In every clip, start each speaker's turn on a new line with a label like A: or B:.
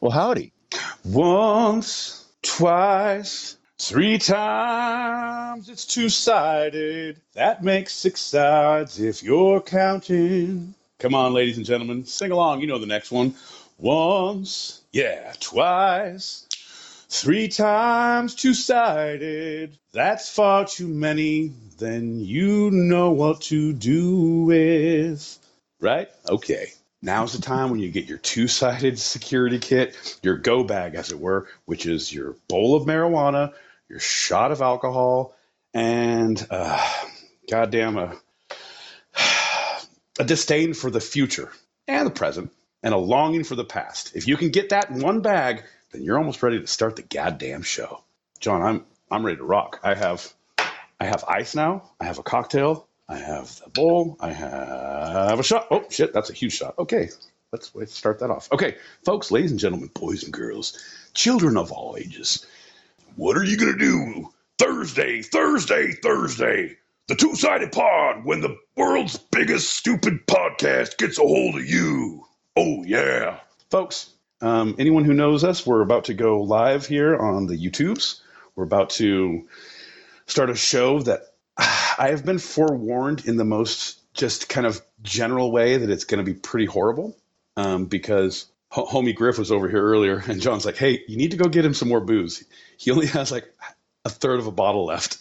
A: Well, howdy.
B: Once, twice, three times, it's two sided. That makes six sides if you're counting. Come on, ladies and gentlemen, sing along. You know the next one. Once, yeah, twice, three times, two sided. That's far too many. Then you know what to do with. Right? Okay. Now's the time when you get your two sided security kit, your go bag, as it were, which is your bowl of marijuana, your shot of alcohol, and uh, goddamn a, a disdain for the future and the present, and a longing for the past. If you can get that in one bag, then you're almost ready to start the goddamn show. John, I'm I'm ready to rock. I have I have ice now. I have a cocktail. I have the bowl. I have a shot. Oh shit, that's a huge shot. Okay, let's, let's start that off. Okay, folks, ladies and gentlemen, boys and girls, children of all ages, what are you gonna do Thursday, Thursday, Thursday? The two-sided pod when the world's biggest stupid podcast gets a hold of you. Oh yeah, folks. Um, anyone who knows us, we're about to go live here on the YouTubes. We're about to start a show that I have been forewarned in the most just kind of general way that it's going to be pretty horrible um, because H- homie Griff was over here earlier and John's like, hey, you need to go get him some more booze. He only has like a third of a bottle left.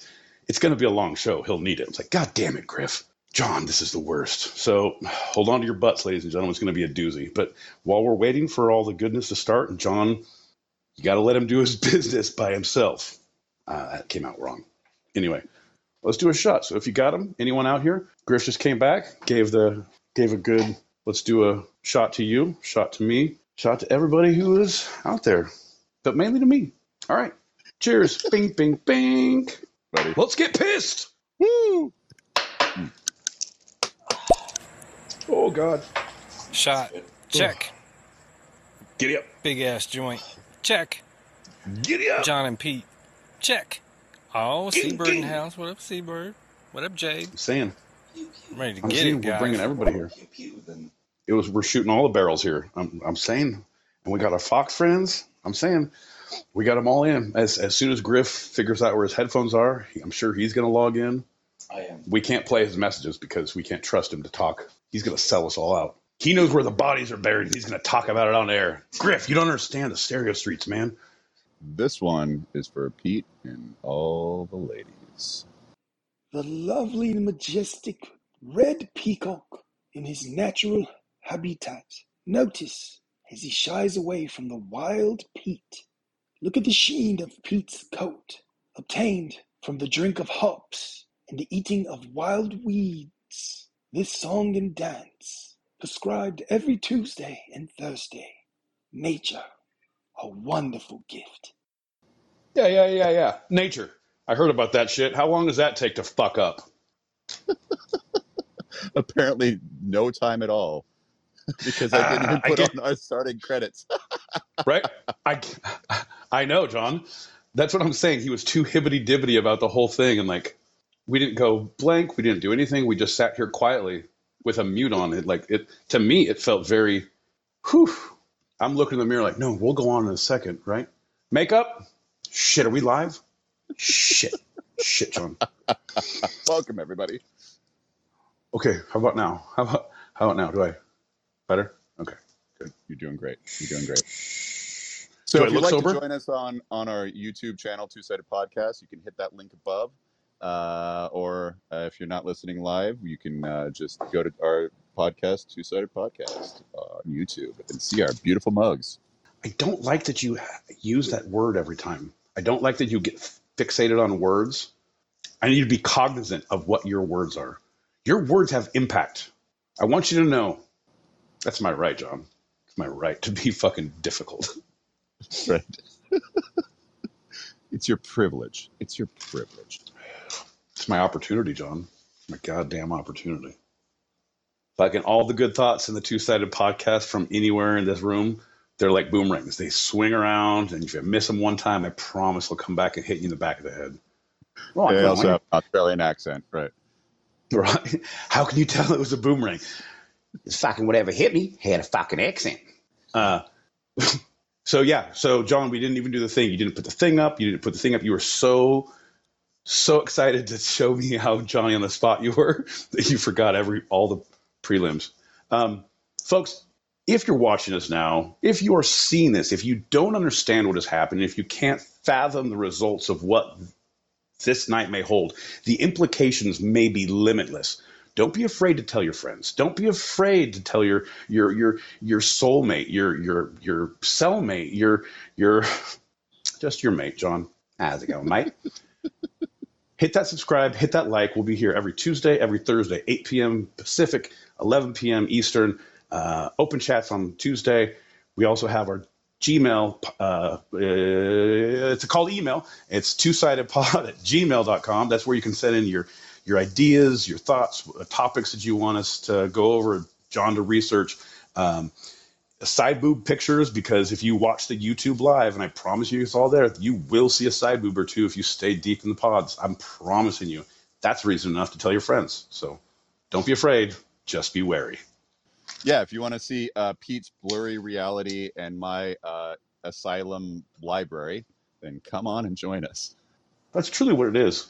B: It's going to be a long show. He'll need it. It's like, God damn it, Griff. John, this is the worst. So hold on to your butts, ladies and gentlemen. It's going to be a doozy. But while we're waiting for all the goodness to start, and John, you got to let him do his business by himself. Uh, that came out wrong. Anyway, let's do a shot. So if you got them, anyone out here? Griff just came back, gave the gave a good. Let's do a shot to you, shot to me, shot to everybody who is out there, but mainly to me. All right, cheers. bing, bing, bing.
A: Buddy.
B: Let's get pissed.
A: Woo!
B: Oh God.
C: Shot. Check.
B: Giddy up.
C: Big ass joint. Check.
B: Giddy up.
C: John and Pete. Check. Oh, Seabird in the house. What up, Seabird? What up, Jade?
B: I'm saying.
C: I'm ready to
B: I'm
C: get
B: saying
C: it,
B: we're bringing everybody here. It was we're shooting all the barrels here. I'm, I'm saying, and we got our Fox friends. I'm saying, we got them all in. As as soon as Griff figures out where his headphones are, I'm sure he's going to log in.
D: I am.
B: We can't play his messages because we can't trust him to talk. He's going to sell us all out. He knows where the bodies are buried. He's going to talk about it on air. Griff, you don't understand the stereo streets, man.
A: This one is for Pete and all the ladies.
E: the lovely and majestic red peacock in his natural habitat. Notice as he shies away from the wild Pete. Look at the sheen of Pete's coat, obtained from the drink of hops and the eating of wild weeds. This song and dance, prescribed every Tuesday and Thursday. Nature, a wonderful gift.
B: Yeah, yeah, yeah, yeah. Nature. I heard about that shit. How long does that take to fuck up?
A: Apparently, no time at all. because I didn't even ah,
B: I
A: put
B: get-
A: on our starting credits.
B: right? I, I know, John. That's what I'm saying. He was too hibbity dibbity about the whole thing, and like, we didn't go blank. We didn't do anything. We just sat here quietly with a mute on. It like it to me, it felt very. Whew. I'm looking in the mirror like, no, we'll go on in a second, right? Makeup. Shit, are we live? Shit, shit, John.
A: Welcome, everybody.
B: Okay, how about now? How about how about now? Do I better? Okay. Good.
A: You're doing great. You're doing great. So
B: I
A: if you'd like
B: sober?
A: to join us on on our YouTube channel, Two Sided Podcast, you can hit that link above. Uh, or uh, if you're not listening live, you can uh, just go to our podcast, Two Sided Podcast, on YouTube, and see our beautiful mugs.
B: I don't like that you use that word every time. I don't like that you get fixated on words. I need you to be cognizant of what your words are. Your words have impact. I want you to know that's my right, John. It's my right to be fucking difficult.
A: Right. it's your privilege. It's your privilege.
B: It's my opportunity, John. My goddamn opportunity. Fucking all the good thoughts in the two sided podcast from anywhere in this room, they're like boomerangs. They swing around, and if you miss them one time, I promise they'll come back and hit you in the back of the head. Oh,
A: They also have Australian accent, right?
B: Right? How can you tell it was a boomerang?
D: This fucking whatever hit me had a fucking accent.
B: Uh, So yeah, so John, we didn't even do the thing. You didn't put the thing up. You didn't put the thing up. You were so so excited to show me how Johnny on the spot you were that you forgot every all the prelims. Um, folks, if you're watching us now, if you are seeing this, if you don't understand what has happened, if you can't fathom the results of what this night may hold, the implications may be limitless. Don't be afraid to tell your friends. Don't be afraid to tell your your your your soulmate, your your your cellmate, your your just your mate, John. How's it going, mate? hit that subscribe, hit that like. We'll be here every Tuesday, every Thursday, 8 p.m. Pacific, 11 p.m. Eastern. Uh, open chats on Tuesday. We also have our Gmail. Uh, it's a called email. It's two sided pod at gmail.com. That's where you can send in your your ideas, your thoughts, uh, topics that you want us to go over, John to research. Um, side boob pictures because if you watch the YouTube live, and I promise you it's all there, you will see a side boob or two if you stay deep in the pods. I'm promising you. That's reason enough to tell your friends. So don't be afraid, just be wary.
A: Yeah, if you want to see uh, Pete's blurry reality and my uh, asylum library, then come on and join us.
B: That's truly what it is.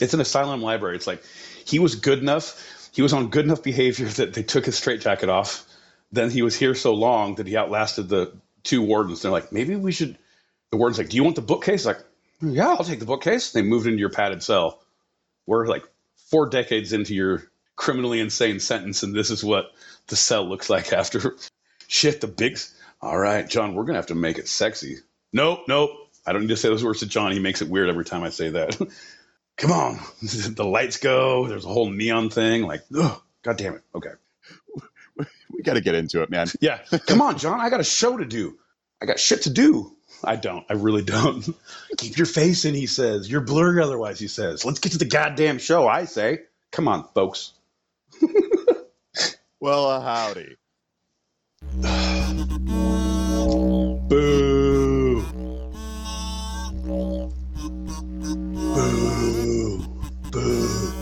B: It's an asylum library. It's like he was good enough, he was on good enough behavior that they took his straitjacket off. Then he was here so long that he outlasted the two wardens. They're like, maybe we should. The warden's like, do you want the bookcase? Like, yeah, I'll take the bookcase. They moved into your padded cell. We're like four decades into your criminally insane sentence, and this is what the cell looks like after. Shit, the big. All right, John, we're gonna have to make it sexy. Nope, nope. I don't need to say those words to John. He makes it weird every time I say that. Come on, the lights go. There's a whole neon thing. Like, ugh, god damn it. Okay.
A: We got to get into it, man.
B: Yeah. Come on, John. I got a show to do. I got shit to do. I don't. I really don't. Keep your face in, he says. You're blurry otherwise, he says. Let's get to the goddamn show, I say. Come on, folks.
A: Well, uh, howdy.
B: Boo. Boo. Boo.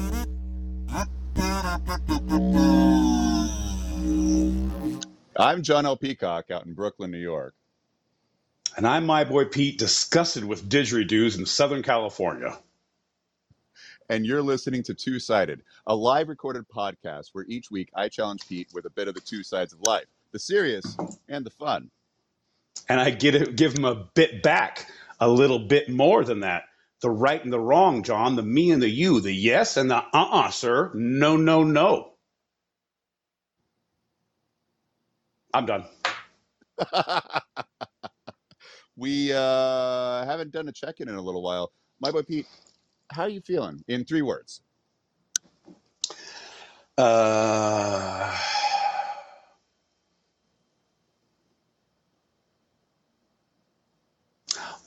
A: I'm John L. Peacock out in Brooklyn, New York.
B: And I'm my boy Pete, disgusted with didgeridoos in Southern California.
A: And you're listening to Two Sided, a live recorded podcast where each week I challenge Pete with a bit of the two sides of life the serious and the fun.
B: And I get it, give him a bit back, a little bit more than that. The right and the wrong, John, the me and the you, the yes and the uh uh sir, no, no, no. I'm done.
A: we uh, haven't done a check in in a little while. My boy Pete, how are you feeling? In three words.
B: Uh,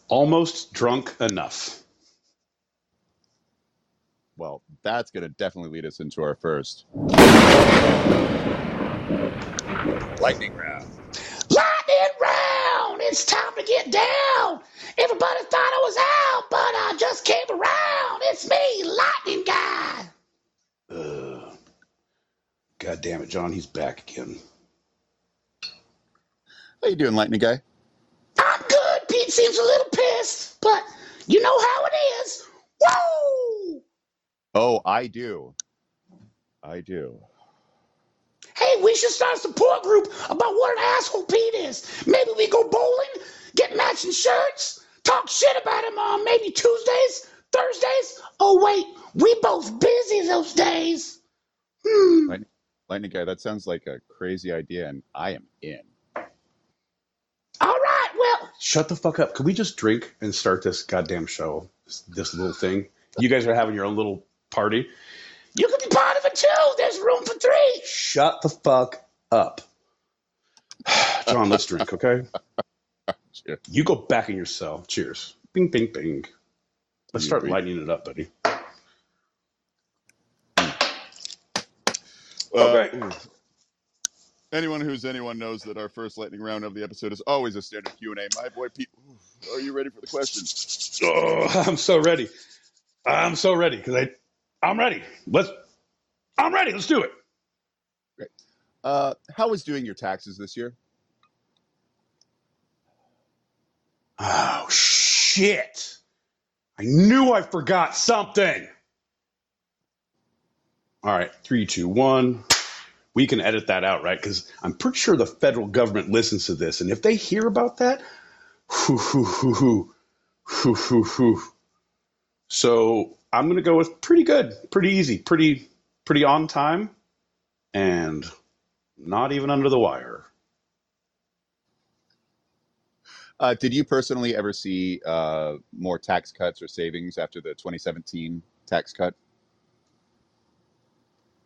B: almost drunk enough.
A: Well, that's going to definitely lead us into our first lightning round.
D: Lightning round! It's time to get down! Everybody thought I was out, but I just came around. It's me, Lightning Guy.
B: Uh, God damn it, John, he's back again.
A: How you doing, lightning guy?
D: I'm good. Pete seems a little pissed, but you know how it is. Whoa!
A: Oh, I do. I do.
D: Hey, we should start a support group about what an asshole Pete is. Maybe we go bowling, get matching shirts, talk shit about him on maybe Tuesdays, Thursdays. Oh, wait, we both busy those days. Hmm.
A: Lightning guy, that sounds like a crazy idea, and I am in.
D: All right, well,
B: Shut the fuck up. Could we just drink and start this goddamn show? This, this little thing. You guys are having your own little party.
D: you can be part of it too. There's room for three.
B: Shut the fuck up. John, let's drink, okay?
A: Cheers.
B: You go back in your cell. Cheers. Bing, bing, bing. Let's
A: You
B: start
A: agree?
B: lightening it up, buddy.
A: Uh, anyone who's anyone knows that our first lightning round of the episode is always a standard Q and A. My boy Pete, are you ready for the questions?
B: Oh, I'm so ready. I'm so ready because I, I'm ready. Let's. I'm ready. Let's do it.
A: Uh, how was doing your taxes this year?
B: Oh, shit. I knew I forgot something. All right, three, two, one. We can edit that out, right? Because I'm pretty sure the federal government listens to this. And if they hear about that, whoo, whoo, whoo, whoo, whoo, whoo, whoo. So I'm going to go with pretty good, pretty easy, pretty, pretty on time, and not even under the wire.
A: Uh, did you personally ever see uh, more tax cuts or savings after the 2017 tax cut?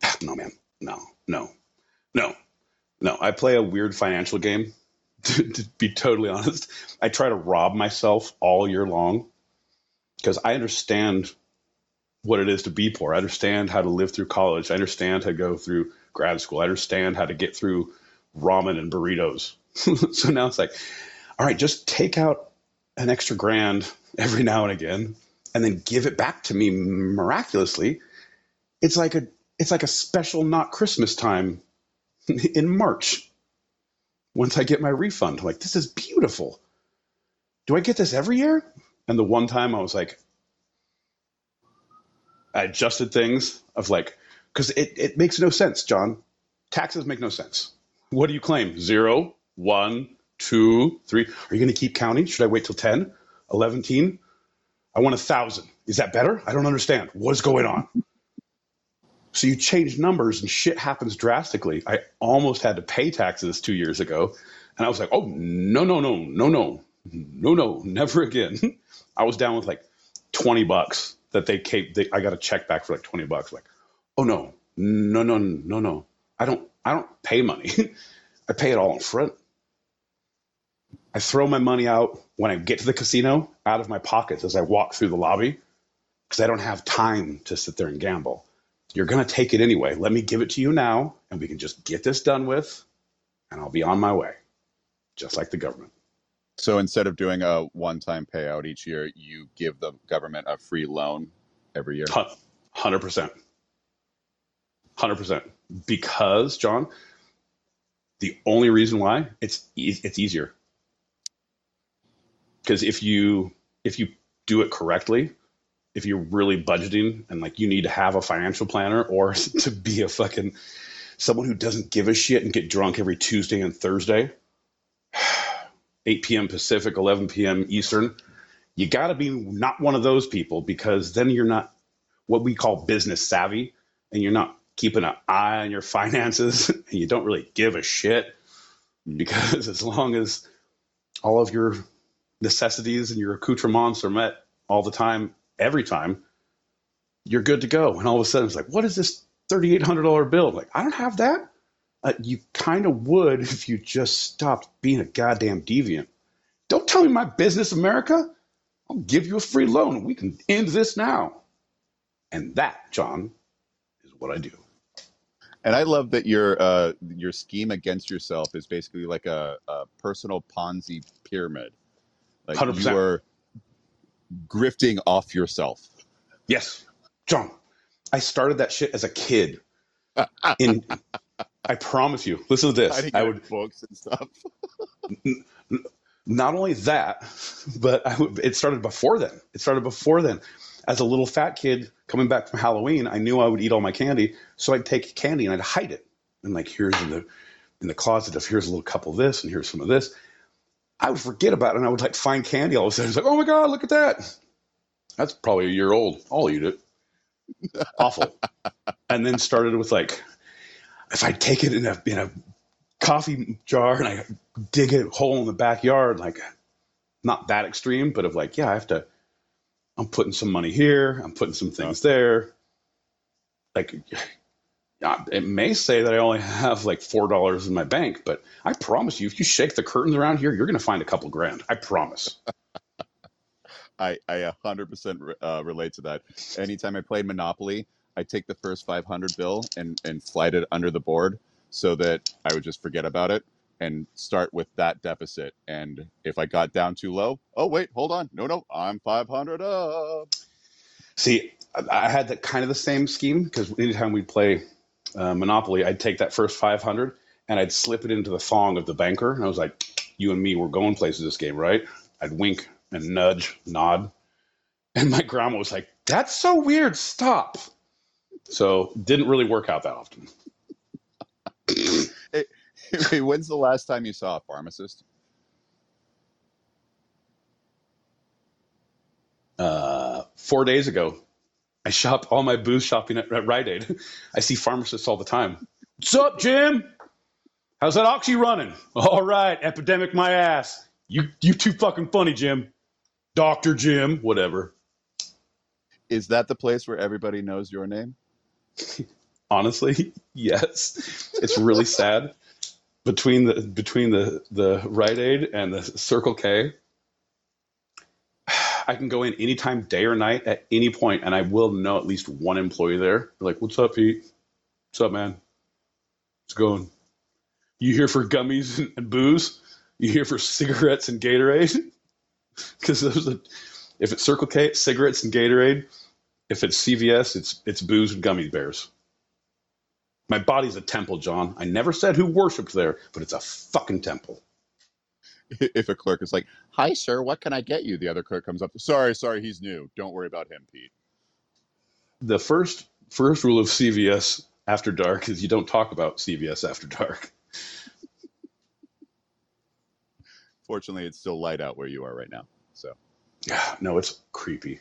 B: No, man. No, no, no, no. I play a weird financial game. To, to be totally honest, I try to rob myself all year long because I understand what it is to be poor. I understand how to live through college. I understand how to go through grad school. I understand how to get through ramen and burritos. so now it's like, all right, just take out an extra grand every now and again and then give it back to me miraculously. It's like a it's like a special not Christmas time in March. Once I get my refund, I'm like, this is beautiful. Do I get this every year? And the one time I was like, I adjusted things of like, because it, it makes no sense, John. Taxes make no sense. What do you claim? Zero, one, two, three. Are you going to keep counting? Should I wait till 10, 11, teen? I want a thousand. Is that better? I don't understand. What's going on? So you change numbers and shit happens drastically. I almost had to pay taxes two years ago. And I was like, oh, no, no, no, no, no, no, no, never again. I was down with like 20 bucks that they came, they, I got a check back for like 20 bucks. Like, oh no, no, no, no, no. I don't, I don't pay money. I pay it all in front. I throw my money out when I get to the casino out of my pockets as I walk through the lobby because I don't have time to sit there and gamble. You're going to take it anyway. Let me give it to you now, and we can just get this done with, and I'll be on my way, just like the government.
A: So instead of doing a one-time payout each year, you give the government a free loan every year.
B: Hundred percent, hundred percent. Because John, the only reason why it's it's easier. Because if you if you do it correctly, if you're really budgeting and like you need to have a financial planner or to be a fucking someone who doesn't give a shit and get drunk every Tuesday and Thursday, 8 p.m. Pacific, 11 p.m. Eastern, you got to be not one of those people because then you're not what we call business savvy and you're not keeping an eye on your finances and you don't really give a shit because as long as all of your necessities and your accoutrements are met all the time, every time, you're good to go. And all of a sudden, it's like, what is this $3,800 bill? Like, I don't have that. Uh, you kind of would if you just stopped being a goddamn deviant. Don't tell me my business, America. I'll give you a free loan. We can end this now. And that, John, is what I do.
A: And I love that your uh, your scheme against yourself is basically like a, a personal Ponzi pyramid. Like
B: 100%.
A: you are grifting off yourself.
B: Yes, John. I started that shit as a kid. In, I promise you. Listen to this. I would
A: books and stuff.
B: not only that, but I would, it started before then. It started before then. As a little fat kid coming back from Halloween, I knew I would eat all my candy, so I'd take candy and I'd hide it. And like here's in the in the closet of here's a little couple of this and here's some of this. I would forget about it and I would like find candy all of a sudden. It's like, oh my god, look at that. That's probably a year old. I'll eat it. Awful. and then started with like, if I take it in a in a coffee jar and I dig a hole in the backyard, like not that extreme, but of like, yeah, I have to. I'm putting some money here. I'm putting some things there. Like, it may say that I only have like four dollars in my bank, but I promise you, if you shake the curtains around here, you're going to find a couple grand. I promise.
A: I hundred percent re- uh, relate to that. Anytime I played Monopoly, I take the first five hundred bill and and slide it under the board so that I would just forget about it and start with that deficit. And if I got down too low, oh wait, hold on, no no, I'm five hundred up.
B: See, I I had that kind of the same scheme because anytime we'd play uh, Monopoly, I'd take that first 500 and I'd slip it into the thong of the banker. And I was like, you and me, we're going places this game, right? I'd wink and nudge, nod. And my grandma was like, "That's so weird. Stop." So didn't really work out that often.
A: Hey, When's the last time you saw a pharmacist?
B: Uh, four days ago, I shop all my booze shopping at, at Rite Aid. I see pharmacists all the time. What's up, Jim? How's that oxy running? All right, epidemic my ass. You you too fucking funny, Jim. Doctor Jim, whatever.
A: Is that the place where everybody knows your name?
B: Honestly, yes. It's really sad. Between the between the the Rite Aid and the Circle K, I can go in anytime, day or night, at any point, and I will know at least one employee there. They're like, "What's up, Pete? What's up, man? What's going? You here for gummies and, booze? You here for cigarettes and Gatorade? Because those are, if it's Circle K, cigarettes and Gatorade. If it's CVS, it's it's booze and gummy bears. My body's a temple, John. I never said who worshipped there, but it's a fucking temple.
A: If a clerk is like, "Hi, sir, what can I get you?" The other clerk comes up. Sorry, sorry, he's new. Don't worry about him, Pete.
B: The first first rule of CVS after dark is you don't talk about CVS after dark.
A: Fortunately, it's still light out where you are right now. So
B: Yeah, no, it's creepy.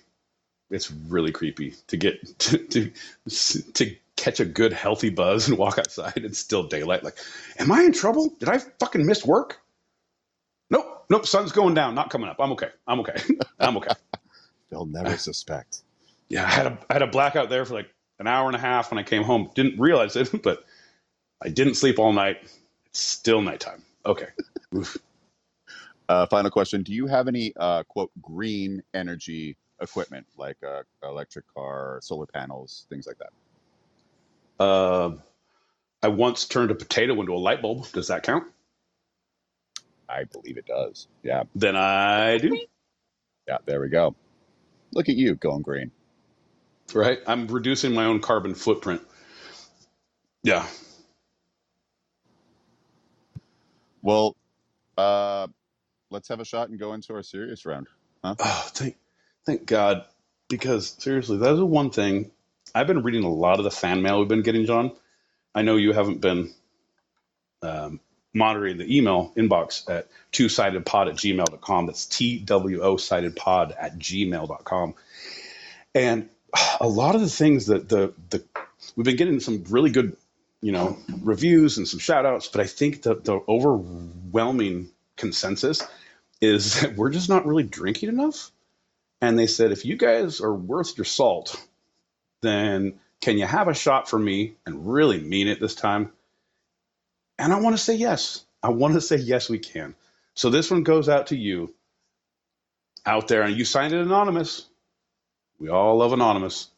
B: It's really creepy to get to to to catch a good healthy buzz and walk outside. It's still daylight. Like, am I in trouble? Did I fucking miss work? Nope, nope. Sun's going down. Not coming up. I'm okay. I'm okay. I'm okay.
A: they'll never suspect.
B: Yeah, I had a I had a blackout there for like an hour and a half when I came home. Didn't realize it, but I didn't sleep all night. It's still nighttime. Okay.
A: Uh, final question: Do you have any uh, quote green energy equipment like uh, electric car, solar panels, things like that?
B: Uh, I once turned a potato into a light bulb. Does that count?
A: I believe it does. Yeah,
B: Then I do.
A: yeah. There we go. Look at you going green.
B: Right? I'm reducing my own carbon footprint. Yeah.
A: Well, uh, let's have a shot and go into our serious round. Huh?
B: Oh, thank, thank God. Because seriously, that is one thing. I've been reading a lot of the fan mail we've been getting, John. I know you haven't been um, monitoring the email inbox at two sided pod at gmail.com. That's T W O sided pod at gmail.com. And a lot of the things that the, the we've been getting some really good, you know, reviews and some shout outs, but I think the, the overwhelming consensus is that we're just not really drinking enough. And they said, if you guys are worth your salt, then can you have a shot for me and really mean it this time? And I want to say yes. I want to say yes, we can. So this one goes out to you out there, and you signed it anonymous. We all love anonymous.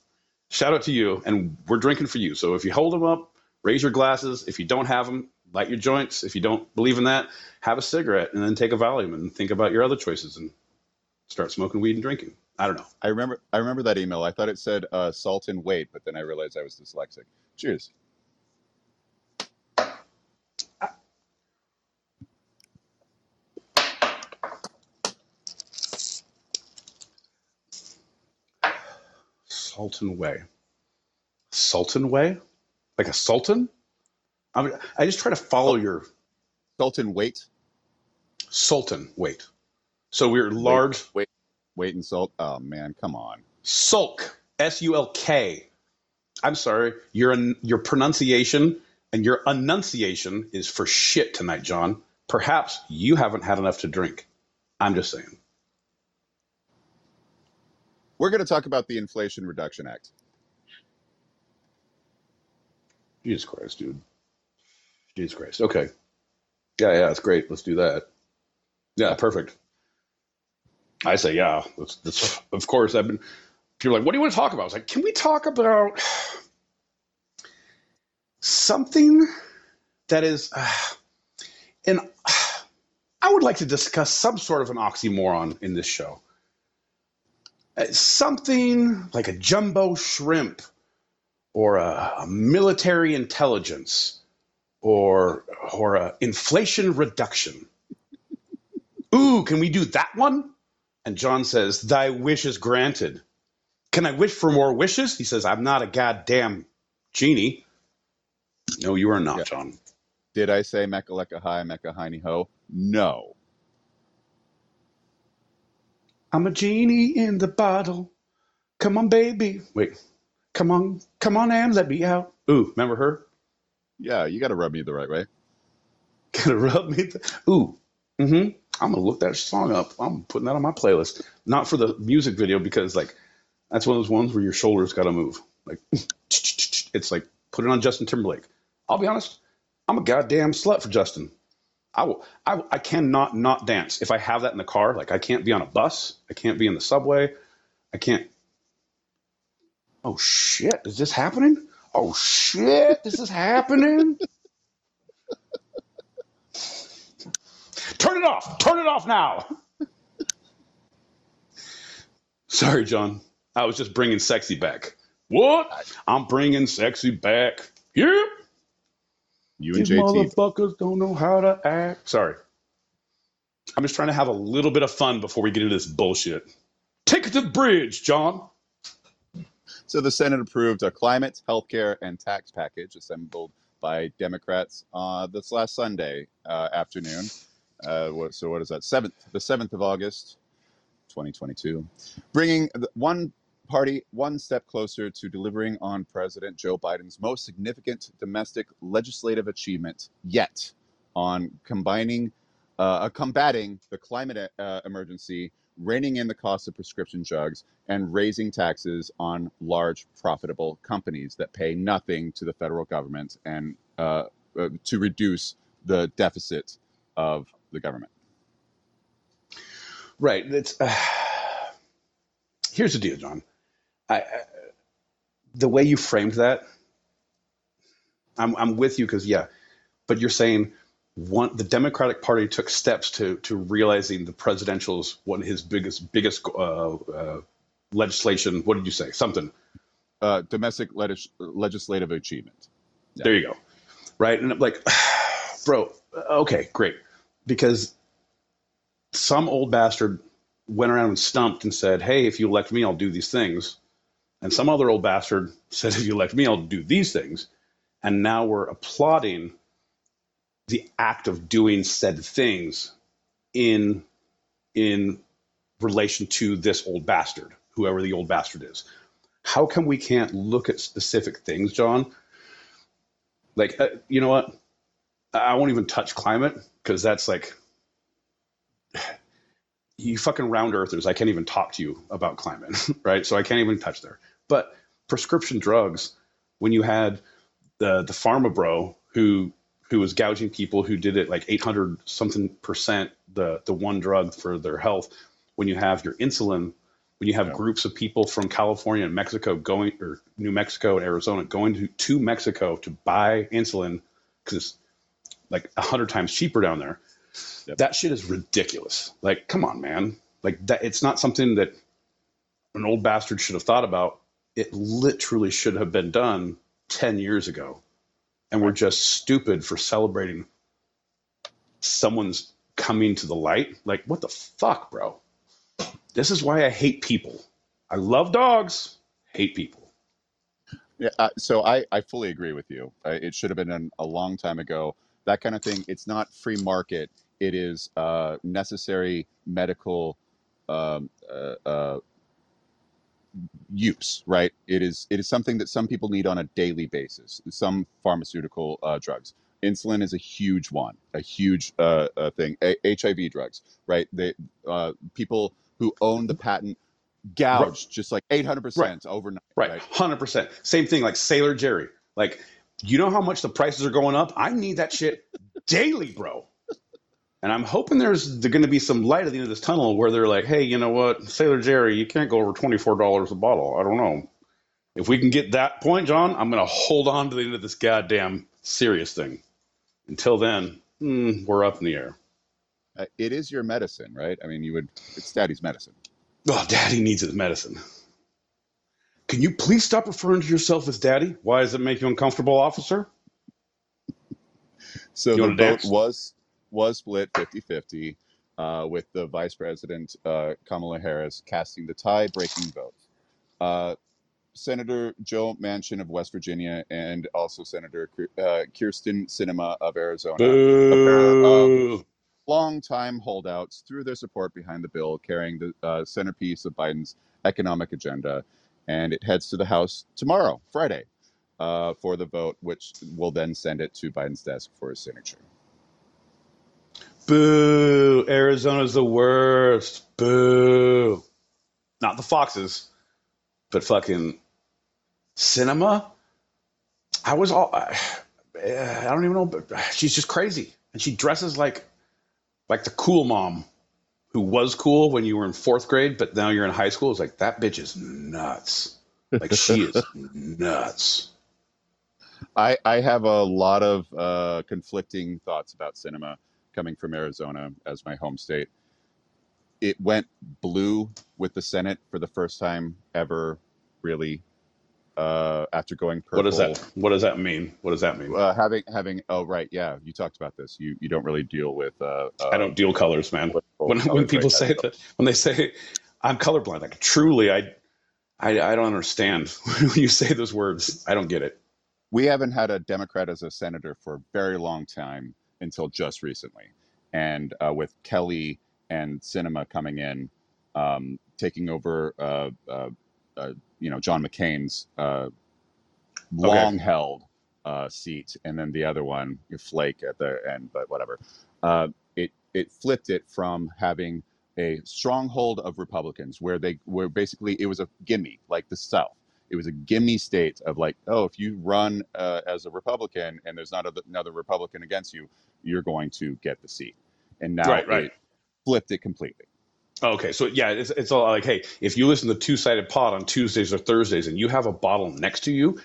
B: Shout out to you, and we're drinking for you. So if you hold them up, raise your glasses. If you don't have them, light your joints. If you don't believe in that, have a cigarette and then take a Valium and think about your other choices and start smoking weed and drinking. I don't know.
A: I remember. I remember that email. I thought it said uh, salt and weight, but then I realized I was dyslexic. Cheers.
B: Sultan Way. Sultan Way? Like a sultan? I, mean, I just try to follow your
A: Sultan and weight.
B: sultan weight. So we're
A: Wait,
B: large
A: wait, weight and salt. Oh man, come on.
B: sulk. S U L K. I'm sorry. Your your pronunciation and your enunciation is for shit tonight, John. Perhaps you haven't had enough to drink. I'm just saying.
A: We're going to talk about the Inflation Reduction Act.
B: Jesus Christ, dude. Jesus Christ. Okay. Yeah, yeah, it's great. Let's do that. Yeah, perfect. I say, yeah. That's, that's, of course, I've been. People are like, what do you want to talk about? I was like, can we talk about something that is. Uh, and I would like to discuss some sort of an oxymoron in this show. Uh, Something like a jumbo shrimp or a, a military intelligence or or a inflation reduction. Ooh, can we do that one? And John says, Thy wish is granted. Can I wish for more wishes? He says, I'm not a goddamn genie. No, you are not,
A: Yeah.
B: John.
A: Did I say Mecca Lecca Hi, Mecca Hiney Ho? No.
B: I'm a genie in the bottle. Come on, baby. Wait. Come on. Come on and let me out. Ooh, remember her?
A: Yeah, you got to rub me the right way.
B: Gotta rub me. Ooh. Mm-hmm. I'm gonna look that song up. I'm putting that on my playlist. Not for the music video because like that's one of those ones where your shoulders gotta move. Like it's like put it on Justin Timberlake. I'll be honest. I'm a goddamn slut for Justin. I will. I, I cannot not dance if I have that in the car. Like I can't be on a bus. I can't be in the subway. I can't. Oh shit! Is this happening? Oh shit! This is happening. Turn it off. Turn it off now. Sorry, John. I was just bringing sexy back. What? I'm bringing sexy back. Yep.
A: You and
B: These
A: JT.
B: motherfuckers don't know how to act. Sorry. I'm just trying to have a little bit of fun before we get into this bullshit. Take it to the bridge, John.
A: So the Senate approved a climate, healthcare, and tax package assembled by Democrats uh, this last Sunday uh, afternoon. Uh, so what is that? Seventh, the seventh of August, 2022, bringing one party one step closer to delivering on President Joe Biden's most significant domestic legislative achievement yet, on combining, uh, combating the climate uh, emergency, reining in the cost of prescription drugs, and raising taxes on large profitable companies that pay nothing to the federal government and uh, uh, to reduce the deficit of the government.
B: Right. It's, uh, here's the deal, John. I, I, the way you framed that, I'm, I'm with you because, yeah, but you're saying one, the Democratic Party took steps to, to realizing the presidential's one of his biggest, biggest uh, uh, legislation. What did you say? Something.
A: Uh, domestic legis- legislative achievement. Yeah.
B: There you go. Right. And I'm like, bro, okay, great. Because some old bastard went around and stumped and said, hey, if you elect me, I'll do these things. And some other old bastard said, if you elect me, I'll do these things. And now we're applauding the act of doing said things in in relation to this old bastard, whoever the old bastard is. How come we can't look at specific things, John? Like, uh, you know what? I won't even touch climate because that's like, you fucking round earthers. I can't even talk to you about climate, right? So I can't even touch there. But prescription drugs, when you had the the pharma bro who who was gouging people who did it like 800 something percent the the one drug for their health, when you have your insulin, when you have
A: Yeah.
B: groups of people from California and Mexico going or New Mexico and Arizona going to, to Mexico to buy insulin because it's like a hundred times cheaper down there.
A: Yep.
B: That shit is ridiculous. Like, come on, man. Like that it's not something that an old bastard should have thought about. It literally should have been done 10 years ago. And we're just stupid for celebrating someone's coming to the light. Like, what the fuck, bro? This is why I hate people. I love dogs, hate people.
A: Yeah, uh, so I, I fully agree with you. Uh, it should have been done a long time ago. That kind of thing. It's not free market. It is uh, necessary medical um, uh, uh, use, right? It is it is something that some people need on a daily basis. Some pharmaceutical uh, drugs. Insulin is a huge one, a huge uh, uh, thing. A- HIV drugs, right? They uh, people who own the patent gouge just like eight hundred percent overnight,
B: Right,
A: right?
B: hundred percent. Same thing like Sailor Jerry. Like, you know how much the prices are going up? I need that shit daily, bro. And I'm hoping there's going to be some light at the end of this tunnel where they're like, hey, you know what, Sailor Jerry, you can't go over twenty four dollars a bottle. I don't know. If we can get that point, John, I'm going to hold on to the end of this goddamn serious thing. Until then, hmm, we're up in the air.
A: Uh, it is your medicine, right? I mean, you would. It's daddy's medicine.
B: Oh, daddy needs his medicine. Can you please stop referring to yourself as daddy? Why does it make you uncomfortable, officer?
A: So
B: You
A: the vote
B: dance?
A: was was split 50-50. uh, with the Vice President uh, Kamala Harris casting the tie-breaking vote. Uh, Senator Joe Manchin of West Virginia and also Senator uh, Kyrsten Sinema of Arizona, a pair of
B: Boo.
A: longtime holdouts, threw their support behind the bill, carrying the uh, centerpiece of Biden's economic agenda. And it heads to the House tomorrow, Friday, uh, for the vote, which will then send it to Biden's desk for his signature.
B: Boo. Arizona's the worst. Boo. Not the Foxes, but fucking Sinema. I was all. I, I don't even know, but she's just crazy. And she dresses like like the cool mom who was cool when you were in fourth grade, but now you're in high school. is like that bitch is nuts. Like she is nuts.
A: I, I have a lot of uh, conflicting thoughts about Sinema coming from Arizona as my home state. It went blue with the Senate for the first time ever, really, uh, after going purple.
B: What does that What does that mean? What does that mean?
A: Uh, having having oh right yeah you talked about this you you don't really deal with uh, uh
B: I don't deal colors, man. When when people
A: right?
B: say that, when they say I'm colorblind, like truly, I I, I don't understand when you say those words. I don't get it.
A: we haven't had a Democrat as a senator for a very long time until just recently. And uh, with Kelly and Sinema coming in, um, taking over, uh, you know, John McCain's uh, long held uh, seat, and then the other one, you Flake at the end, but whatever. Uh, it it flipped it from having a stronghold of Republicans, where they were basically it was a gimme, like the South. It was a gimme state of like, oh, if you run uh, as a Republican and there's not a, another Republican against you, you're going to get the seat. And now
B: Right, right.
A: it flipped it completely.
B: Okay, so yeah, it's it's all like, hey, if you listen to Two Sided Pod on Tuesdays or Thursdays, and you have a bottle next to you,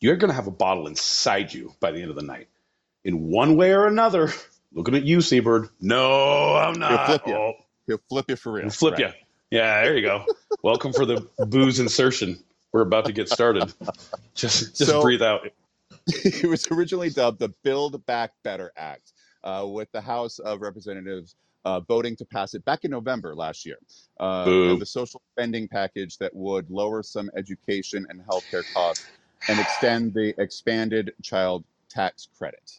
B: you're gonna have a bottle inside you by the end of the night, in one way or another. Looking at you, Seabird. No, I'm not.
A: He'll flip you.
B: Oh,
A: He'll flip you for real.
B: I'll flip
A: Right.
B: you. Yeah, there you go. Welcome for the booze insertion. We're about to get started. Just just
A: So-
B: breathe out.
A: it was originally dubbed the Build Back Better Act, uh, with the House of Representatives uh, voting to pass it back in November last year. Uh, the social spending package that would lower some education and healthcare costs and extend the expanded child tax credit.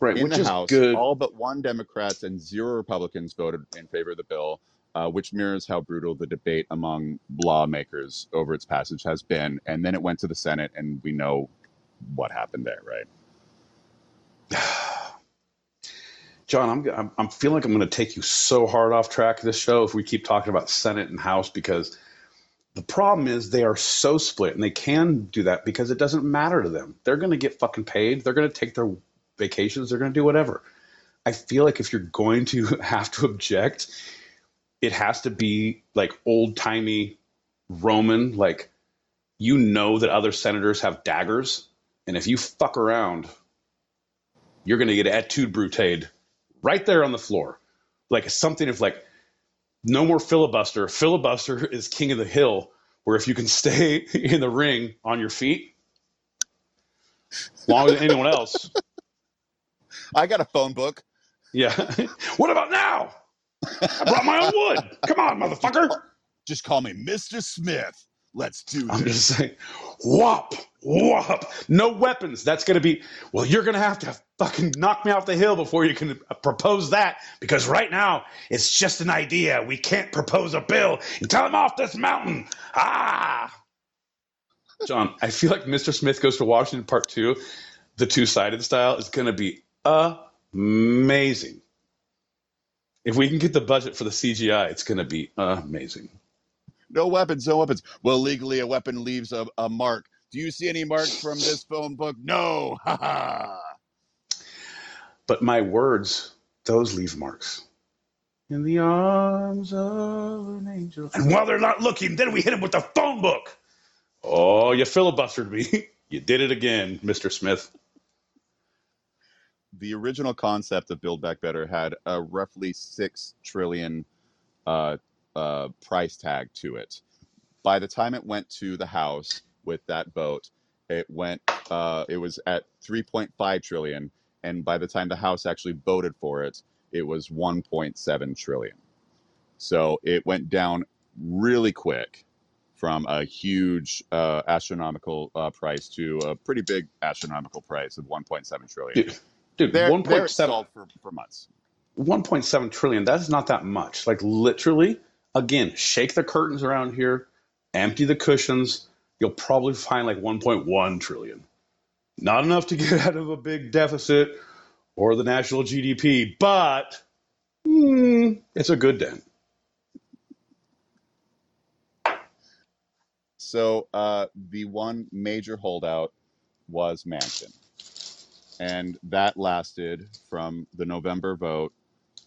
B: Right,
A: in
B: which
A: the
B: is
A: House,
B: good.
A: all but one Democrats and zero Republicans voted in favor of the bill, uh, which mirrors how brutal the debate among lawmakers over its passage has been. And then it went to the Senate, and we know what happened there, right?
B: John, I'm, I'm I'm feeling like I'm going to take you so hard off track of this show if we keep talking about Senate and House because the problem is they are so split and they can do that because it doesn't matter to them. They're going to get fucking paid. They're going to take their vacations. They're going to do whatever. I feel like if you're going to have to object, it has to be like old timey Roman, like you know that other senators have daggers, and if you fuck around, you're going to get etude brutade right there on the floor. Like something of like, no more filibuster. Filibuster is king of the hill, where if you can stay in the ring on your feet longer than anyone else,
A: I got a phone book.
B: yeah. what about now? I brought my own wood. Come on, motherfucker.
A: Just call me Mr. Smith. Let's do
B: I'm just saying, whop, whop. No weapons. That's going to be, well, you're going to have to fucking knock me off the hill before you can uh, propose that because right now it's just an idea. We can't propose a bill until I'm off this mountain. Ah. John, I feel like Mr. Smith Goes to Washington Part 2, the two sided style, is going to be amazing. If we can get the budget for the CGI, it's going to be amazing.
A: No weapons, no weapons. Well, legally, a weapon leaves a, a mark. Do you see any marks from this phone book? No. Ha ha.
B: But my words, those leave marks. In the arms of an angel. And while they're not looking, then we hit him with the phone book. Oh, you filibustered me. you did it again, Mr. Smith.
A: the original concept of Build Back Better had a roughly six trillion uh, uh, price tag to it. By the time it went to the House with that vote, it went. Uh, it was at 3.5 trillion, and by the time the House actually voted for it, it was 1.7 trillion. So it went down really quick from a huge uh, astronomical uh, price to a pretty big astronomical price of 1.7 trillion.
B: Dude, dude
A: There,
B: one
A: there
B: point
A: it
B: seven.
A: stalled for, for months.
B: 1.7 trillion that's not that much like literally again shake the curtains around here empty the cushions. You'll probably find like 1.1 trillion. Not enough to get out of a big deficit or the national gdp but hmm, it's a good dent.
A: So uh, the one major holdout was Manchin, and that lasted from the November vote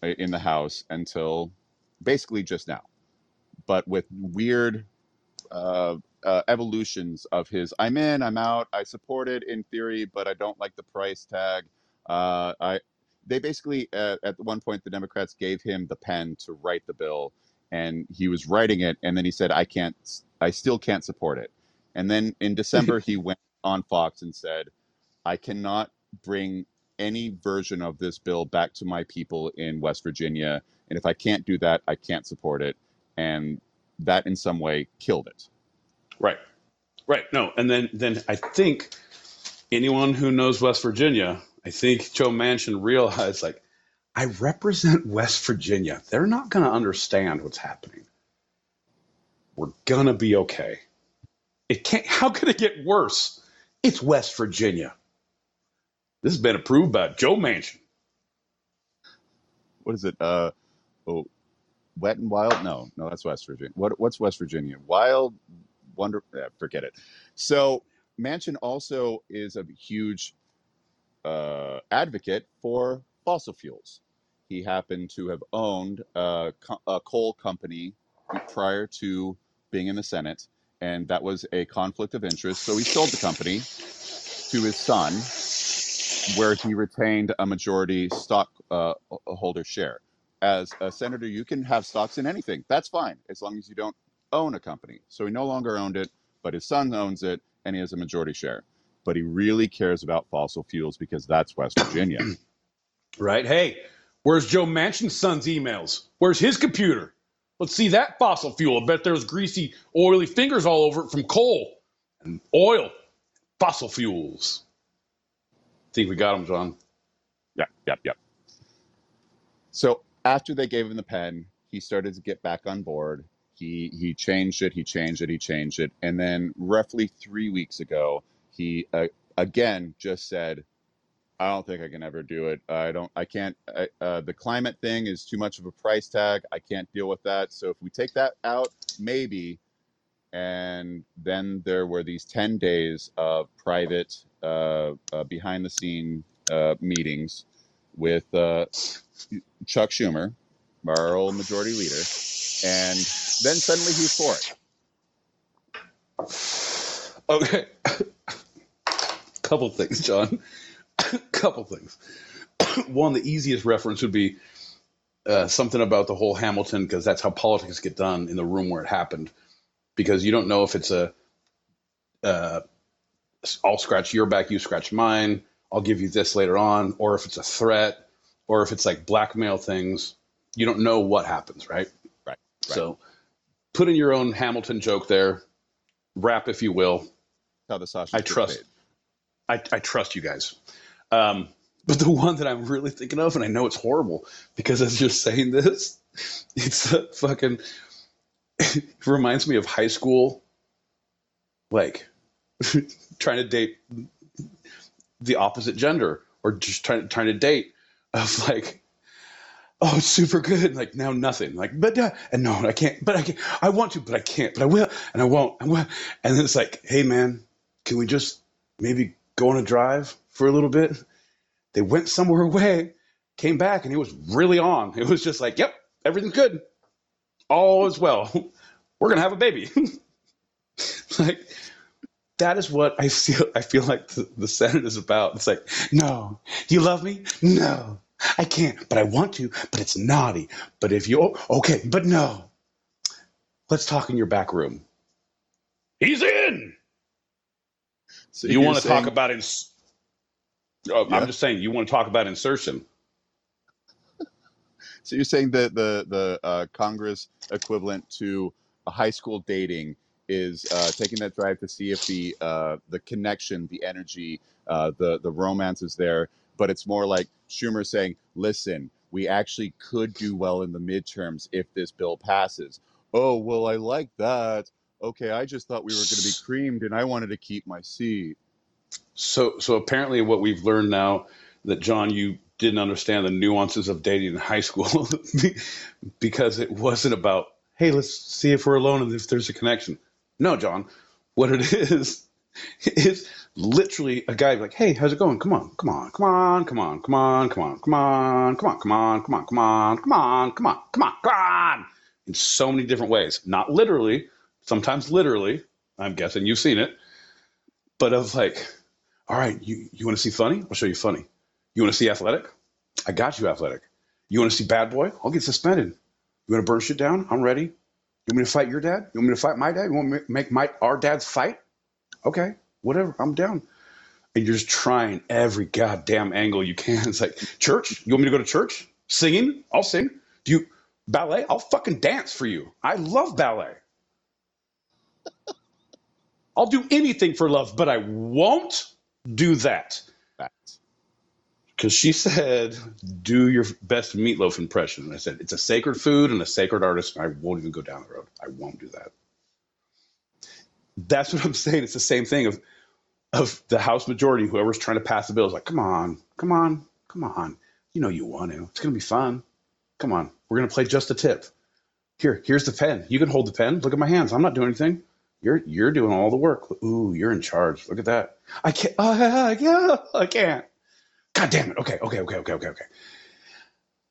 A: uh, in the House until basically just now, but with weird uh, uh, evolutions of his "I'm in, I'm out, I support it in theory, but I don't like the price tag." Uh, I they basically uh, at one point the Democrats gave him the pen to write the bill, and he was writing it, and then he said, "I can't, I still can't support it." And then in December he went on Fox and said, "I cannot bring any version of this bill back to my people in West Virginia, and if I can't do that, I can't support it." And that in some way killed it.
B: right right no and then then i think anyone who knows west virginia i think joe manchin realized like i represent west virginia they're not going to understand what's happening we're gonna be okay. It can't. How could it get worse? It's West Virginia. This has been approved by Joe Manchin.
A: What is it? Uh, oh, Wet and Wild? No, no, that's West Virginia. What what's West Virginia? Wild, Wonder. eh, forget it. So Manchin also is a huge uh, advocate for fossil fuels. He happened to have owned a, co- a coal company prior to being in the Senate, and that was a conflict of interest. So he sold the company to his son, where he retained a majority stock uh, holder share. As a senator, you can have stocks in anything. That's fine, as long as you don't own a company. So he no longer owned it, but his son owns it, and he has a majority share. But he really cares about fossil fuels because that's West Virginia.
B: Right? Hey, where's Joe Manchin's son's emails? Where's his computer? Let's see that fossil fuel. I bet there's greasy, oily fingers all over it from coal and oil, fossil fuels. think we got him, Jon.
A: Yep, yep, yep. So after they gave him the pen, he started to get back on board. He he changed it, he changed it, he changed it, and then roughly three weeks ago, he uh, again just said, "I don't think I can ever do it. I don't. I can't. I, uh, the climate thing is too much of a price tag. I can't deal with that. So if we take that out, maybe." And then there were these ten days of private, uh, uh, behind the scene uh, meetings with uh, Chuck Schumer, our old majority leader, and then suddenly he's for it.
B: Okay. Couple things, Jon. Couple things. One, the easiest reference would be uh, something about the whole Hamilton, because that's how politics get done in the room where it happened. Because you don't know if it's a, uh, I'll scratch your back, you scratch mine, I'll give you this later on, or if it's a threat, or if it's like blackmail things. You don't know what happens, right?
A: Right, right.
B: So put in your own Hamilton joke there, rap if you will.
A: How the sausage
B: I trust. I, I trust you guys. Um, but the one that I'm really thinking of, and I know it's horrible because as you're saying this, it's a fucking. It reminds me of high school, like trying to date the opposite gender, or just trying trying to date of like, oh, it's super good, like now nothing, like but uh, and no, I can't, but I can, I want to, but I can't, but I will, and I won't, will, and then it's like, hey man, can we just maybe go on a drive for a little bit? They went somewhere away, came back, and it was really on. It was just like, yep, everything's good. All is well. We're gonna have a baby. like that is what I feel I feel like the, the Senate is about. It's like, no, do you love me? No. I can't, but I want to, but it's naughty. But if you okay, but no. Let's talk in your back room. He's in.
A: So
B: you want to talk about ins- oh,
A: Yeah.
B: I'm just saying you want to talk about insertion.
A: So you're saying that the the uh, Congress equivalent to a high school dating is uh, taking that drive to see if the uh, the connection, the energy, uh, the the romance is there, but it's more like Schumer saying, "Listen, we actually could do well in the midterms if this bill passes." Oh well, I like that. Okay, I just thought we were going to be creamed, and I wanted to keep my seat.
B: So, so apparently, what we've learned now that Jon, you didn't understand the nuances of dating in high school because it wasn't about, hey, let's see if we're alone and if there's a connection. No, Jon, what it is is literally a guy like, hey, how's it going? Come on, come on, come on, come on, come on, come on, come on, come on, come on, come on, come on, come on, come on, come on, come on, in so many different ways. Not literally, sometimes literally. I'm guessing you've seen it, but of like, all right, you you want to see funny? I'll show you funny. You want to see athletic? I got you athletic. You want to see bad boy? I'll get suspended. You want to burn shit down? I'm ready. You want me to fight your dad? You want me to fight my dad? You want me to make my our dads fight? Okay, whatever. I'm down. And you're just trying every goddamn angle you can. It's like church. You want me to go to church? Singing? I'll sing. Do you ballet? I'll fucking dance for you. I love ballet. I'll do anything for love, but I won't do that.
A: Facts.
B: Because she said, do your best meatloaf impression. And I said, it's a sacred food and a sacred artist, and I won't even go down the road. I won't do that. That's what I'm saying. It's the same thing of of the House majority, whoever's trying to pass the bill is like, come on, come on, come on. You know you want to. It's gonna be fun. Come on. We're gonna play just a tip. Here, here's the pen. You can hold the pen. Look at my hands. I'm not doing anything. You're you're doing all the work. Ooh, you're in charge. Look at that. I can't. Uh, yeah, I can't. God damn it. Okay, okay, okay, okay, okay, okay.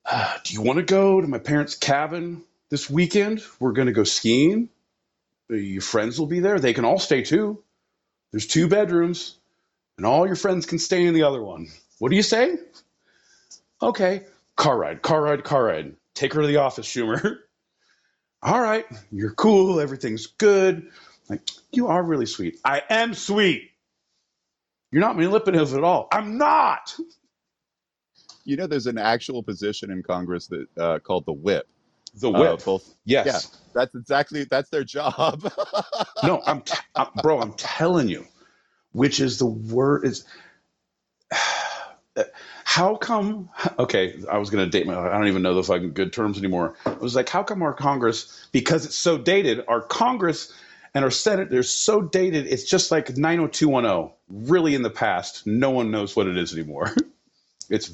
B: Uh, do you want to go to my parents' cabin this weekend? We're gonna go skiing. Your friends will be there. They can all stay too. There's two bedrooms, and all your friends can stay in the other one. What do you say? Okay. Car ride, car ride, car ride. Take her to the office, Schumer. all right, you're cool. Everything's good. Like, you are really sweet. I am sweet. You're not manipulative at all. I'm not.
A: You know, there's an actual position in Congress that uh, called the whip.
B: The
A: Uh,
B: whip.
A: both.
B: yes.
A: Yeah, that's exactly that's their job.
B: No, I'm, t- I'm bro. I'm telling you, which is the word is. How come? Okay, I was gonna date my. I don't even know the fucking good terms anymore. I was like, how come our Congress? Because it's so dated. Our Congress and our Senate, they're so dated. It's just like 90210. Really, in the past, no one knows what it is anymore. It's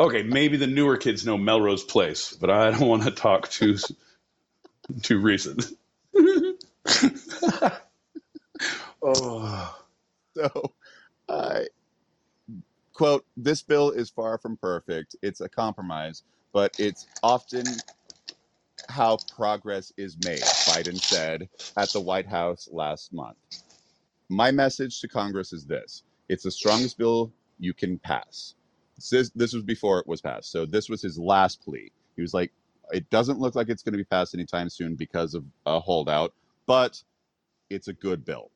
B: okay. Maybe the newer kids know Melrose Place, but I don't want to talk too too recent. oh.
A: so, I quote: "This bill is far from perfect. It's a compromise, but it's often how progress is made." Biden said at the White House last month. My message to Congress is this: It's the strongest bill you can pass. This, this was before it was passed, so this was his last plea. He was like, "It doesn't look like it's going to be passed anytime soon because of a holdout, but it's a good bill."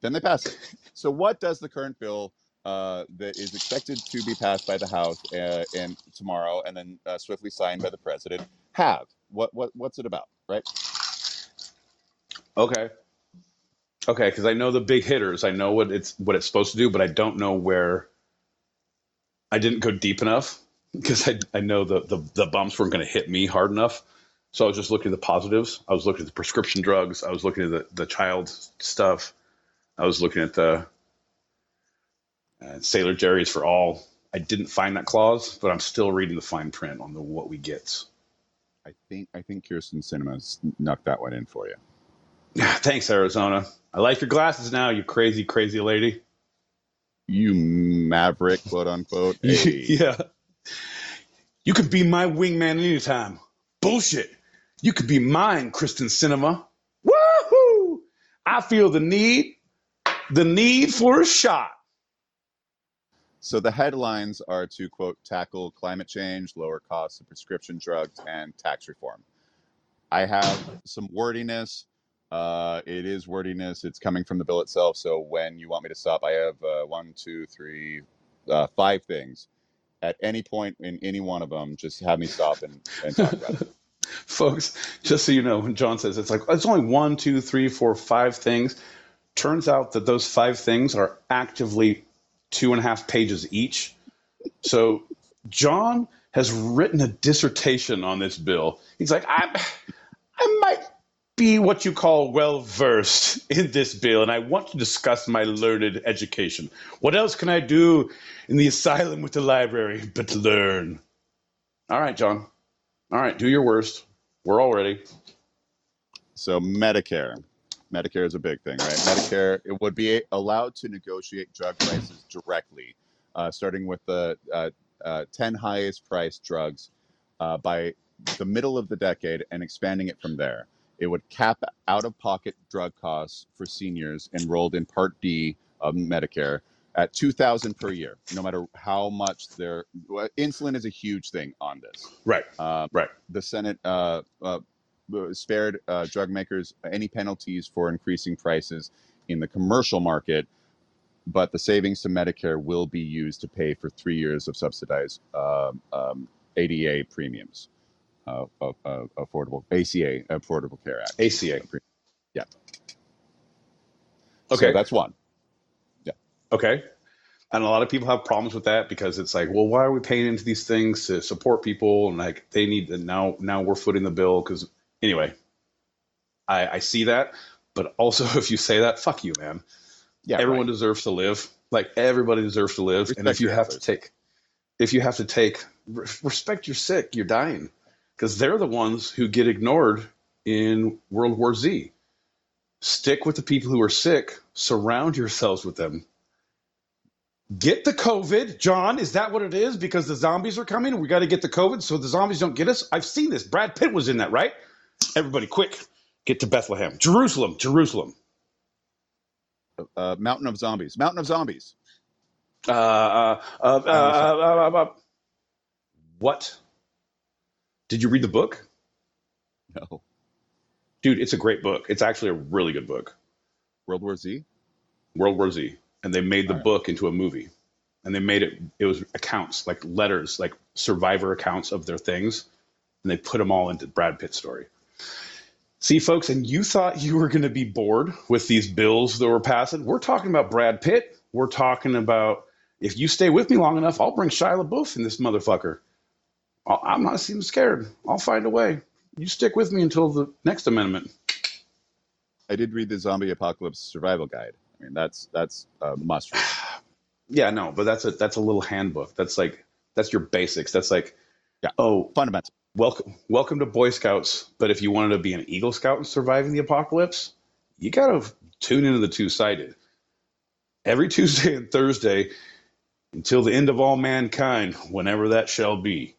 A: Then they pass it. So, what does the current bill uh, that is expected to be passed by the House uh, and tomorrow, and then uh, swiftly signed by the president, have? What what what's it about? Right?
B: Okay. Okay, because I know the big hitters. I know what it's what it's supposed to do, but I don't know where. I didn't go deep enough because I, I know the, the the bumps weren't going to hit me hard enough. So I was just looking at the positives. I was looking at the prescription drugs. I was looking at the, the child stuff. I was looking at the uh, Sailor Jerry's for all. I didn't find that clause, but I'm still reading the fine print on the what we get.
A: I think I think Kyrsten Sinema knocked that one in for you.
B: Thanks, Arizona. I like your glasses now, you crazy, crazy lady.
A: You maverick, quote unquote. Hey.
B: yeah. You could be my wingman anytime. Bullshit. You could be mine, Kristen Sinema. Woohoo! I feel the need, the need for a shot.
A: So the headlines are to quote tackle climate change, lower costs of prescription drugs, and tax reform. I have some wordiness. Uh, it is wordiness. It's coming from the bill itself. So when you want me to stop, I have uh, one, two, three, uh, five things, at any point in any one of them, just have me stop and, and talk about it.
B: Folks, just so you know, when Jon says it's like it's only one, two, three, four, five things, turns out that those five things are actively two and a half pages each. So Jon has written a dissertation on this bill. He's like, I, I might be what you call well versed in this bill, and I want to discuss my learned education. What else can I do in the asylum with the library but learn? All right, Jon. All right, do your worst. We're all ready.
A: So Medicare, Medicare is a big thing, right? Medicare it would be allowed to negotiate drug prices directly, uh, starting with the uh, uh, 10 highest priced drugs uh, by the middle of the decade and expanding it from there. It would cap out of pocket drug costs for seniors enrolled in Part D of Medicare at 2000 per year, no matter how much their well, insulin is a huge thing on this.
B: Right,
A: Um,
B: right.
A: the Senate uh, uh, spared uh, drug makers any penalties for increasing prices in the commercial market, but the savings to Medicare will be used to pay for three years of subsidized um, um, ADA premiums, uh, uh, uh, affordable ACA, Affordable Care Act.
B: ACA.
A: Yeah.
B: Okay.
A: So that's one. Yeah.
B: Okay. And a lot of people have problems with that because it's like, well, why are we paying into these things to support people? And like they need to now now we're footing the bill because anyway, I, I see that. But also if you say that, fuck you, man.
A: Yeah,
B: Everyone
A: right.
B: deserves to live. Like everybody deserves to live. and
A: Respect
B: if you
A: your
B: have to take if you have to take respect you're sick, you're dying. Because they're the ones who get ignored in World War Z. Stick with the people who are sick, surround yourselves with them. Get the COVID, Jon. Is that what it is? Because the zombies are coming. We got to get the COVID so the zombies don't get us. I've seen this. Brad Pitt was in that, right? Everybody, quick, get to Bethlehem, Jerusalem, Jerusalem.
A: Uh, Mountain of Zombies. Mountain of Zombies.
B: Uh, uh, uh, uh, uh, uh, uh, what? Did you read the book,
A: No.
B: dude? It's a great book. It's actually a really good book.
A: World War Z.
B: World War Z, and they made the
A: Alright.
B: book into a movie, and they made it. It was accounts, like letters, like survivor accounts of their things, and they put them all into Brad Pitt's story. See, folks, and you thought you were going to be bored with these bills that were passing. We're talking about Brad Pitt. We're talking about if you stay with me long enough, I'll bring Shia LaBeouf in this motherfucker. I'm not even scared. I'll find a way. You stick with me until the next amendment.
A: I did read the Zombie Apocalypse Survival Guide. I mean, that's that's a must read.
B: Yeah, no, but that's a that's a little handbook. That's like that's your basics. That's like,
A: Yeah.
B: oh,
A: Fundamental.
B: Welcome welcome to Boy Scouts. But if you wanted to be an Eagle Scout and surviving the apocalypse, you gotta tune into the two sided. Every Tuesday and Thursday until the end of all mankind, whenever that shall be.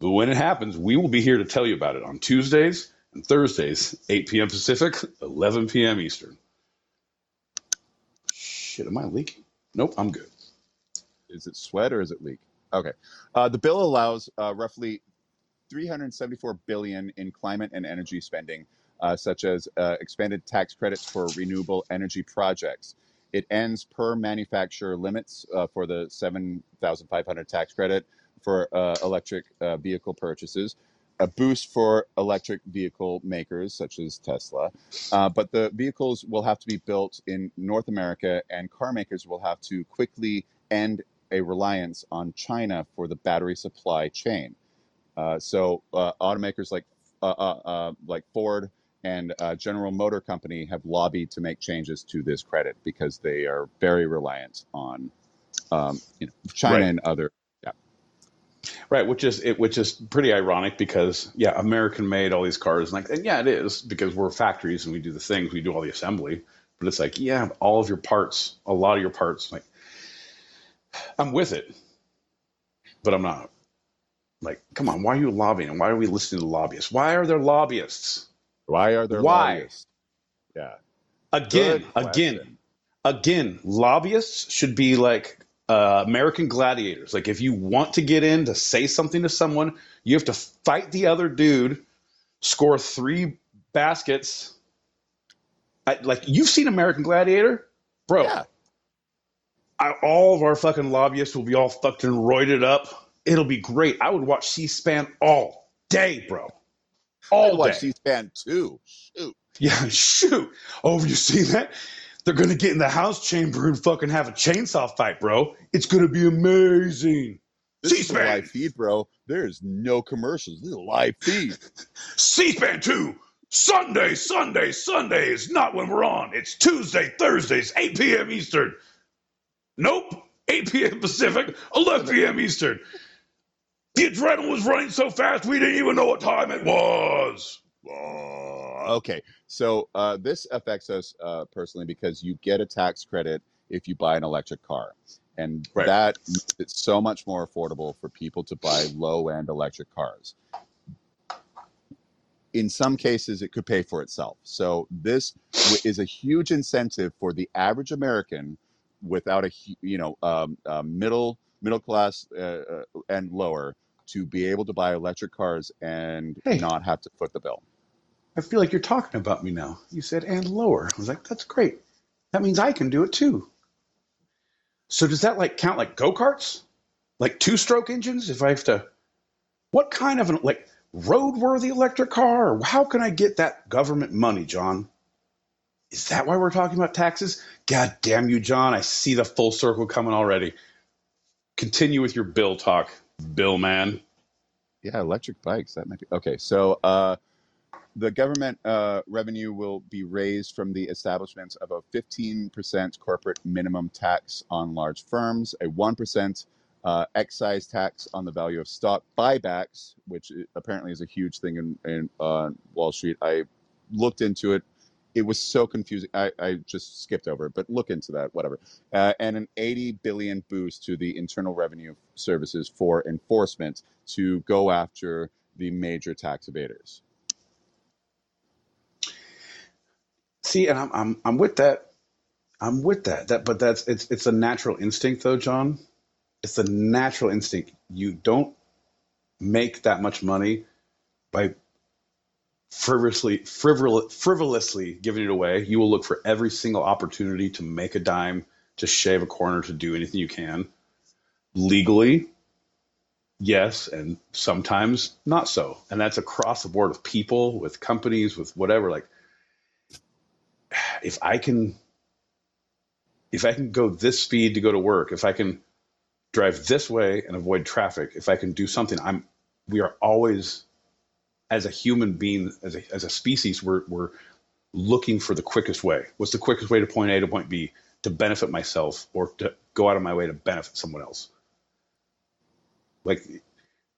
B: But when it happens, we will be here to tell you about it on Tuesdays and Thursdays, 8 p.m. Pacific, 11 p.m. Eastern. Shit, am I leaking? Nope, I'm good.
A: Is it sweat or is it leak? Okay. Uh, the bill allows uh, roughly 374 billion in climate and energy spending, uh, such as uh, expanded tax credits for renewable energy projects. It ends per manufacturer limits uh, for the 7,500 tax credit for uh, electric uh, vehicle purchases. A boost for electric vehicle makers such as Tesla, uh, but the vehicles will have to be built in North America, and car makers will have to quickly end a reliance on China for the battery supply chain. Uh, so uh, automakers like uh, uh, uh, like Ford and uh, General Motor Company have lobbied to make changes to this credit because they are very reliant on um, you know China
B: Right.
A: and other. Yeah,
B: Right, which is it, which is pretty ironic because yeah, American made all these cars, and like, and yeah, it is because we're factories and we do the things, we do all the assembly. But it's like, yeah, all of your parts, a lot of your parts, like, I'm with it, but I'm not. Like, come on, why are you lobbying? And why are we listening to lobbyists? Why are there lobbyists?
A: why are there
B: Why?
A: lobbyists? Yeah,
B: Again, again, again, lobbyists should be like uh, American gladiators. Like, if you want to get in to say something to someone, you have to fight the other dude, score three baskets. I, like, you've seen American Gladiator, bro.
A: Yeah.
B: I, all of our fucking lobbyists will be all fucking roided up. It'll be great. I would watch C-SPAN all day, bro. All
A: watch
B: day.
A: C-SPAN too. Shoot.
B: Yeah, shoot. Oh, you see that? They're gonna get in the House chamber and fucking have a chainsaw fight, bro. It's gonna be amazing.
A: This is a
B: C-SPAN.
A: live feed, bro. There's no commercials. This is a live feed.
B: C-SPAN 2. Sunday, Sunday, Sunday is Not when we're on. It's Tuesday, Thursdays, 8 p.m. Eastern. Nope. 8 p.m. Pacific, 11 p.m. Eastern. The adrenaline was running so fast we didn't even know what time it was.
A: Oh, okay, so uh, this affects us uh, personally because you get a tax credit if you buy an electric car, and
B: Right.
A: that makes it so much more affordable for people to buy low-end electric cars. In some cases, it could pay for itself. So this is a huge incentive for the average American without a you know um, uh, middle middle class uh, uh, and lower to be able to buy electric cars and
B: Hey.
A: not have to foot the bill.
B: I feel like you're talking about me now. You said and lower. I was like, that's great. That means I can do it too. So does that like count like go-karts? Like two-stroke engines? If I have to what kind of an like roadworthy electric car? How can I get that government money, Jon? Is that why we're talking about taxes? God damn you, Jon. I see the full circle coming already. Continue with your bill talk, Bill man.
A: Yeah, electric bikes. That might be okay. So, uh, the government uh, revenue will be raised from the establishment of a 15% corporate minimum tax on large firms, a 1% uh, excise tax on the value of stock buybacks, which i- apparently is a huge thing in, in uh, Wall Street. I looked into it. It was so confusing. I, I just skipped over it, but look into that, whatever. Uh, and an 80 billion boost to the Internal Revenue Services for enforcement to go after the major tax evaders.
B: See, and I'm I'm I'm with that. I'm with that. That but that's it's it's a natural instinct though, Jon. It's a natural instinct. You don't make that much money by frivolously frivol, frivolously giving it away. You will look for every single opportunity to make a dime, to shave a corner, to do anything you can. Legally, yes, and sometimes not so. And that's across the board with people, with companies, with whatever. Like if I can if I can go this speed to go to work, if I can drive this way and avoid traffic, if I can do something, I'm we are always as a human being, as a as a species, we're we're looking for the quickest way. What's the quickest way to point A to point B to benefit myself or to go out of my way to benefit someone else? Like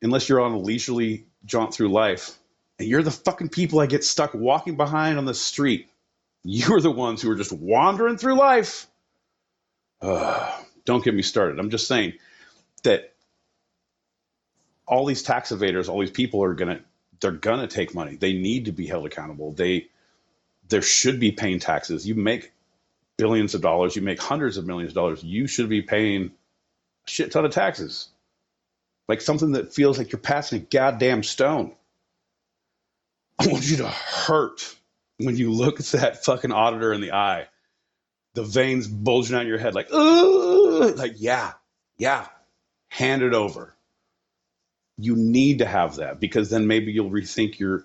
B: unless you're on a leisurely jaunt through life and you're the fucking people I get stuck walking behind on the street you're the ones who are just wandering through life. Ugh, don't get me started. I'm just saying that all these tax evaders, all these people are gonna they're gonna take money. They need to be held accountable. They there should be paying taxes. You make billions of dollars, you make hundreds of millions of dollars, you should be paying a shit ton of taxes. Like something that feels like you're passing a goddamn stone. I want you to hurt when you look at that fucking auditor in the eye, the veins bulging out your head, like, Ugh! like, yeah, yeah, hand it over. You need to have that because then maybe you'll rethink your,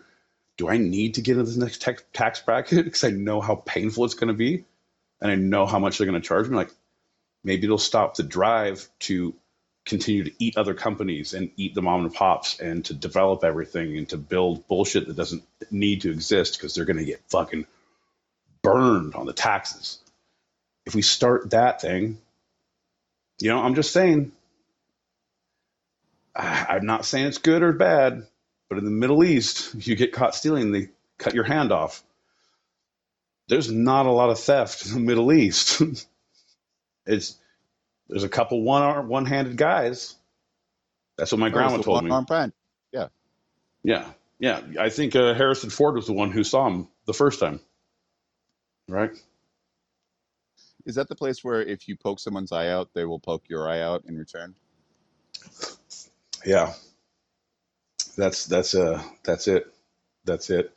B: do I need to get into this next tax, tax bracket because I know how painful it's going to be and I know how much they're going to charge me? Like, maybe it'll stop the drive to continue to eat other companies and eat the mom and pops and to develop everything and to build bullshit that doesn't need to exist because they're going to get fucking burned on the taxes. If we start that thing, you know, I'm just saying, I'm not saying it's good or bad, but in the Middle East, if you get caught stealing, they cut your hand off. There's not a lot of theft in the Middle East. it's there's a couple one arm one handed guys. That's what my grandma
A: One
B: told me.
A: arm friend.
B: Yeah, yeah. I think uh, Harrison Ford was the one who saw him the first time. Right?
A: Is that the place where if you poke someone's eye out, they will poke your eye out in return?
B: Yeah. That's that's uh that's it. That's it.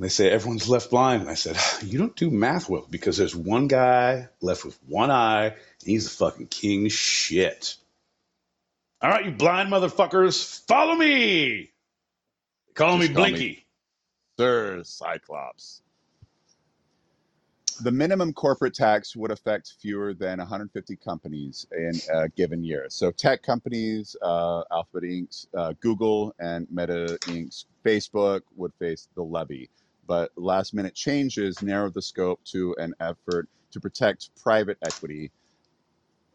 B: They say everyone's left blind. And I said, You don't do math well because there's one guy left with one eye, and he's the fucking king shit. All right, you blind motherfuckers, follow me. Call
A: Just
B: me
A: call me-
B: Blinky.
A: Sir Cyclops. The minimum corporate tax would affect fewer than 150 companies in a given year. So, tech companies, uh, Alphabet Inc., uh, Google, and Meta Inc., Facebook would face the levy. But last minute changes narrowed the scope to an effort to protect private equity.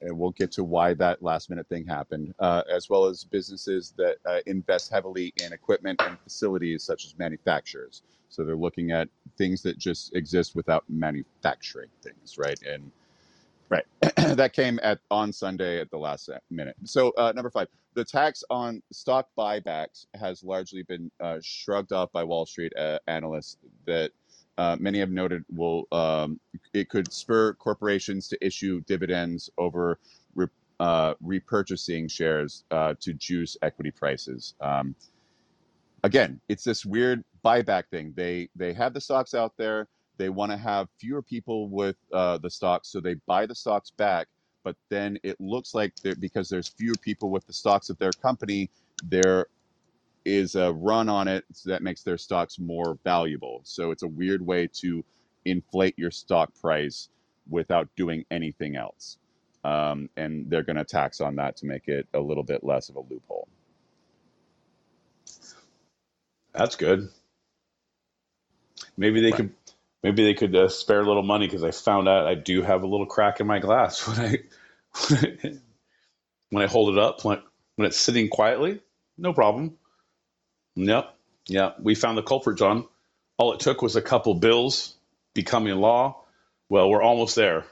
A: And we'll get to why that last minute thing happened, uh, as well as businesses that uh, invest heavily in equipment and facilities such as manufacturers. So they're looking at things that just exist without manufacturing things, right? And right, that came at on Sunday at the last minute. So uh, number five, the tax on stock buybacks has largely been uh, shrugged off by Wall Street uh, analysts. That uh, many have noted will um, it could spur corporations to issue dividends over re- uh, repurchasing shares uh, to juice equity prices. Um, again, it's this weird buyback thing. They they have the stocks out there. They want to have fewer people with uh, the stocks, so they buy the stocks back. But then it looks like because there's fewer people with the stocks of their company, there is a run on it so that makes their stocks more valuable. So it's a weird way to inflate your stock price without doing anything else. Um, and they're going to tax on that to make it a little bit less of a loophole.
B: That's good. Maybe they
A: Right.
B: could, maybe they could uh, spare a little money because I found out I do have a little crack in my glass when I when I, when I hold it up when when it's sitting quietly. No problem. Yep. Yeah. We found the culprit, Jon. All it took was a couple bills becoming law. Well, we're almost there.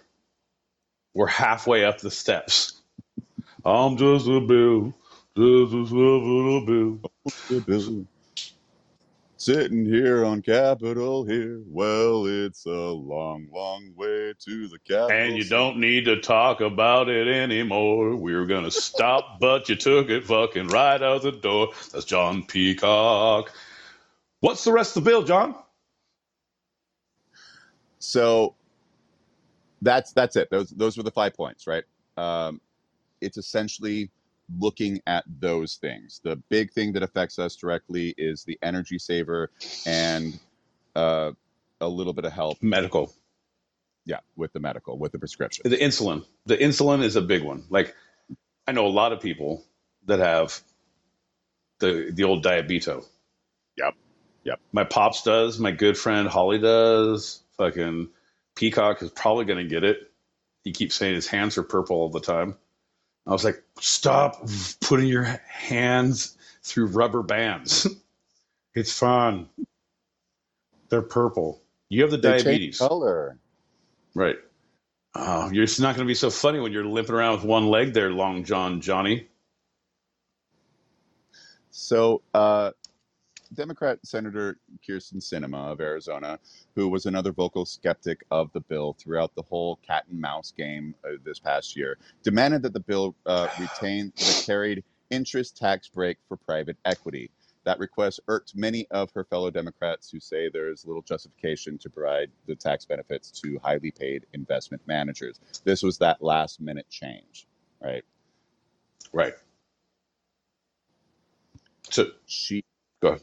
B: We're halfway up the steps. I'm just a bill, just a little bill.
A: Sitting here on Capitol Hill. Well, it's a long, long way to the Capitol.
B: And you don't need to talk about it anymore. We were going to stop, but you took it fucking right out the door. That's John Peacock. What's the rest of the bill, Jon?
A: So that's that's it. Those those were the five points, right? Um, it's essentially looking at those things. The big thing that affects us directly is the energy saver and uh, a little bit of help,
B: Medical.
A: yeah, with the medical, with the prescription.
B: The insulin. The insulin is a big one. Like, I know a lot of people that have the the old diabeto.
A: Yep. Yep.
B: My pops does. My good friend Holly does. Fucking Peacock is probably going to get it. He keeps saying his hands are purple all the time. I was like, stop putting your hands through rubber bands. it's fun. They're purple. You have the
A: They
B: diabetes.
A: color.
B: Right. Oh, you're, it's not going to be so funny when you're limping around with one leg there, Long John Johnny.
A: So, uh, Democrat Senator Kyrsten Sinema of Arizona, who was another vocal skeptic of the bill throughout the whole cat and mouse game uh, this past year, demanded that the bill uh, retain the carried interest tax break for private equity. That request irked many of her fellow Democrats who say there is little justification to provide the tax benefits to highly paid investment managers. This was that last minute change, right?
B: Right. So,
A: She
B: go ahead.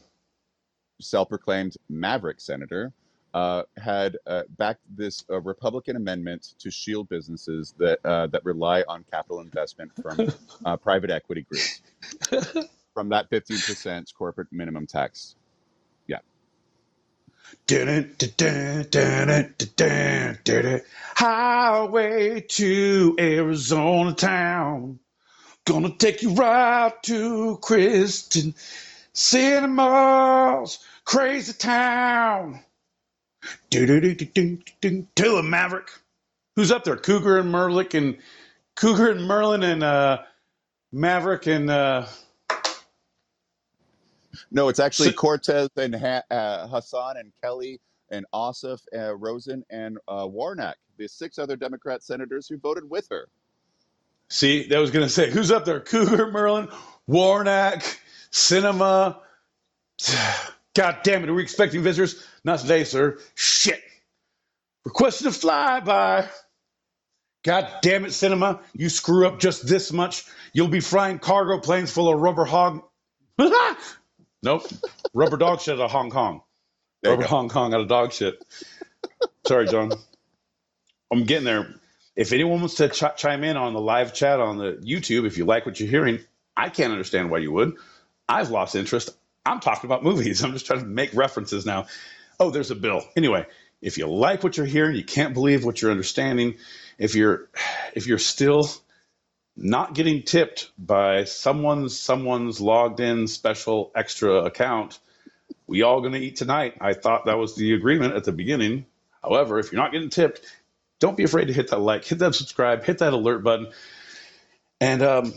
A: Self-proclaimed maverick senator uh, had uh, backed this uh, Republican amendment to shield businesses that uh, that rely on capital investment from uh, private equity groups from that 15% corporate minimum tax. Yeah.
B: Highway to Arizona town. Gonna take you right to Kristen Sinema's crazy town. Do do do do do do. Him, Maverick. Who's up there? Cougar and Merlick and Cougar and Merlin and uh, Maverick and uh,
A: no, it's actually
B: So-
A: Cortez and ha- uh, Hassan and Kelly and Ossoff, uh, Rosen and uh, Warnock, the six other Democrat senators who voted with her.
B: See, that was gonna say who's up there? Cougar, Merlin, Warnock, Sinema. God damn it, are we expecting visitors? Not today, sir. Shit. Requested a flyby. God damn it, Sinema. You screw up just this much, you'll be flying cargo planes full of rubber hog. nope. Rubber dog shit out of Hong Kong.
A: There
B: Rubber. Hong Kong out of dog shit. Sorry, Jon. I'm getting there. If anyone wants to ch- chime in on the live chat on the YouTube, if you like what you're hearing, I can't understand why you would. I've lost interest. I'm talking about movies. I'm just trying to make references now. Oh, there's a bill. Anyway, if you like what you're hearing, you can't believe what you're understanding. If you're if you're still not getting tipped by someone's someone's logged in special extra account, we all going to eat tonight. I thought that was the agreement at the beginning. However, if you're not getting tipped, don't be afraid to hit that like, hit that subscribe, hit that alert button, and um,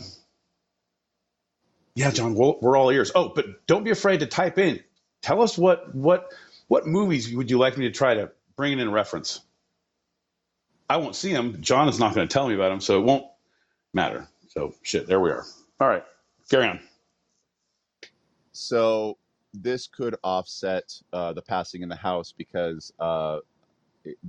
B: yeah, Jon, we're, we're all ears. Oh, but don't be afraid to type in. Tell us what what what movies would you like me to try to bring in reference. I won't see them. Jon is not going to tell me about them, so it won't matter. So shit, there we are. All right, carry on.
A: So this could offset uh, the passing in the House because uh,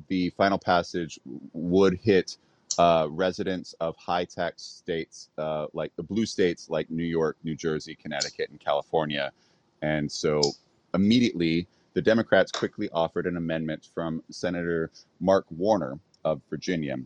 A: the final passage would hit uh, residents of high tax states uh, like the blue states like New York, New Jersey, Connecticut, and California. And so immediately, the Democrats quickly offered an amendment from Senator Mark Warner of Virginia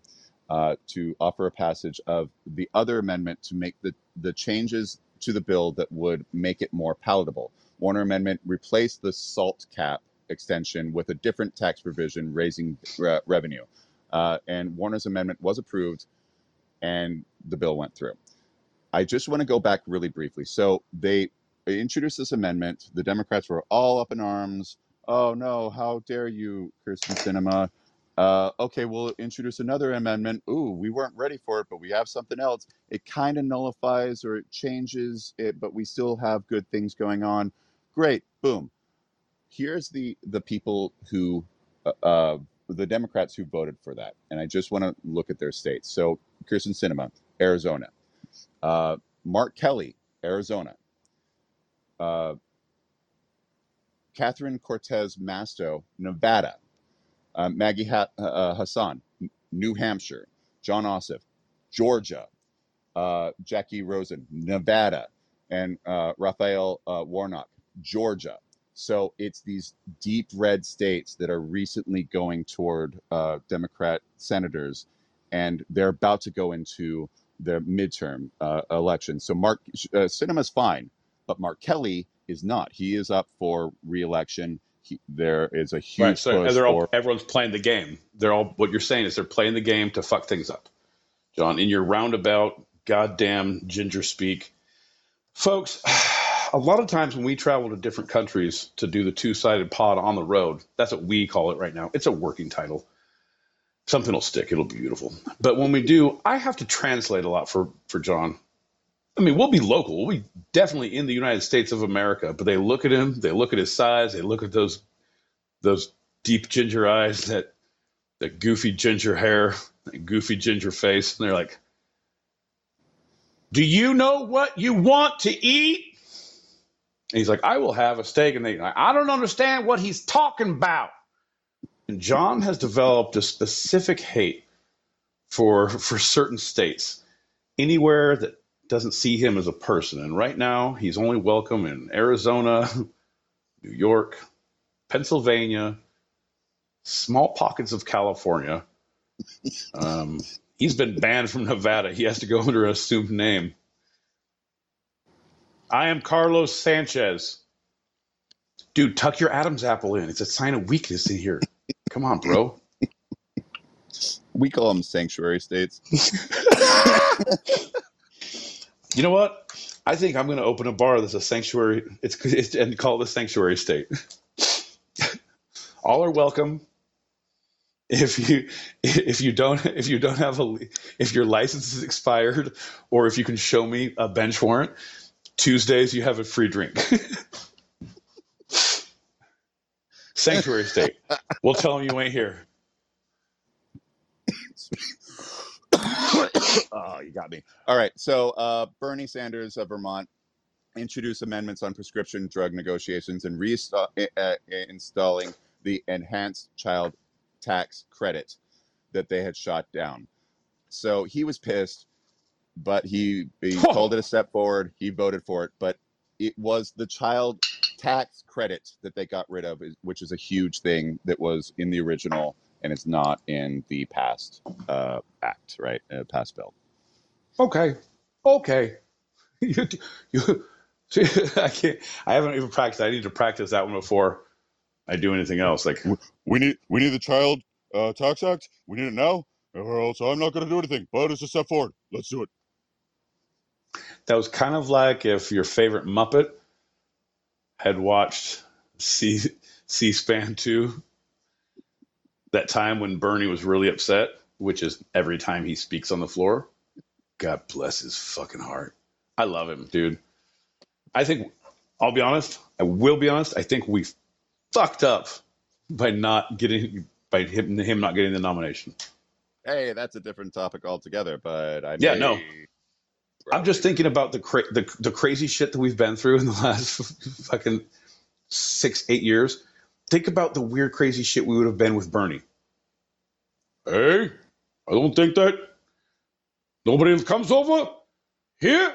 A: uh, to offer a passage of the other amendment to make the, the changes to the bill that would make it more palatable. Warner Amendment replaced the SALT cap extension with a different tax provision raising re- revenue. Uh, and Warner's amendment was approved and the bill went through. I just want to go back really briefly. So they introduced this amendment. The Democrats were all up in arms. Oh no, how dare you, Kyrsten Sinema? Uh, okay, we'll introduce another amendment. Ooh, we weren't ready for it, but we have something else. It kind of nullifies or it changes it, but we still have good things going on. Great, boom. Here's the the people who, uh, uh, the Democrats who voted for that, and I just want to look at their states. So, Kyrsten Sinema, Arizona. Uh, Mark Kelly, Arizona. Uh, Catherine Cortez Masto, Nevada. Uh, Maggie ha- uh, Hassan, N- New Hampshire. Jon Ossoff, Georgia. Uh, Jacky Rosen, Nevada. And uh, Raphael uh, Warnock, Georgia. So it's these deep red states that are recently going toward uh, Democrat senators, and they're about to go into their midterm uh, election. So Mark uh, Sinema's fine, but Mark Kelly is not. He is up for reelection. He, there is a huge
B: Right. So they're all
A: for
B: everyone's playing the game. They're all what you're saying is they're playing the game to fuck things up. Jon, in your roundabout goddamn ginger speak. Folks, a lot of times when we travel to different countries to do the two-sided pod on the road, that's what we call it right now. It's a working title. Something will stick, it'll be beautiful. But when we do, I have to translate a lot for for Jon. I mean, we'll be local. We'll be definitely in the United States of America, but they look at him, they look at his size, they look at those those deep ginger eyes, that that goofy ginger hair, that goofy ginger face, and they're like, "Do you know what you want to eat?" And he's like, "I will have a steak." And they, I don't understand what he's talking about. And Jon has developed a specific hate for for certain states, anywhere that doesn't see him as a person. And right now, he's only welcome in Arizona, New York, Pennsylvania, small pockets of California. Um, he's been banned from Nevada. He has to go under an assumed name. I am Carlos Sanchez. Dude, tuck your Adam's apple in. It's a sign of weakness in here. Come on, bro.
A: we call them sanctuary states.
B: You know what? I think I'm going to open a bar that's a sanctuary. It's, it's and call it the sanctuary state. All are welcome. If you if you don't if you don't have a if your license is expired or if you can show me a bench warrant, Tuesdays you have a free drink. sanctuary state. We'll tell them you ain't here.
A: oh, you got me. All right. So uh, Bernie Sanders of Vermont, introduced amendments on prescription drug negotiations and reinstalling uh, the enhanced child tax credit that they had shot down. So he was pissed, but he he
B: Whoa.
A: called it a step forward. He voted for it, but it was the child tax credit that they got rid of, which is a huge thing that was in the original and it's not in the past uh, act, right? Uh, past bill.
B: Okay. Okay. you, you, I can't. I haven't even practiced. I need to practice that one before I do anything else. Like,
A: We need we need the child uh, tax act. We need it now, or else I'm not going to do anything. But it's a step forward. Let's do it.
B: That was kind of like if your favorite Muppet had watched C C-SPAN 2 that time when Bernie was really upset, which is every time he speaks on the floor. God bless his fucking heart. I love him, dude. I think I'll be honest. I will be honest. I think we fucked up by not getting by him him not getting the nomination.
A: Hey, that's a different topic altogether. But I
B: Yeah,
A: may
B: no. I'm just thinking about the cra- the the crazy shit that we've been through in the last fucking six eight years. Think about the weird crazy shit we would have been with Bernie. Hey, I don't think that nobody comes over here.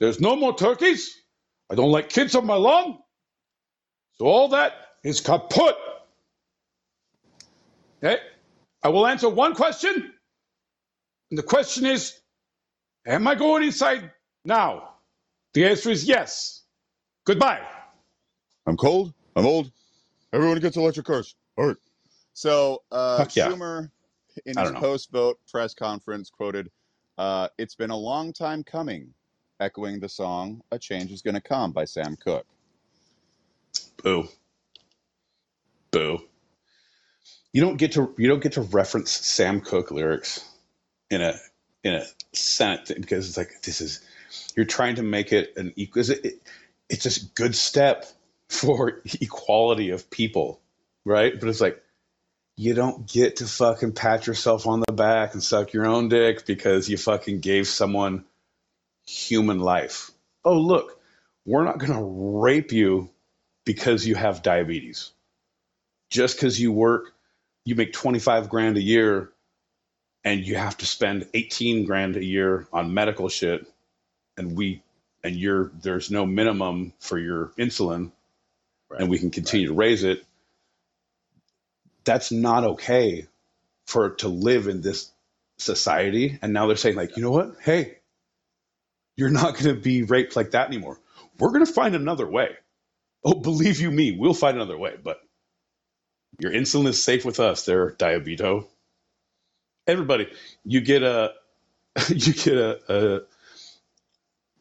B: There's no more turkeys. I don't like kids on my lawn. So all that is kaput. Okay, I will answer one question, and the question is. Am I going inside now? The answer is yes. Goodbye.
A: I'm cold. I'm old. Everyone gets electric cars. All right. So uh,
B: Fuck yeah.
A: Schumer, in
B: I
A: his
B: don't know.
A: post-vote press conference, quoted, uh, "It's been a long time coming," echoing the song "A Change Is Going to Come" by Sam Cooke.
B: Boo. Boo. You don't get to you don't get to reference Sam Cooke lyrics in a in a thing because it's like this is you're trying to make it an equal. It, it, it's a good step for equality of people, right? But it's like you don't get to fucking pat yourself on the back and suck your own dick because you fucking gave someone human life. Oh, look, we're not going to rape you because you have diabetes. Just because you work, you make 25 grand a year and you have to spend 18 grand a year on medical shit and we and you're there's no minimum for your insulin
A: Right.
B: and we can continue to raise it that's not okay for to live in this society. And now they're saying like you know what? Hey you're not going to be raped like that anymore. We're going to find another way. Oh believe you me we'll find another way but your insulin is safe with us there diabito everybody you get a you get a, a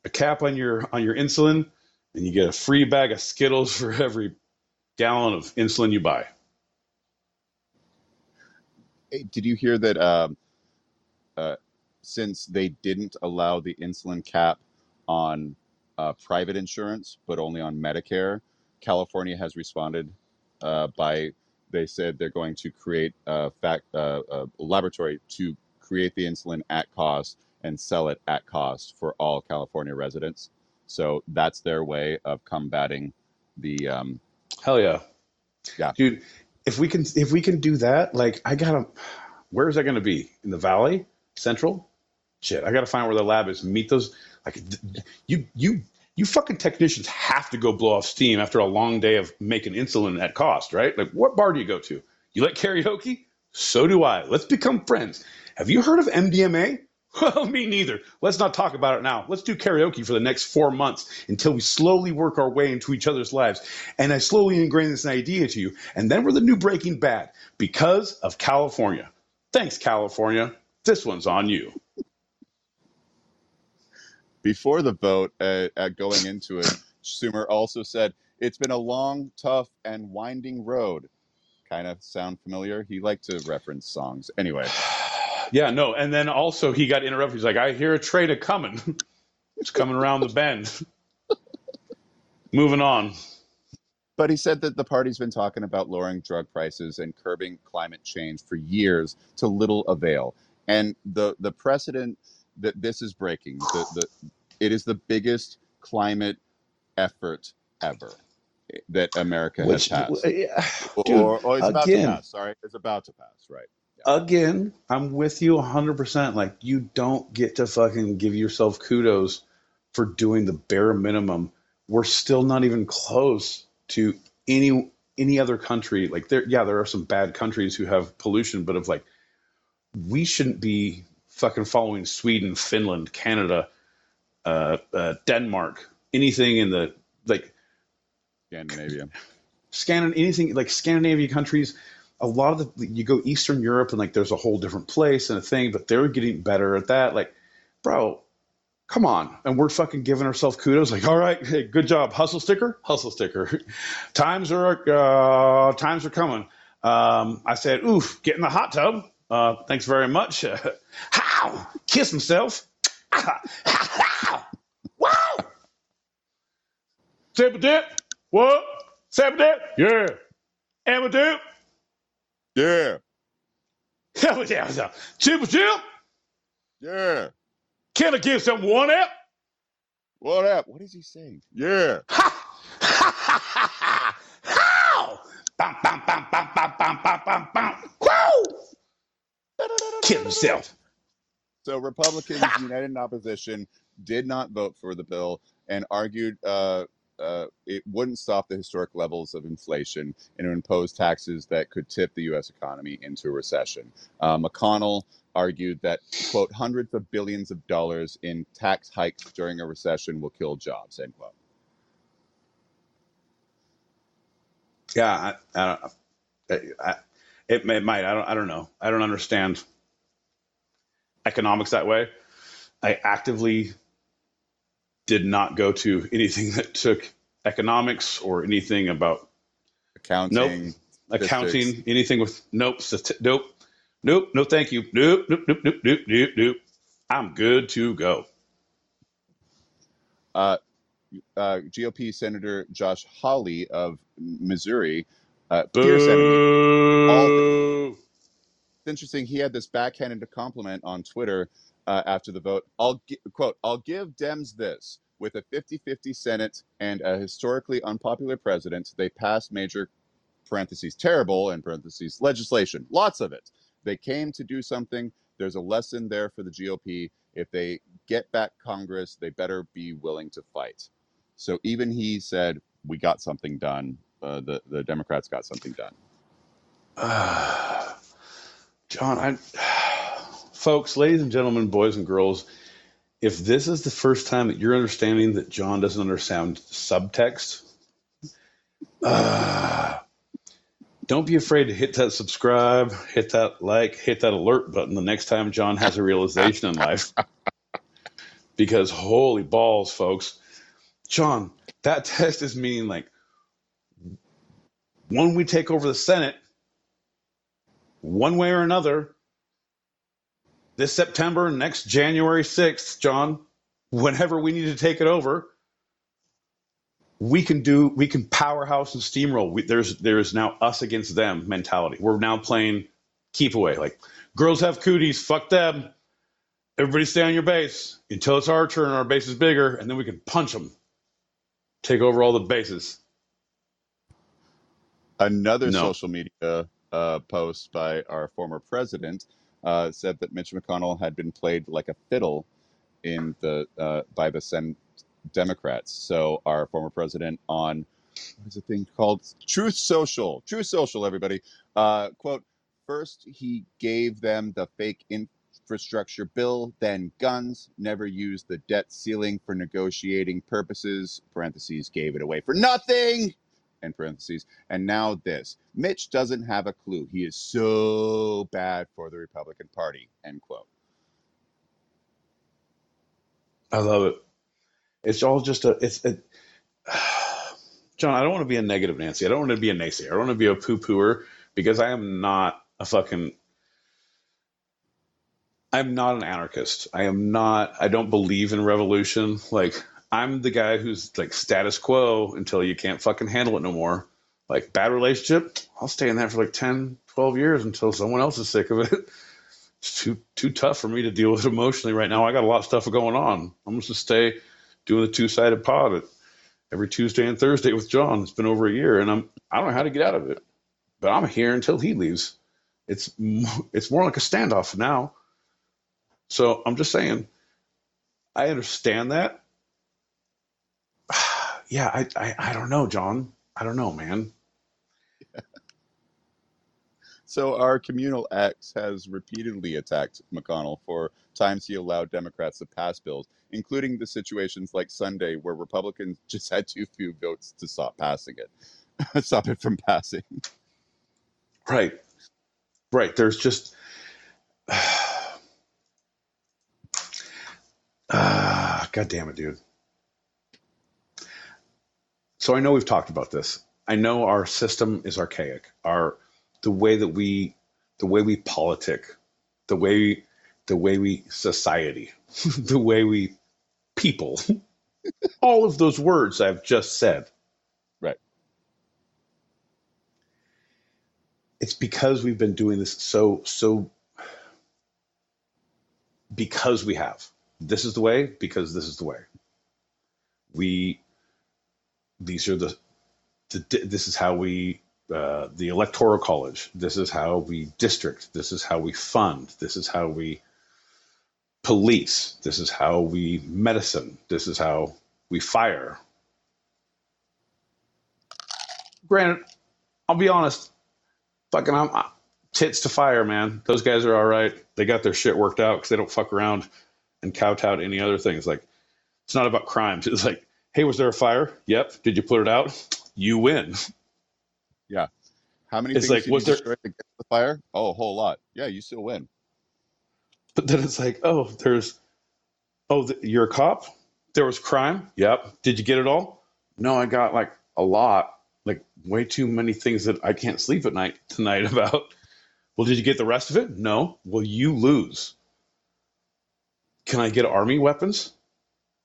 B: a cap on your on your insulin and you get a free bag of skittles for every gallon of insulin you buy
A: Hey, did you hear that? Um, uh, since they didn't allow the insulin cap on uh, private insurance, but only on Medicare, California has responded uh, by they said they're going to create a fact uh, a laboratory to create the insulin at cost and sell it at cost for all California residents. So that's their way of combating the um,
B: hell yeah
A: Yeah.
B: dude if we can if we can do that like i gotta where is that going to be in the valley central shit i gotta find where the lab is meet those like you you you fucking technicians have to go blow off steam after a long day of making insulin at cost right like what bar do you go to you like karaoke so do i let's become friends have you heard of mdma well, me neither. Let's not talk about it now. Let's do karaoke for the next four months until we slowly work our way into each other's lives. And I slowly ingrain this idea to you. And then we're the new Breaking Bad because of California. Thanks, California. This one's on you.
A: Before the vote, uh, uh, going into it, Schumer also said it's been a long, tough, and winding road. Kind of sound familiar? He liked to reference songs. Anyway,
B: Yeah, no. And then also he got interrupted. He's like, I hear a train a coming. it's coming around the bend. Moving on.
A: but he said that the party's been talking about lowering drug prices and curbing climate change for years to little avail. And the the precedent that this is breaking, the, the it is the biggest climate effort ever eh, that America
B: Which,
A: has passed.
B: Eh,
A: yeah,
B: dude,
A: or, or it's about to
B: again,
A: pass. Sorry, it's about to pass. Right.
B: again, I'm with you 100%. Like, you don't get to fucking give yourself kudos for doing the bare minimum. We're still not even close to any any other country. Like, there, yeah, there are some bad countries who have pollution, but of like, we shouldn't be fucking following Sweden, Finland, Canada, uh, uh, Denmark, anything in the like
A: Scandinavia.
B: Scanin anything like Scandinavian countries, a lot of the you go Eastern Europe and like there's a whole different place and a thing, but they're getting better at that. Like, bro, come on. And we're fucking giving ourselves kudos. Like, all right, hey, good job. Hustle sticker, hustle sticker. times are uh, times are coming. Um, I said, oof, get in the hot tub. Uh, thanks very much. how? Kiss himself. wow. Sip dip. What? Sip dip? Yeah. Emma dip?
A: Yeah.
B: Hell yeah. yeah. Chip chip?
A: Yeah.
B: Can I give some one up?
A: What up? What is he saying? Yeah.
B: Ha! Ha ha ha ha! How? Bam, bam, bam, bam, bam, bam, bam, bam, bam. Woo! Kill himself.
A: So Republicans united in opposition did not vote for the bill and argued uh, uh, it wouldn't stop the historic levels of inflation and it would impose taxes that could tip the U.S. economy into a recession. Uh, McConnell argued that, quote, hundreds of billions of dollars in tax hikes during a recession will kill jobs, end quote.
B: Yeah, I, I don't. I, I, it, it might. I don't. I don't know. I don't understand economics that way. I actively did not go to anything that took economics or anything about
A: Accounting,
B: Nope.
A: accounting,
B: anything with nope, stati- nope, nope, no, thank you, nope, nope, nope, nope, nope, nope, nope. I'm good to go.
A: Uh, uh, GOP Senator Josh Hawley of Missouri, uh, dear Senator, all
B: Boo!
A: it's interesting. He had this backhanded compliment on Twitter uh, after the vote. I'll gi- quote, I'll give Dems this. With a 50 50 Senate and a historically unpopular president, they passed major parentheses terrible and parentheses legislation. Lots of it. They came to do something. There's a lesson there for the GOP. If they get back Congress, they better be willing to fight. So even he said, We got something done. Uh, the, the Democrats got something done.
B: Ah, Jon, I, folks, ladies and gentlemen, boys and girls, if this is the first time that you're understanding that Jon doesn't understand subtext, uh, don't be afraid to hit that subscribe, hit that like, hit that alert button the next time Jon has a realization in life. Because holy balls, folks, Jon, that text is meaning like when we take over the Senate, one way or another, this September, next January 6th, Jon, whenever we need to take it over, we can do, we can powerhouse and steamroll. We, there's, there's now us against them mentality. We're now playing keep away. Like, girls have cooties, fuck them. Everybody stay on your base until it's our turn, our base is bigger, and then we can punch them, take over all the bases.
A: Another
B: No.
A: social media uh, post by our former president uh, said that Mitch McConnell had been played like a fiddle in the uh, by the Senate Democrats. So our former president on what is the thing called Truth Social? Truth Social, everybody. Uh, quote: First, he gave them the fake infrastructure bill, then guns. Never used the debt ceiling for negotiating purposes. Parentheses gave it away for nothing. In parentheses, and now this. Mitch doesn't have a clue. He is so bad for the Republican Party. End quote.
B: I love it. It's all just a, it's, it, Jon, I don't want to be a negative Nancy. I don't want to be a naysayer. I don't want to be a poo pooer because I am not a fucking, I'm not an anarchist. I am not, I don't believe in revolution. Like, I'm the guy who's like status quo until you can't fucking handle it no more. Like, bad relationship, I'll stay in that for like 10, 12 years until someone else is sick of it. It's too, too tough for me to deal with emotionally right now. I got a lot of stuff going on. I'm just gonna stay doing the two sided pod every Tuesday and Thursday with Jon. It's been over a year, and I'm I don't know how to get out of it, but I'm here until he leaves. It's it's more like a standoff now. So I'm just saying, I understand that. Yeah, I, I I don't know, Jon. I don't know, man.
A: So our communal X has repeatedly attacked McConnell for times he allowed Democrats to pass bills, including the situations like Sunday where Republicans just had too few votes to stop passing it, stop it from passing.
B: Right, right. There's just. Ah, God damn it, dude. So I know we've talked about this. I know our system is archaic. Our the way that we the way we politic, the way the way we society, the way we people, all of those words I've just said.
A: Right.
B: It's because we've been doing this so so because we have. This is the way because this is the way. We these are the, the this is how we uh, the electoral college. This is how we district. This is how we fund. This is how we police. This is how we medicine. This is how we fire. Granted, I'll be honest. Fucking, I'm tits to fire, man. Those guys are all right. They got their shit worked out because they don't fuck around and kowtow to any other things. Like, it's not about crimes. It's like, hey, was there a fire? Yep. Did you put it out? You win.
A: Yeah. How many
B: It's
A: things
B: like, was there-
A: to get the fire? Oh, a whole lot. Yeah, you still win.
B: But then it's like, oh, there's, oh, th- you're a cop. There was crime. Yep. Did you get it all? No, I got like a lot, like way too many things that I can't sleep at night tonight about. Well, did you get the rest of it? No. Well, you lose. Can I get army weapons?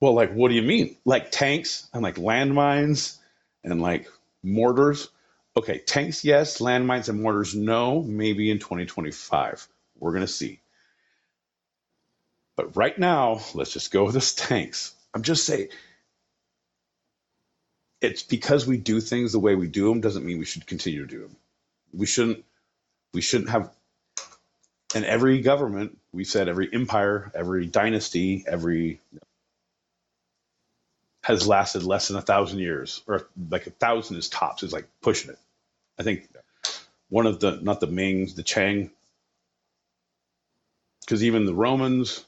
B: Well, like, what do you mean? Like tanks and like landmines and like mortars? Okay, tanks, yes. Landmines and mortars, no. Maybe in 2025. We're going to see. But right now, let's just go with this tanks. I'm just saying, it's because we do things the way we do them doesn't mean we should continue to do them. We shouldn't. We shouldn't have. And every government, we said every empire, every dynasty, every has lasted less than a thousand years, or like a thousand is tops. Is like pushing it. I think one of the not the Mings, the Chang, because even the Romans,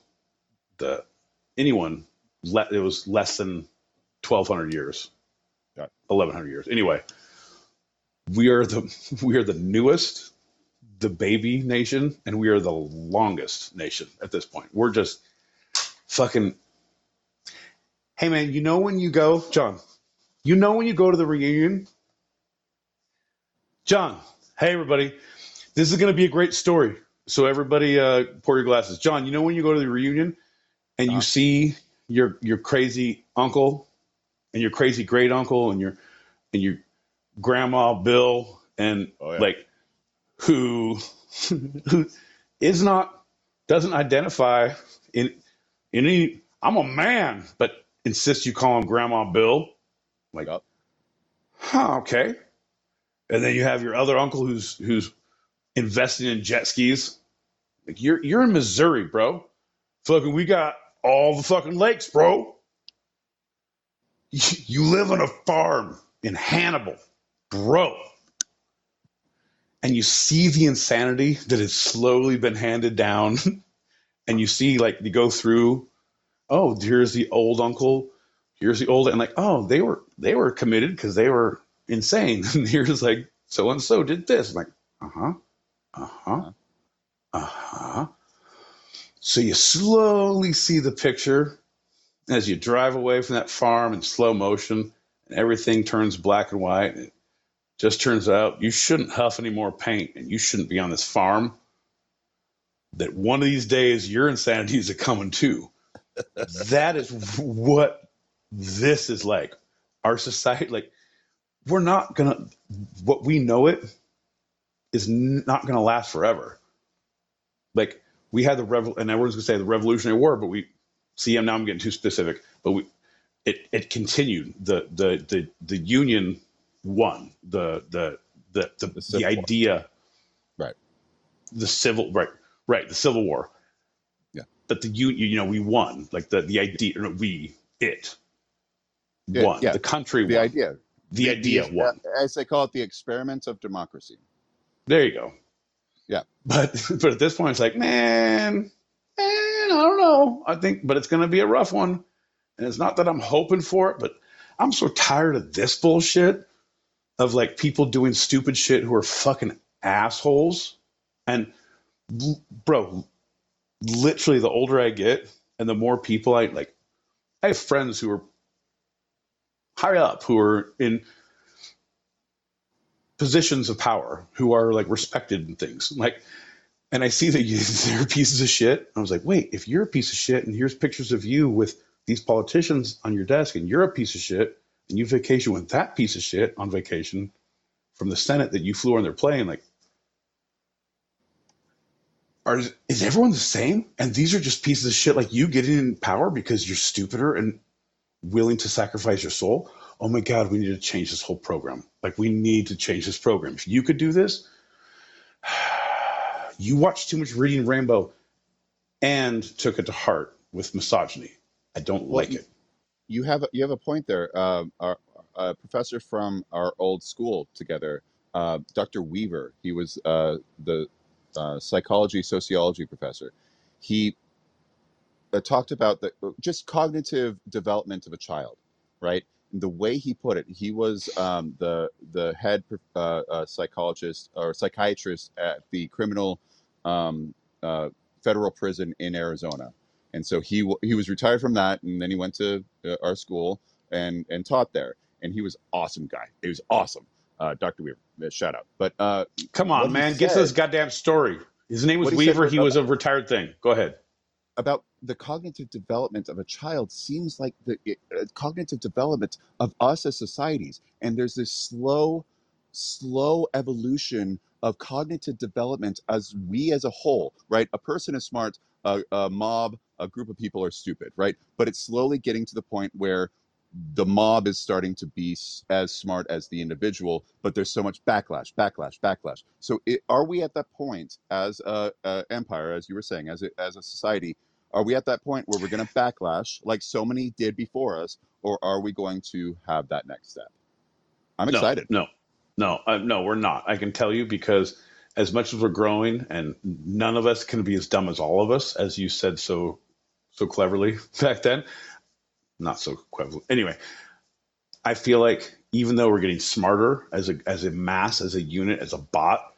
B: the anyone, le, it was less than twelve hundred years, eleven hundred years. Anyway, we are the we are the newest, the baby nation, and we are the longest nation at this point. We're just fucking. Hey man, you know when you go, Jon? You know when you go to the reunion, Jon. Hey everybody, this is going to be a great story. So everybody, uh, pour your glasses. Jon, you know when you go to the reunion and you
A: Uh-huh.
B: see your your crazy uncle and your crazy great uncle and your and your grandma Bill and
A: Oh, yeah.
B: like who who is not doesn't identify in in any I'm a man, but insists you call him Grandma Bill. Like,
A: Yup.
B: huh, okay. And then you have your other uncle who's who's investing in jet skis. Like you're you're in Missouri, bro. Fucking, we got all the fucking lakes, bro. You, you live on a farm in Hannibal, bro. And you see the insanity that has slowly been handed down. and you see, like, you go through, oh, here's the old uncle, here's the old, and like, oh, they were they were committed because they were insane. And here's like so and so did this. I'm like, uh huh, uh huh, uh huh. So you slowly see the picture as you drive away from that farm in slow motion, and everything turns black and white. It just turns out you shouldn't huff any more paint, and you shouldn't be on this farm. That one of these days your insanity is a coming too. That is what this is like. Our society, like, we're not gonna. What we know it is not gonna last forever. Like we had the revel, and everyone's gonna say the Revolutionary War, but we see. Now I'm getting too specific, but we it it continued. The the the the Union won. The the the the,
A: The
B: the,
A: Civil War.
B: idea,
A: Right.
B: the civil right right the Civil War. But the Union, you know, we won. Like the the idea, no, we it
A: Yeah,
B: won.
A: yeah.
B: The country
A: The
B: won.
A: idea.
B: the idea
A: the-
B: won.
A: As they call it, the experiment of democracy.
B: There you go.
A: Yeah.
B: But but at this point, it's like, man, man, I don't know. I think, but it's going to be a rough one. And it's not that I'm hoping for it, but I'm so tired of this bullshit of like people doing stupid shit who are fucking assholes. And bro, literally, the older I get and the more people I like, I have friends who are high up who are in positions of power who are like respected and things. Like and i see that you, they're pieces of shit. I was like wait if you're a piece of shit and here's pictures of you with these politicians on your desk and you're a piece of shit and you vacation with that piece of shit on vacation from the senate that you flew on their plane like are is everyone the same and these are just pieces of shit like you getting in power because you're stupider and willing to sacrifice your soul oh my god we need to change this whole program like we need to change this program if you could do this you watched too much reading rainbow and took it to heart with misogyny i don't
A: Well,
B: like it
A: You have you have a point there. Um, our a professor from our old school together, uh, Dr. Weaver. He was uh, the uh, psychology sociology professor. He uh, talked about the just cognitive development of a child, right? The way he put it, he was um, the the head uh, uh, psychologist or psychiatrist at the criminal um, uh, federal prison in Arizona, and so he he was retired from that, and then he went to uh, our school and and taught there, and he was awesome guy. He was awesome, uh, Dr. Weaver. uh, Shout out. But uh,
B: come on man. Get to this goddamn story. His name was
A: he
B: weaver. He was a retired thing. Go ahead.
A: About the cognitive development of a child seems like the uh, cognitive development of us as societies. And there's this slow slow evolution of cognitive development as we as a whole right? A person is smart a, a mob a group of people are stupid right? But it's slowly getting to the point where the mob is starting to be as smart as the individual but there's so much backlash backlash backlash so it, are we at that point as a, a empire as you were saying as a, as a society are we at that point where we're going to backlash like so many did before us, or are we going to have that next step? I'm
B: no
A: excited.
B: no no uh, no we're not i can tell you because as much as we're growing and none of us can be as dumb as all of us as you said so so cleverly back then not so equivalent. anyway i feel like even though we're getting smarter as a as a mass as a unit as a bot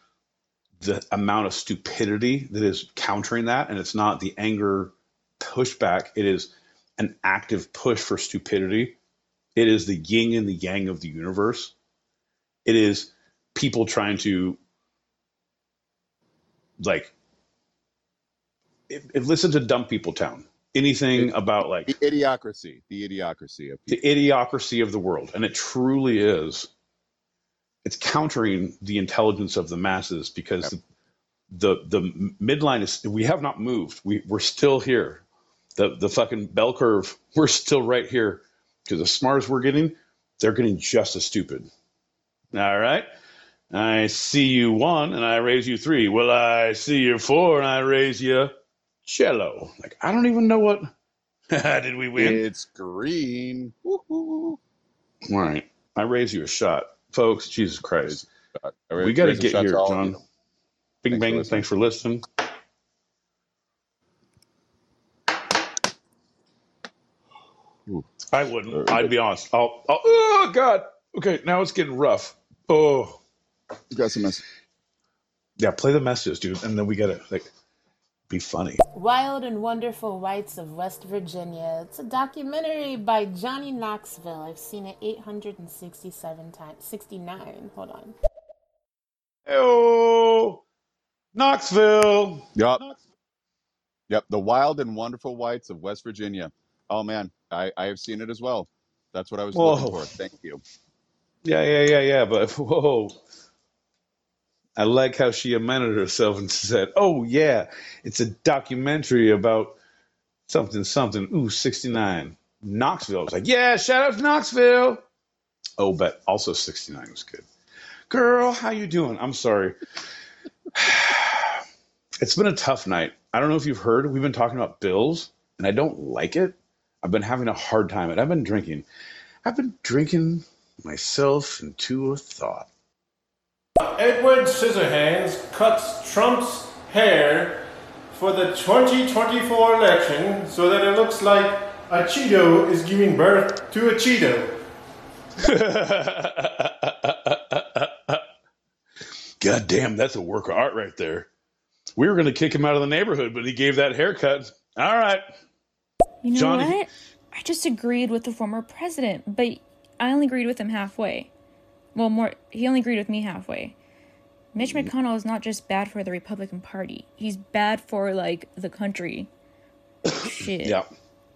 B: the amount of stupidity that is countering that and it's not the anger pushback it is an active push for stupidity. It is the yin and the yang of the universe. It is people trying to like if, if listen to dumb people town anything
A: It,
B: about like
A: the idiocracy, the idiocracy of
B: the idiocracy of the world. And it truly is it's countering the intelligence of the masses because the the, the midline is we have not moved. We, we're still here. The the fucking bell curve we're still right here. Because the smartest we're getting they're getting just as stupid. All right? I see you one and i raise you three. Well i see you four and i raise you cello. Like i don't even know what did we win?
A: It's green. Woo-hoo.
B: all right. I raise you a shot. Folks jesus christ. We got to get here
A: to all of
B: john. bing
A: Thanks for
B: bang.
A: listening.
B: thanks for listening.
A: Ooh.
B: i wouldn't. I'd be honest. I'll, I'll oh god. Okay now it's getting rough. Oh.
A: You got some mess.
B: yeah play the messages dude and then we gotta like be funny
F: Wild and Wonderful Whites of West Virginia. It's a documentary by Johnny Knoxville. I've seen it 867 times. 69. Hold on.
B: oh knoxville
A: Yep. Yep. The wild and wonderful whites of West Virginia. Oh man, I, I have seen it as well. That's what I was looking for. Thank you.
B: yeah yeah yeah yeah but whoa I like how she amended herself and said, "Oh yeah, it's a documentary about something something." Ooh, sixty nine. Knoxville. I was like, yeah, shout out to Knoxville. Oh, but also 69 was good. Girl, how you doing? I'm sorry. it's been a tough night. I don't know if you've heard, we've been talking about bills, and I don't like it. I've been having a hard time. And I've been drinking. I've been drinking myself into a thought.
G: Edward Scissorhands cuts Trump's hair for the 2024 election so that it looks like a Cheeto is giving birth to a Cheeto.
B: God damn, that's a work of art right there. We were going to kick him out of the neighborhood, but he gave that haircut. All right.
H: You know
B: Johnny-
H: what? I just agreed with the former president, but I only agreed with him halfway. Well, more, he only agreed with me halfway. Mitch McConnell is not just bad for the Republican Party, he's bad for, like, the country. Shit.
B: Yeah.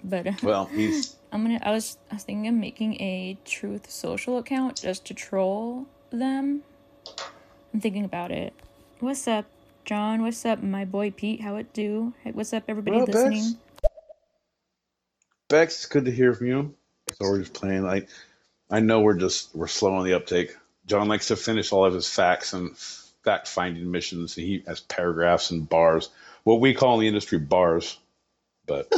H: But
B: Well, he's.
H: I'm gonna, I was, I was thinking of making a Truth Social account just to troll them. I'm thinking about it. What's up, Jon? What's up, my boy Pete? How it do? Hey, what's up, everybody
B: What up, Bex?
H: listening?
B: Bex, it's good to hear from you. So we're just playing. Like, I know we're just we're slow on the uptake. John likes to finish all of his facts and fact finding missions. He has paragraphs and bars, what we call in the industry bars. But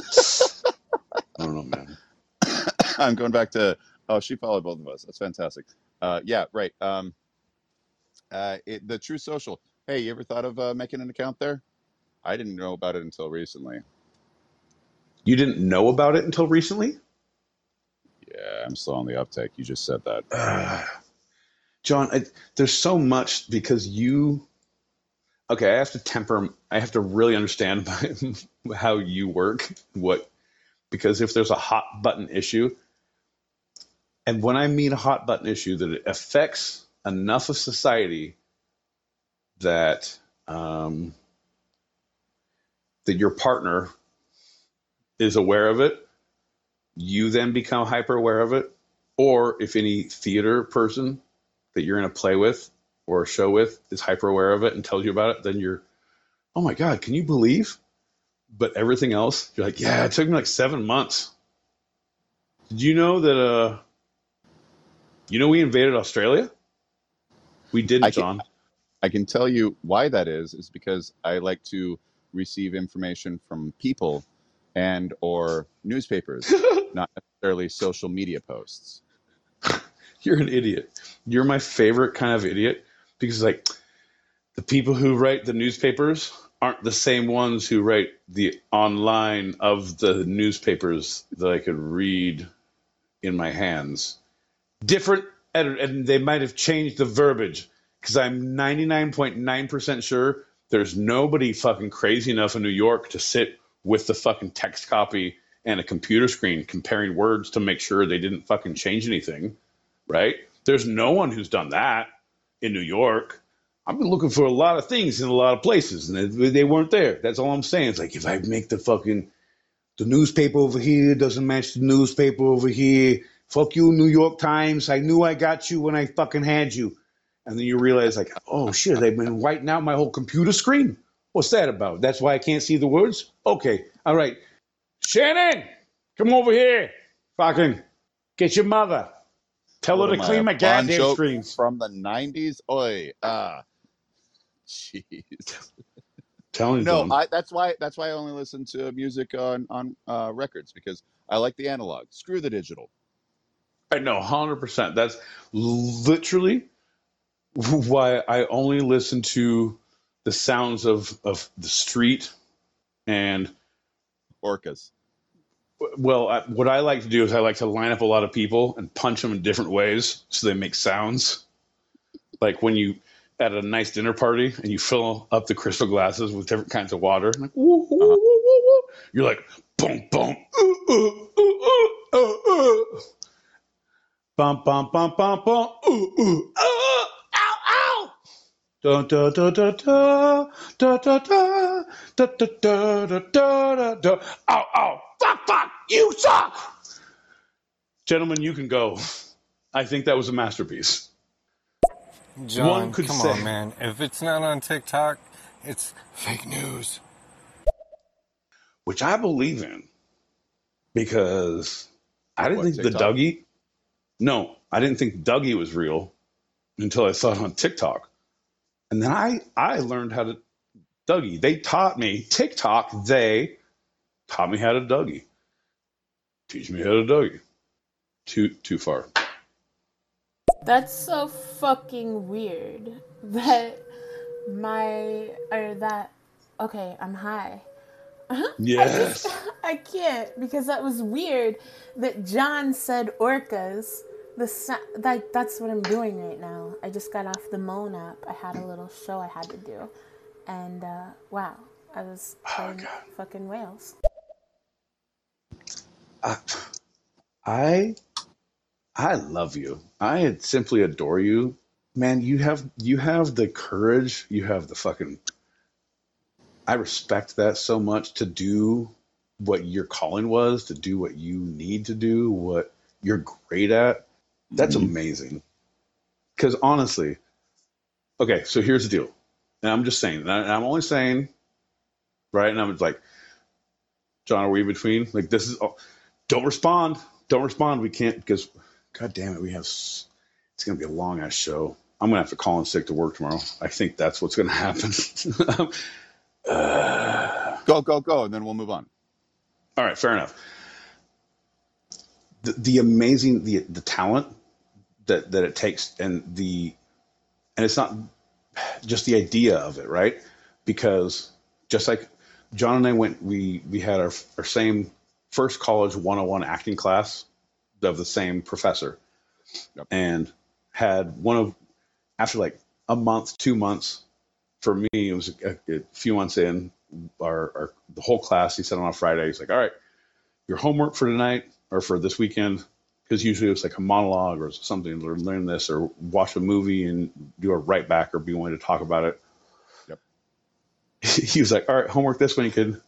B: I don't know, man.
A: I'm going back to. Oh, she followed both of us. That's fantastic. Uh, yeah, right. Um, uh, it, the True Social. Hey, you ever thought of uh, making an account there? I didn't know about it until recently.
B: You didn't know about it until recently,
A: Yeah, I'm slow on the uptake. You just said that.
B: Jon. I, there's so much because you. Okay, I have to temper. I have to really understand how you work. What because if there's a hot button issue, and when I mean a hot button issue, that it affects enough of society that um, that your partner is aware of it, you then become hyper aware of it, or if any theater person that you're in a play with or a show with is hyper aware of it and tells you about it, then you're, oh my god, can you believe? But everything else, you're like, yeah, it took me like seven months. Did you know that? uh You know, we invaded Australia. We didn't,
A: I can-
B: Jon.
A: I can tell you why that is. Is because I like to receive information from people and or newspapers, not necessarily social media posts.
B: You're an idiot. You're my favorite kind of idiot because, like, the people who write the newspapers aren't the same ones who write the online of the newspapers that I could read in my hands. Different, and, and they might have changed the verbiage because I'm 99.9% sure there's nobody fucking crazy enough in New York to sit with the fucking text copy and a computer screen comparing words to make sure they didn't fucking change anything right? There's no one who's done that in New York. I've been looking for a lot of things in a lot of places, and they, weren't there. That's all I'm saying. It's like if I make the fucking the newspaper over here doesn't match the newspaper over here. Fuck you, New York Times. I knew I got you when I fucking had you. And then you realize, like, oh shit, they've been whiting out my whole computer screen. What's that about? That's why I can't see the words. Okay, all right. Shannon, come over here. Fucking get your mother. Tell
A: What
B: her to clean my
A: Bon
B: goddamn
A: Jovi
B: screens.
A: from the '90s. Oi, ah, jeez.
B: Telling you,
A: No,
B: Jon.
A: I, that's why. That's why I only listen to music on on uh, records because I like the analog. Screw the digital.
B: I know, hundred percent. That's literally why I only listen to the sounds of of the street and
A: Orcas.
B: Well, I, what I like to do is I like to line up a lot of people and punch them in different ways so they make sounds. Like when you at a nice dinner party and you fill up the crystal glasses with different kinds of water, like woo, woo, you're like boom, boom, ooh, ooh, ooh, ooh, ooh, ooh. bum, bum, bum, bum, bum, ooh, ooh, ah, ow, ow. Da da da da da da da da da da da da da da ow ow fuck fuck you suck gentlemen you can go i think that was a masterpiece
C: Jon,
B: One could
C: come
B: say-
C: on, man. If it's not on TikTok, it's fake news.
B: which i believe in because I didn't
A: What,
B: think the Dougie. No, I didn't think Dougie was real until I saw it on TikTok, and then I I learned how to Dougie. They taught me TikTok. They taught me how to Dougie. Teach me how to Dougie. Too too far.
F: That's so fucking weird that my or that okay, I'm high. I
B: Yes.
F: just I can't because that was weird that Jon said orcas. The like that's what I'm doing right now. I just got off the Moan app. I had a little show I had to do, and uh, wow, I was playing fucking whales.
B: I, I I love you. I simply adore you, man. You have you have the courage. You have the fucking. I respect that so much to do what your calling was, to do what you need to do, what you're great at. That's mm-hmm. amazing. Because honestly, okay, so here's the deal, and I'm just saying, and I- I'm only saying, right? And I'm like, Jon, are we in between? Like this is. Oh, don't respond. Don't respond. We can't because, god damn it, we have. It's gonna be a long ass show. I'm gonna have to call in sick to work tomorrow. I think that's what's gonna happen. Uh,
A: Go, go, go, and then we'll move on.
B: all right, fair enough. The, the amazing the the talent that that it takes and the and it's not just the idea of it, right? Because just like Jon and I went, we we had our our same first college 101 acting class of the same professor,
A: Yep.
B: and had one of after like a month, two months. For me, it was a, a few months in. Our, our the whole class. He said on a Friday, he's like, "All right, your homework for tonight or for this weekend." Because usually it's like a monologue or something, or learn this, or watch a movie and do a write back, or be willing to talk about it.
A: Yep.
B: He was like, "All right, homework this weekend: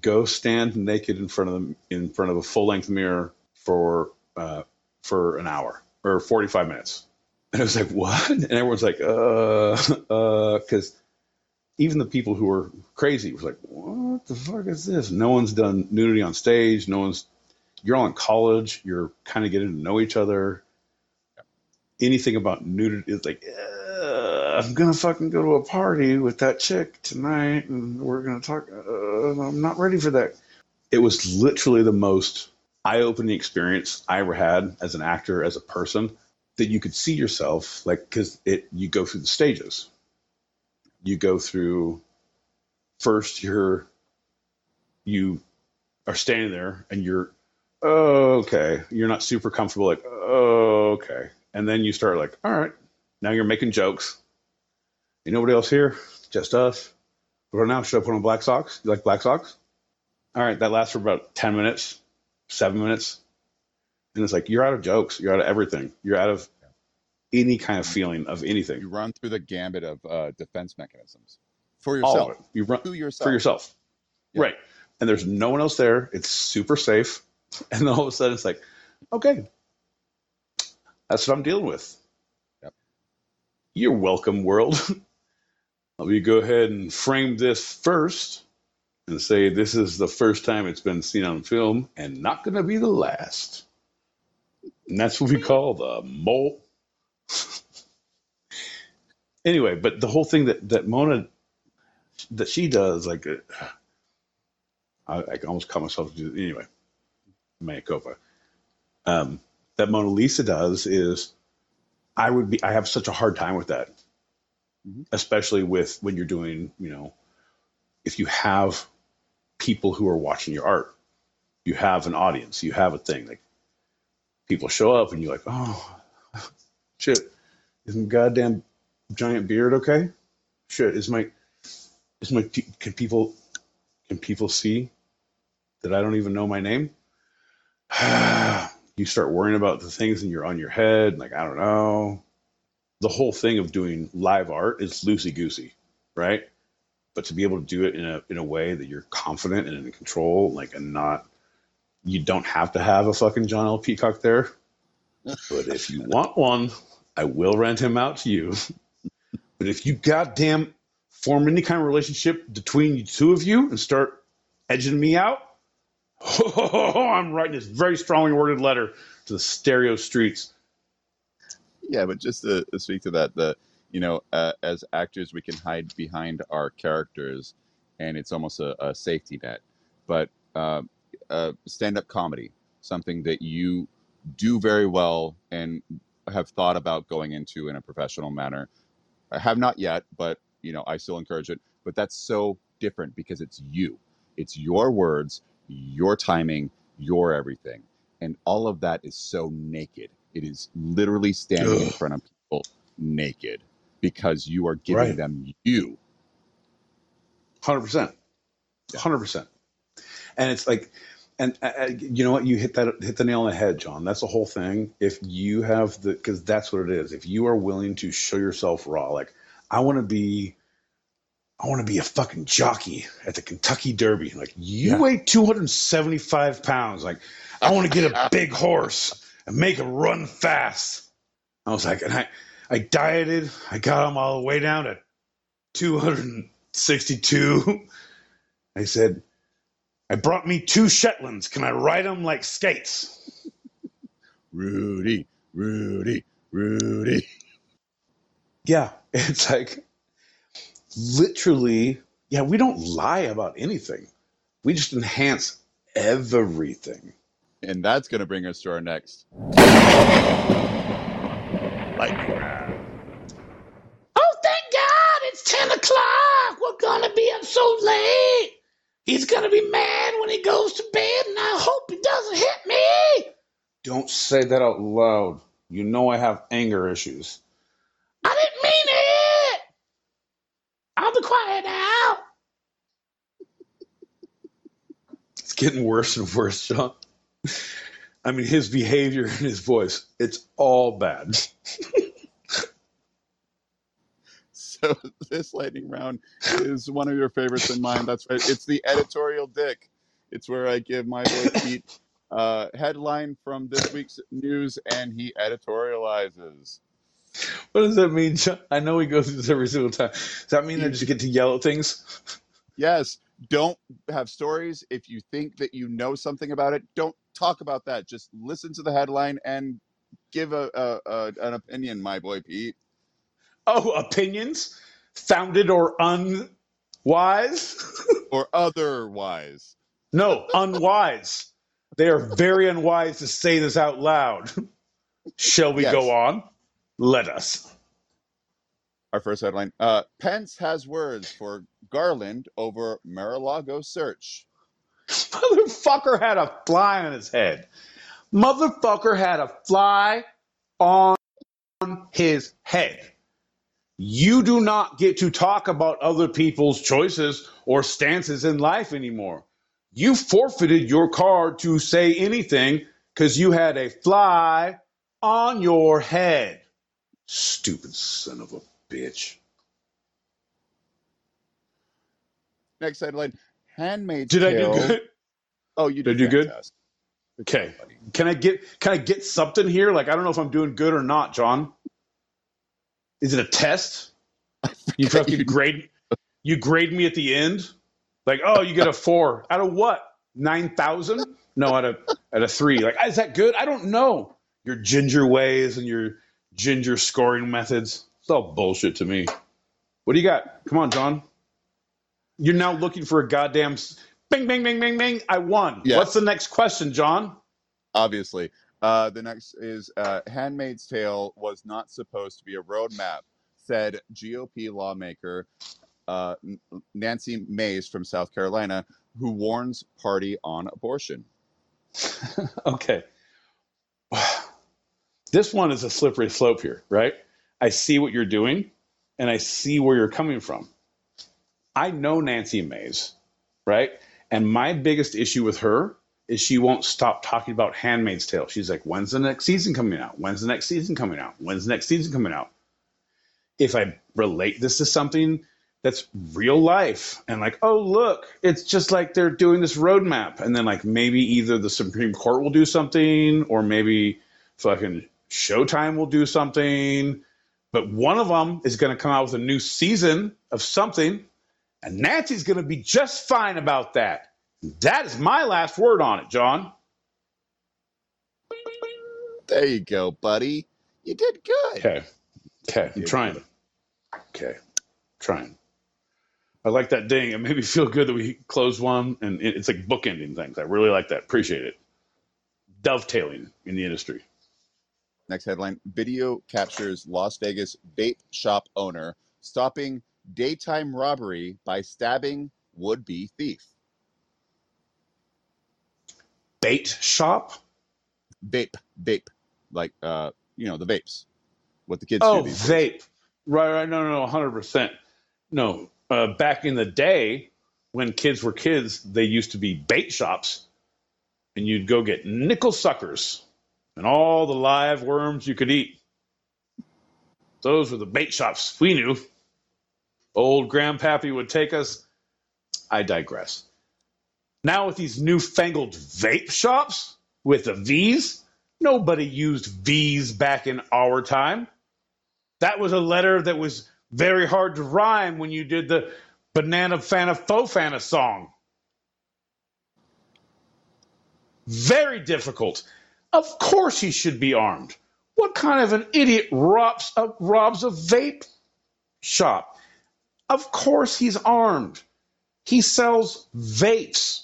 B: go stand naked in front of them in front of a full length mirror for uh, for an hour or forty five minutes." And I was like, "What?" And everyone's like, "Uh, uh," because even the people who were crazy was like, "What the fuck is this?" No one's done nudity on stage. No one's. You're all in college. You're kind of getting to know each other. Anything about nudity is like, "Uh, I'm gonna fucking go to a party with that chick tonight, and we're gonna talk. Uh, Uh, I'm not ready for that. It was literally the most eye-opening experience I ever had as an actor, as a person, that you could see yourself like because it you go through the stages. You go through first you're you are standing there and you're oh, okay you're not super comfortable like oh, okay and then you start like all right now you're making jokes. Ain't nobody else here? Just us what now should i put on black socks you like black socks all right that lasts for about 10 minutes seven minutes and it's like you're out of jokes you're out of everything you're out of any kind of feeling of anything
A: You run through the gambit of uh, defense mechanisms for
B: all
A: yourself.
B: of it you run
A: To yourself.
B: for yourself.
A: Yeah.
B: Right. And there's no one else there. It's super safe. And then all of a sudden it's like, okay, that's what I'm dealing with.
A: Yep.
B: You're welcome, world. Me go ahead and frame this first and say this is the first time it's been seen on film and not going to be the last. And that's what we call the mole. anyway, but the whole thing that, that Mona that she does, like, uh, I, I almost call myself anyway. Culpa. Um, that Mona Lisa does is, I would be, I have such a hard time with that,
A: Mhm.
B: especially with when you're doing, you know, if you have people who are watching your art, you have an audience, you have a thing. Like, people show up and you're like, oh, shit, is my goddamn giant beard okay? Shit, is my is my can people can people see that I don't even know my name? you start worrying about the things and you're on your head, like I don't know. The whole thing of doing live art is loosey goosey, right? But to be able to do it in a in a way that you're confident and in control, like and not you don't have to have a fucking John L. Peacock there. But if you want one, I will rent him out to you. But if you goddamn form any kind of relationship between you two of you and start edging me out, I'm writing this very strongly worded letter to the stereo streets.
A: Yeah, but just to, speak to that, the you know, uh, as actors, we can hide behind our characters, and it's almost a, a safety net. But uh, uh, stand-up comedy, something that you do very well and have thought about going into in a professional manner. I have not yet, but you know, I still encourage it. But that's so different because it's you. It's your words, your timing, your everything. And all of that is so naked. It is literally standing in front of people naked because you are giving
B: Right.
A: them you.
B: Hundred percent, hundred percent. And it's like, and uh, uh, you know what? You hit that hit the nail on the head, John. That's the whole thing. If you have the, because that's what it is. If you are willing to show yourself raw, like I want to be, I want to be a fucking jockey at the Kentucky Derby. Like you
A: Yeah.
B: weigh two hundred seventy five pounds. Like I want to get a big horse and make him run fast. I was like, and I, I dieted. I got him all the way down to 262. I said, I brought me two Shetlands. Can I ride them like skates?
A: Rudy, Rudy, Rudy.
B: Yeah, it's like literally, yeah, we don't lie about anything. We just enhance everything.
A: And that's going to bring us to our next. Lightning round.
D: Oh, thank God, it's 10 o'clock. We're gonna be up so late. He's gonna be mad when he goes to bed, and I hope he doesn't hit me.
B: Don't say that out loud. You know I have anger issues.
D: I didn't mean it. I'll be quiet now.
B: It's getting worse and worse, John. I mean, his behavior and his voice, it's all bad.
A: So this lightning round is one of your favorites and mine. That's right. It's the editorial dick. It's where I give my boy Pete uh, headline from this week's news, and he editorializes.
B: What does that mean? I know we go through this every single time. Does that mean I just get to yell at things?
A: Yes, don't have stories. If you think that you know something about it, don't talk about that. Just listen to the headline and give a, a, a an opinion, my boy Pete.
B: Oh, opinions? Founded or unwise?
A: Or otherwise.
B: no, unwise. They are very unwise to say this out loud. Shall we
A: Yes.
B: go on? Let us.
A: Our first headline uh, Pence has words for Garland over Mar a Lago search.
B: Motherfucker had a fly on his head. Motherfucker had a fly on his head. You do not get to talk about other people's choices or stances in life anymore. You forfeited your card to say anything because you had a fly on your head. Stupid son of a bitch.
A: Next headline Handmaid's
B: Did I do good?
A: Oh, you
B: Did
A: did,
B: I do good? Okay. Can I get can I get something here? Like I don't know if I'm doing good or not, John. Is it a test? You fucking
A: you-
B: grade you grade me at the end? Like, oh, you get a four. Out of what? Nine thousand? No, out of out of three. Like, is that good? I don't know. Your ginger ways and your ginger scoring methods. It's all bullshit to me. What do you got? Come on, John. You're now looking for a goddamn bing, bing, bing, bing, bing. I won.
A: Yeah.
B: What's the next question, John?
A: Obviously. Uh, the next is uh, Handmaid's Tale was not supposed to be a roadmap, said GOP lawmaker uh, Nancy Mace from South Carolina, who warns party on abortion.
B: okay. This one is a slippery slope here, right? I see what you're doing and I see where you're coming from. I know Nancy Mace, right? And my biggest issue with her is she won't stop talking about Handmaid's Tale. She's like, when's the next season coming out? When's the next season coming out? When's the next season coming out? If I relate this to something that's real life and like, oh, look, it's just like they're doing this roadmap. And then, like, maybe either the Supreme Court will do something or maybe fucking Showtime will do something. But one of them is going to come out with a new season of something. And Nancy's going to be just fine about that. That is my last word on it, John.
A: There you go, buddy. You did good.
B: Okay. Okay. I'm trying. Okay. Trying. I like that ding. It made me feel good that we closed one and it's like bookending things. I really like that. Appreciate it. Dovetailing in the industry.
A: Next headline Video captures Las Vegas vape shop owner stopping daytime robbery by stabbing would be thief.
B: Bait shop?
A: Vape, vape. Like, uh, you know, the vapes. What the kids
B: Oh,
A: do days.
B: vape. Right, right. No, no, no, 100%. No. Uh, back in the day, when kids were kids, they used to be bait shops, and you'd go get nickel suckers and all the live worms you could eat. Those were the bait shops we knew. Old Grandpappy would take us. I digress. Now, with these newfangled vape shops with the V's, nobody used V's back in our time. That was a letter that was very hard to rhyme when you did the Banana Fana Faux Fana song. Very difficult. Of course he should be armed. What kind of an idiot robs a, robs a vape shop? Of course he's armed. He sells vapes.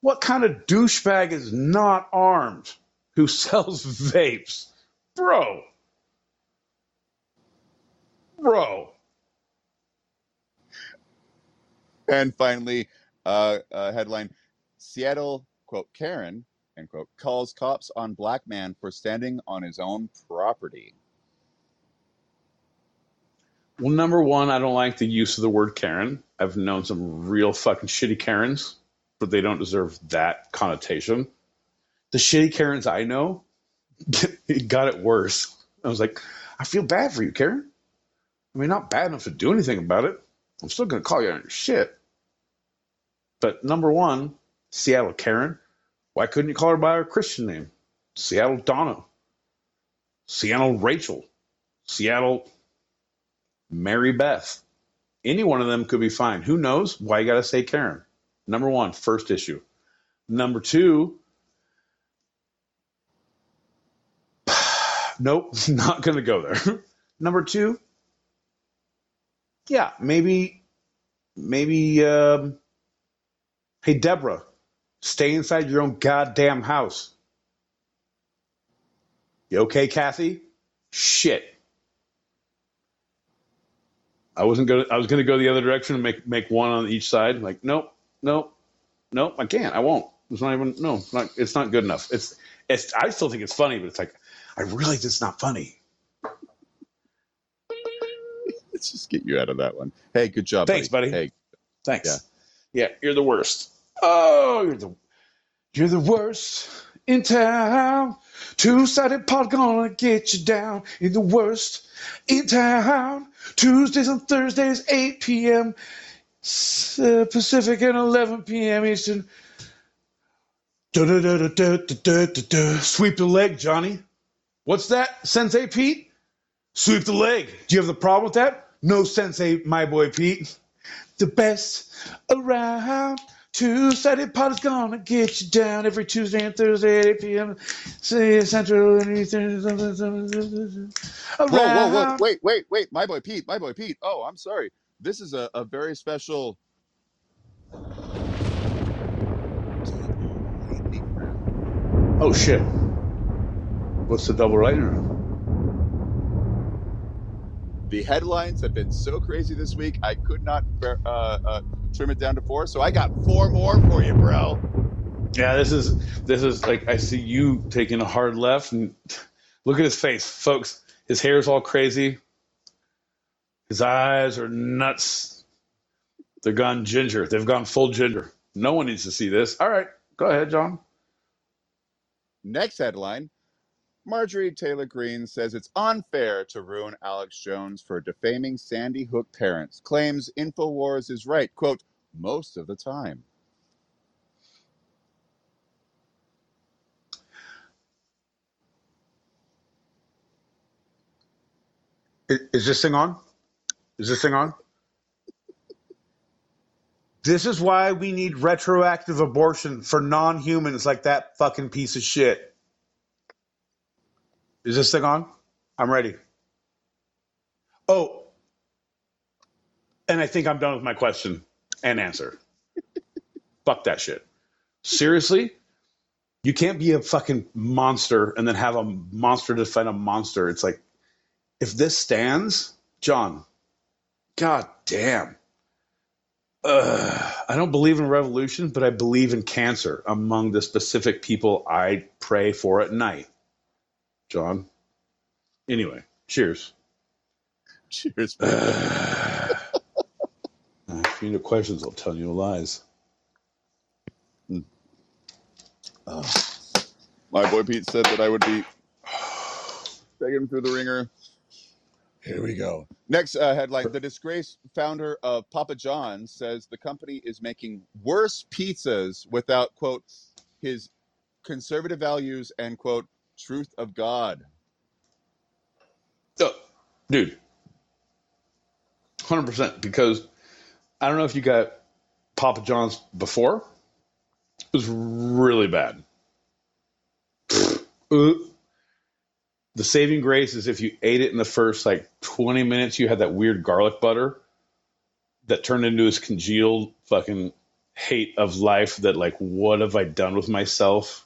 B: What kind of douchebag is not armed who sells vapes? Bro. Bro.
A: And finally, uh, uh, headline Seattle, quote, Karen, end quote, calls cops on black man for standing on his own property.
B: Well, number one, I don't like the use of the word Karen. I've known some real fucking shitty Karens, but they don't deserve that connotation. The shitty Karens I know it got it worse. I was like, I feel bad for you, Karen. I mean, not bad enough to do anything about it. I'm still going to call you on your shit. But number one, Seattle Karen. Why couldn't you call her by her Christian name? Seattle Donna. Seattle Rachel. Seattle Mary Beth. Any one of them could be fine. Who knows why you got to say Karen? Number one, first issue. Number two, nope, not going to go there. Number two, yeah, maybe, maybe, um, hey, Deborah, stay inside your own goddamn house. You okay, Kathy? Shit. I wasn't gonna. I was gonna go the other direction and make make one on each side. Like, nope, nope, nope. I can't. I won't. It's not even. No, it's not. It's not good enough. It's. It's. I still think it's funny, but it's like, I really just not funny.
A: Let's just get you out of that one. Hey, good job.
B: Thanks, buddy.
A: Hey,
B: Thanks. Yeah. you're the worst. Oh, you're the. You're the worst in town. Two sided pod gonna get you down. You're the worst in town. Tuesdays and Thursdays, 8 p.m. Uh, Pacific and 11 p.m. Eastern. Sweep the leg, Johnny. What's that, Sensei Pete? Sweep the leg. Do you have the problem with that? No, Sensei, my boy Pete. The best around. Two-sided pod is gonna get you down every Tuesday and Thursday at 8 p.m. Central and Eastern.
A: whoa, whoa, whoa! Wait, wait, wait! My boy Pete, my boy Pete. Oh, I'm sorry. This is a, a very special.
B: Oh shit! What's the double round?
A: The headlines have been so crazy this week. I could not uh, uh, trim it down to four, so I got four more for you, bro.
B: Yeah, this is this is like I see you taking a hard left and look at his face, folks. His hair is all crazy. His eyes are nuts. They're gone ginger. They've gone full ginger. No one needs to see this. All right, go ahead, John.
A: Next headline Marjorie Taylor Greene says it's unfair to ruin Alex Jones for defaming Sandy Hook parents. Claims InfoWars is right, quote, most of the time.
B: Is, is this thing on? Is this thing on? This is why we need retroactive abortion for non humans like that fucking piece of shit. Is this thing on? I'm ready. Oh, and I think I'm done with my question and answer. Fuck that shit. Seriously? You can't be a fucking monster and then have a monster defend a monster. It's like, if this stands, John, god damn. Ugh. I don't believe in revolution, but I believe in cancer among the specific people I pray for at night. John. Anyway, cheers.
A: Cheers.
B: Uh, if you know questions, I'll tell you lies.
A: My boy Pete said that I would be taking him through the ringer. Here we go. Next uh, headline: The disgraced founder of Papa John's says the company is making worse pizzas without quote his conservative values and quote truth of God.
B: Oh, dude, hundred percent. Because I don't know if you got Papa John's before. It was really bad. Uh, the saving grace is if you ate it in the first like twenty minutes, you had that weird garlic butter that turned into this congealed fucking hate of life. That like, what have I done with myself?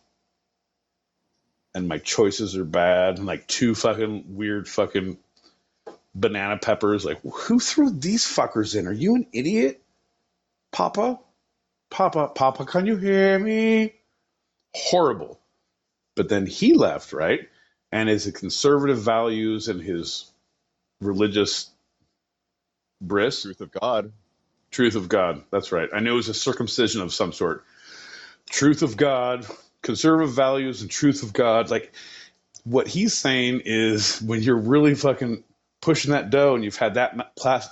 B: And my choices are bad. And like two fucking weird fucking banana peppers. Like, who threw these fuckers in? Are you an idiot? Papa? Papa, Papa, can you hear me? Horrible. But then he left, right? And his conservative values and his religious bris,
A: Truth of God.
B: truth of God. That's right. I knew it was a circumcision of some sort. Truth of God, conservative values, and truth of God. Like what he's saying is when you're really fucking pushing that dough and you've had that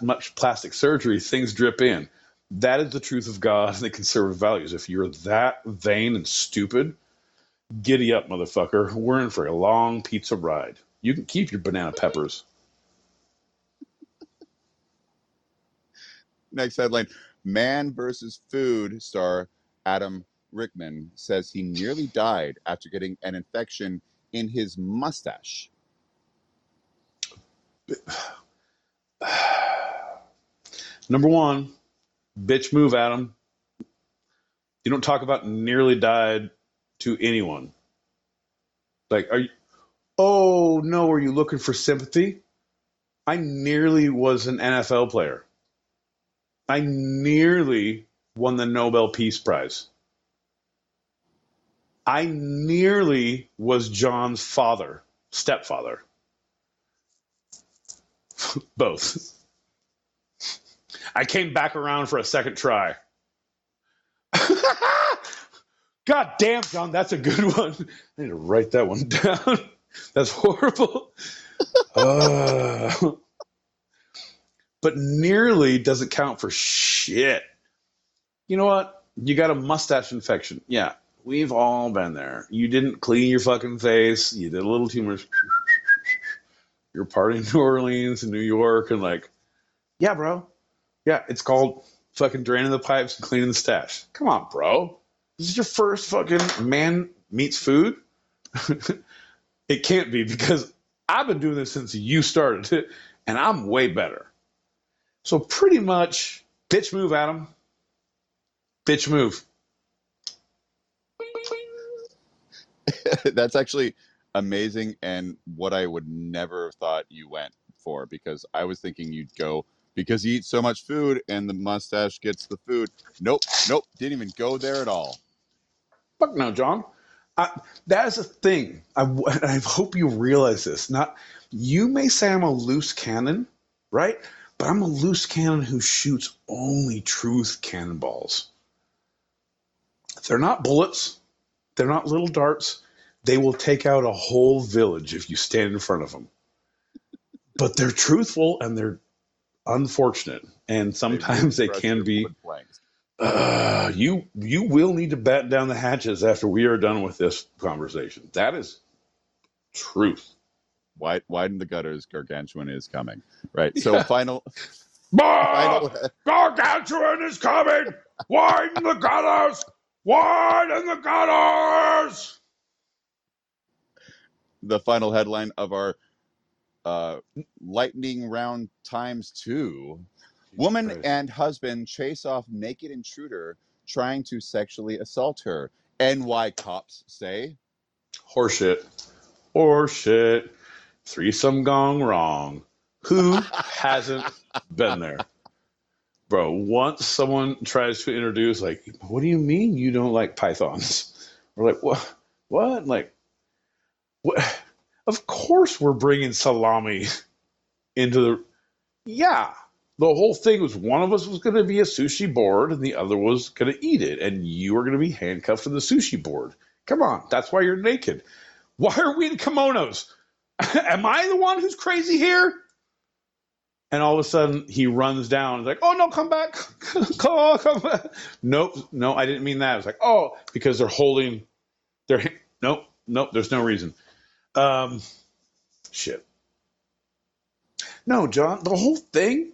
B: much plastic surgery, things drip in. That is the truth of God and the conservative values. If you're that vain and stupid, giddy up, motherfucker. We're in for a long pizza ride. You can keep your banana peppers.
A: Next headline: Man versus Food star Adam Richman says he nearly died after getting an infection in his mustache.
B: Number one, bitch move, Adam. You don't talk about nearly died to anyone. Like, are you, oh no, are you looking for sympathy? I nearly was an NFL player. I nearly won the Nobel Peace Prize. I nearly was John's father, stepfather. Both. I came back around for a second try. God damn, John, that's a good one. I need to write that one down. That's horrible. Uh, but nearly doesn't count for shit. You know what? You got a mustache infection. Yeah, we've all been there. You didn't clean your fucking face. You did a little too much. You're partying in New Orleans and New York and like, yeah, bro. Yeah, it's called fucking draining the pipes and cleaning the stash. Come on, bro. This is your first fucking man meets food. it can't be because I've been doing this since you started it and I'm way better. So pretty much, bitch move, Adam. Bitch move.
A: That's actually amazing and what I would never have thought you went for because I was thinking you'd go because you eat so much food and the mustache gets the food. Nope, nope, didn't even go there at all.
B: Fuck no, John. I, that is a thing. I, I hope you realize this. Not you may say I'm a loose cannon, right? But I'm a loose cannon who shoots only truth cannonballs. They're not bullets. They're not little darts. They will take out a whole village if you stand in front of them. But they're truthful and they're unfortunate, and sometimes they can be. Uh, you you will need to batten down the hatches after we are done with this conversation. That is truth.
A: Wide, widen the gutters, gargantuan is coming. Right. So
B: Yeah.
A: final, Final,
B: Gargantuan is coming! Widen the gutters! Widen the gutters!
A: The final headline of our uh, lightning round times two. Woman
B: Christ.
A: and husband chase off naked intruder trying to sexually assault her. NY cops say.
B: Horseshit. Horseshit. Threesome gone wrong. Who hasn't been there? Bro, once someone tries to introduce, like, what do you mean you don't like pythons? We're like, what? What? Like? Of course we're bringing salami into the. Yeah. The whole thing was one of us was going to be a sushi board and the other was going to eat it, and you were going to be handcuffed to the sushi board. Come on. That's why you're naked. Why are we in kimonos? Am I the one who's crazy here? And all of a sudden he runs down. Like, oh no, come back. come, come back. Nope, no, I didn't mean that. It's like, oh, because they're holding their ha- nope, nope, there's no reason. Um shit. No, John, the whole thing,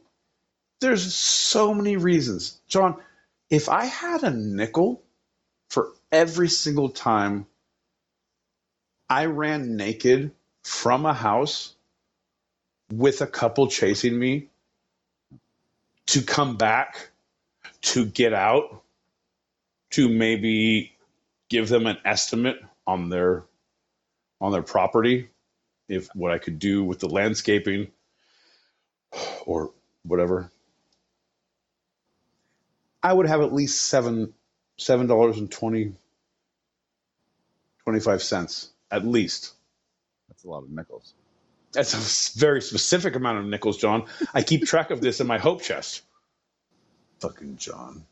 B: there's so many reasons. John, if I had a nickel for every single time I ran naked from a house with a couple chasing me to come back, to get out, to maybe give them an estimate on their on their property, if what I could do with the landscaping or whatever. I would have at least seven seven dollars and twenty twenty five cents at least.
A: That's a lot of nickels.
B: That's a very specific amount of nickels, John. I keep track of this in my hope chest. Fucking John.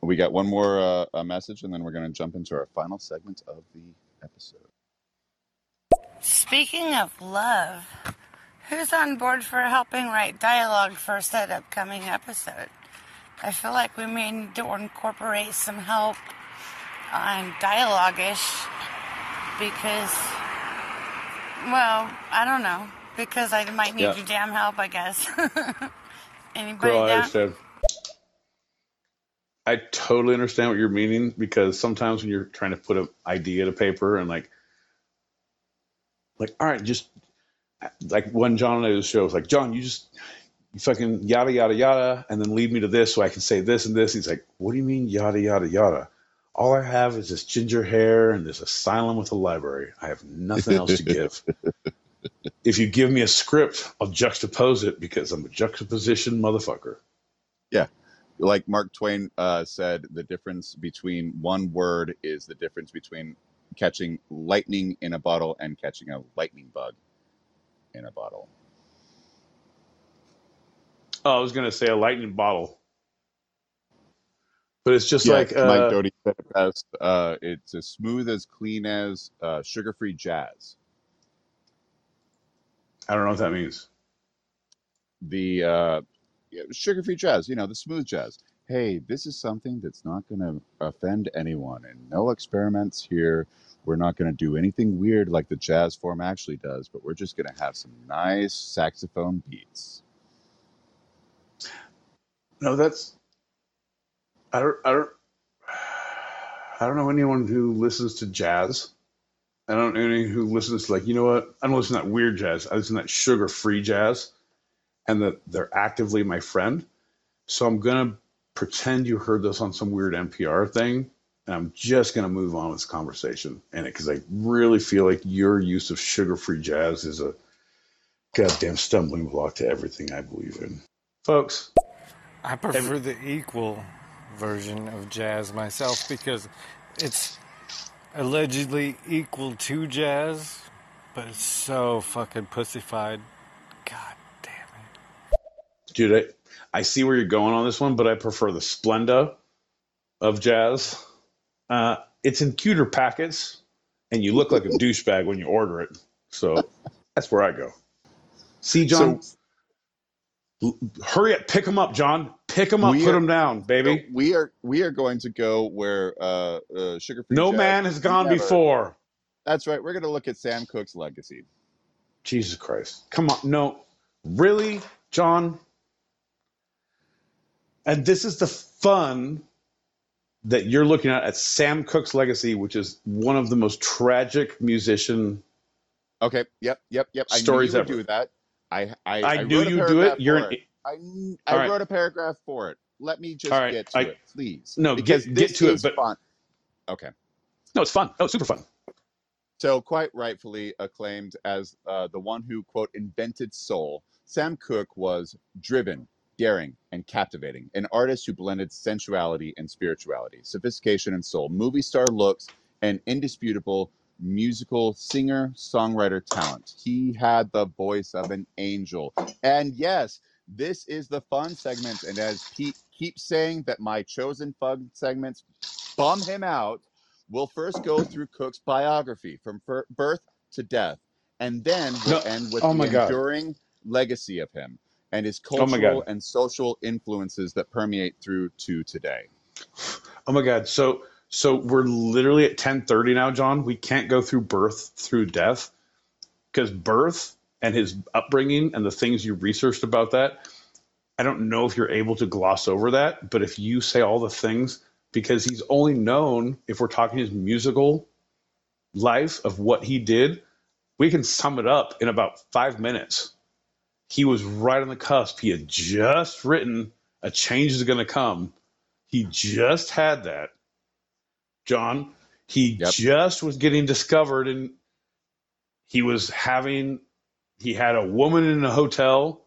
A: We got one more uh, uh, message, and then we're going to jump into our final segment of the episode.
I: Speaking of love, who's on board for helping write dialogue for said upcoming episode? I feel like we may need to incorporate some help on dialogue-ish because, well, I don't know, because I might need
B: Yeah.
I: your damn help, I guess. Anybody
B: Girl, I
I: down?
B: understand. I totally understand what you're meaning because sometimes when you're trying to put an idea to paper and like, like, all right, just like when John and I do the show, was like, John, you just you fucking yada yada yada, and then lead me to this so I can say this and this. He's like, what do you mean yada yada yada? All I have is this ginger hair and this asylum with a library. I have nothing else to give. if you give me a script, I'll juxtapose it because I'm a juxtaposition motherfucker.
A: Yeah. Like Mark Twain uh, said, the difference between one word is the difference between catching lightning in a bottle and catching a lightning bug in a bottle.
B: Oh, I was gonna say a lightning bottle, but it's just
A: Yeah,
B: like
A: Mike
B: uh,
A: Doughty said it best. Uh, it's as smooth as clean as uh, sugar-free jazz.
B: I don't know what that means.
A: The yeah, sugar-free jazz, you know, the smooth jazz. Hey, this is something that's not going to offend anyone, and no experiments here. We're not going to do anything weird like the jazz form actually does, but we're just going to have some nice saxophone beats.
B: No, that's I don't I don't I don't know anyone who listens to jazz. I don't know anyone who listens to like you know what I don't listen to that weird jazz. I listen to that sugar free jazz, and that they're actively my friend. So I'm gonna pretend you heard this on some weird NPR thing, and I'm just gonna move on with this conversation. And it because I really feel like your use of sugar free jazz is a goddamn stumbling block to everything I believe in, folks.
C: I
B: Every,
C: prefer the equal version of jazz myself because it's allegedly equal to jazz, but it's so fucking pussified. God.
B: Dude, I, I see where you're going on this one, but I prefer the Splenda of jazz. Uh, it's in cuter packets, and you look like a douchebag when you order it. So that's where I go. See, John,
A: So
B: l- hurry up, pick them up, John. Pick them up, put
A: are
B: them down, baby.
A: we are we are going to go where uh, uh, sugar-free
B: No
A: jazz
B: man has gone
A: never.
B: before.
A: That's right. We're going to look at Sam Cooke's legacy.
B: Jesus Christ. Come on. No, really? John, and this is the fun that you're looking at at Sam Cooke's legacy, which is one of the most tragic musician.
A: Okay. Yep. Yep. Yep.
B: Stories
A: I knew you would
B: ever.
A: do that. I I,
B: I knew you'd do it. You're an-
A: it. I I
B: right.
A: wrote a paragraph for it. Let me just
B: right,
A: get to
B: I-
A: it, please.
B: No,
A: because
B: get- get to it. but-
A: fun. Okay.
B: No, it's fun. Oh, super fun.
A: So, quite rightfully acclaimed as uh, the one who, quote, invented soul, Sam Cooke was driven, daring, and captivating, an artist who blended sensuality and spirituality, sophistication and soul, movie star looks, and indisputable musical singer songwriter talent. He had the voice of an angel. And yes, this is the fun segment. And as Pete keeps saying that my chosen fun segments bum him out, we'll first go through Cook's biography from birth to death, and then we'll
B: No.
A: end with
B: Oh
A: the
B: my God.
A: enduring legacy of him and his
B: Oh
A: cultural
B: God.
A: and social influences that permeate through to today.
B: Oh my god. So so we're literally at 10:30 now, John. We can't go through birth through death because birth and his upbringing and the things you researched about that, I don't know if you're able to gloss over that, but if you say all the things because he's only known if we're talking his musical life of what he did, we can sum it up in about 5 minutes. He was right on the cusp. He had just written a change is going to come he just had that, John. He
A: Yep.
B: just was getting discovered, and he was having. He had a woman in a hotel.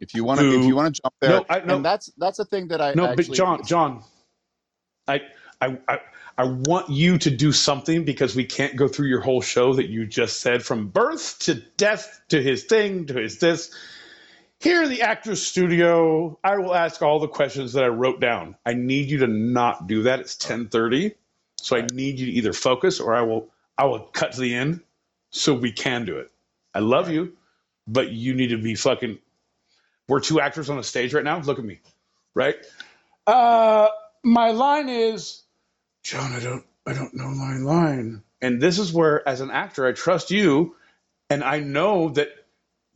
A: If you want to, if you want to jump there,
B: No, I- no.
A: and that's that's a thing that I
B: No,
A: actually,
B: but John, John, I, I, I, I want you to do something because we can't go through your whole show that you just said from birth to death to his thing to his this. Here in the Actors Studio, I will ask all the questions that I wrote down. I need you to not do that. It's ten thirty, so I need you to either focus or I will I will cut to the end so we can do it. I love you, but you need to be fucking. We're two actors on a stage right now. Look at me, right? Uh, my line is, John. I don't I don't know my line, and this is where, as an actor, I trust you, and I know that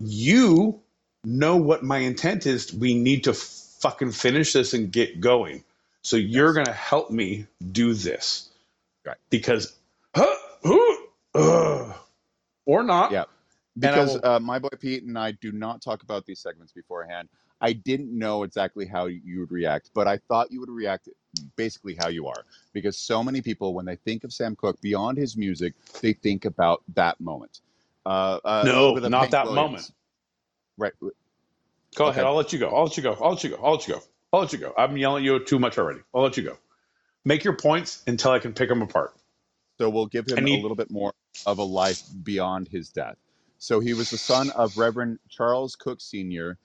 B: you know what my intent is. We need to fucking finish this and get going. So you're
A: Yes.
B: gonna help me do this,
A: Right.
B: Because, huh, huh, ugh, or not.
A: Yeah. Because
B: will-
A: uh, my boy Pete and I do not talk about these segments beforehand. I didn't know exactly how you would react, but I thought you would react basically how you are. Because so many people, when they think of Sam Cooke, beyond his music, they think about that moment. Uh, uh,
B: No, not
A: Hank
B: that
A: Williams.
B: moment.
A: Right.
B: Go
A: Okay.
B: ahead. I'll let you go. I'll let you go. I'll let you go. I'll let you go. I'll let you go. I'm yelling at you too much already. I'll let you go. Make your points until I can pick them apart.
A: So we'll give him a little bit more of a life beyond his death. So he was the son of Reverend Charles Cook Sr.,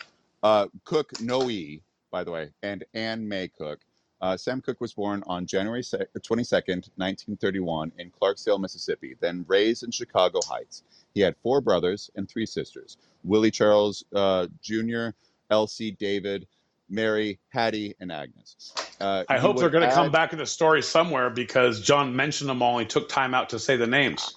A: uh, Cook Noe, by the way, and Anne May Cook. Uh, Sam Cook was born on January se- 22nd, 1931, in Clarksdale, Mississippi, then raised in Chicago Heights. He had four brothers and three sisters Willie Charles uh, Jr., Elsie, David, Mary, Hattie, and Agnes. Uh,
B: I hope they're going to come back in the story somewhere because John mentioned them all. He took time out to say the names.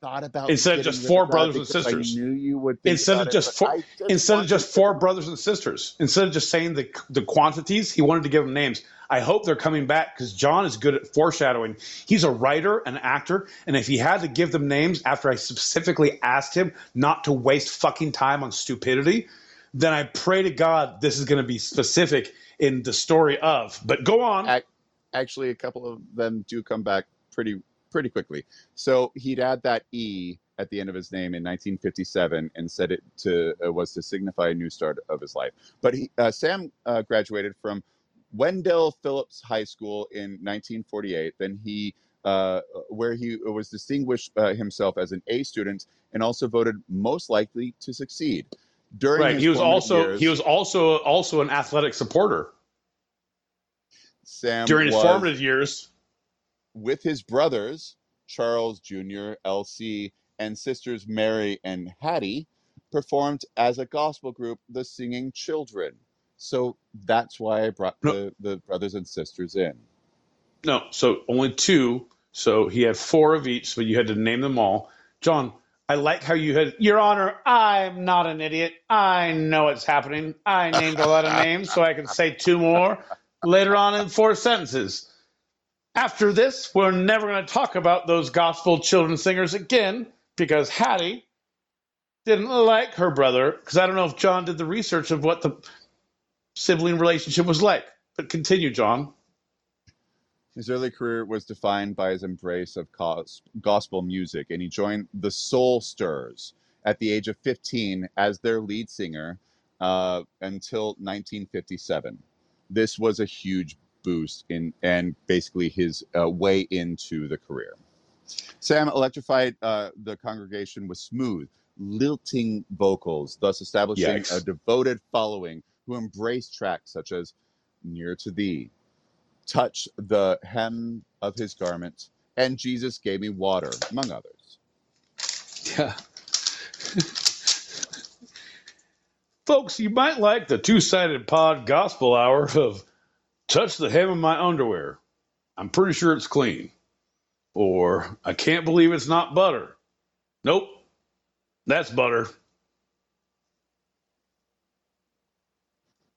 A: Thought about
B: Instead of just four brothers and sisters.
A: I knew you would. Think
B: Instead of
A: about it,
B: just
A: but
B: four,
A: just
B: instead of just
A: to-
B: four brothers and sisters, instead of just saying the the quantities, he wanted to give them names. I hope they're coming back because John is good at foreshadowing. He's a writer, an actor, and if he had to give them names after I specifically asked him not to waste fucking time on stupidity, then I pray to God this is going to be specific in the story of. But go on.
A: Actually, a couple of them do come back pretty pretty quickly. So he'd add that e at the end of his name in 1957 and said it to uh, was to signify a new start of his life. But he, uh, Sam uh, graduated from Wendell Phillips High School in 1948. Then he uh, where he was distinguished uh, himself as an A student and also voted most likely to succeed. During
B: Right. He was also
A: years,
B: he was also also an athletic supporter
A: Sam
B: during his
A: was,
B: formative years.
A: With his brothers, Charles Jr., LC, and sisters Mary and Hattie, performed as a gospel group, the Singing Children. So that's why I brought the, the brothers and sisters in.
B: No, so only two. So he had four of each, but you had to name them all. John, I like how you had, Your Honor, I'm not an idiot. I know what's happening. I named a lot of names so I can say two more later on in four sentences. After this, we're never going to talk about those gospel children singers again because Hattie didn't like her brother. Because I don't know if John did the research of what the sibling relationship was like. But continue, John.
A: His early career was defined by his embrace of gospel music, and he joined the Soul Stirrers at the age of 15 as their lead singer uh, until 1957. This was a huge boost in and basically his uh, way into the career. Sam electrified uh, the congregation with smooth, lilting vocals, thus establishing
B: Yikes.
A: a devoted following who embraced tracks such as Near to Thee, Touch the Hem of His Garment, and Jesus Gave Me Water, among others.
B: Yeah. Folks, you might like the two sided pod gospel hour of Touch the Hem of My Underwear. I'm pretty sure it's clean. Or I can't believe it's not butter. Nope, that's butter.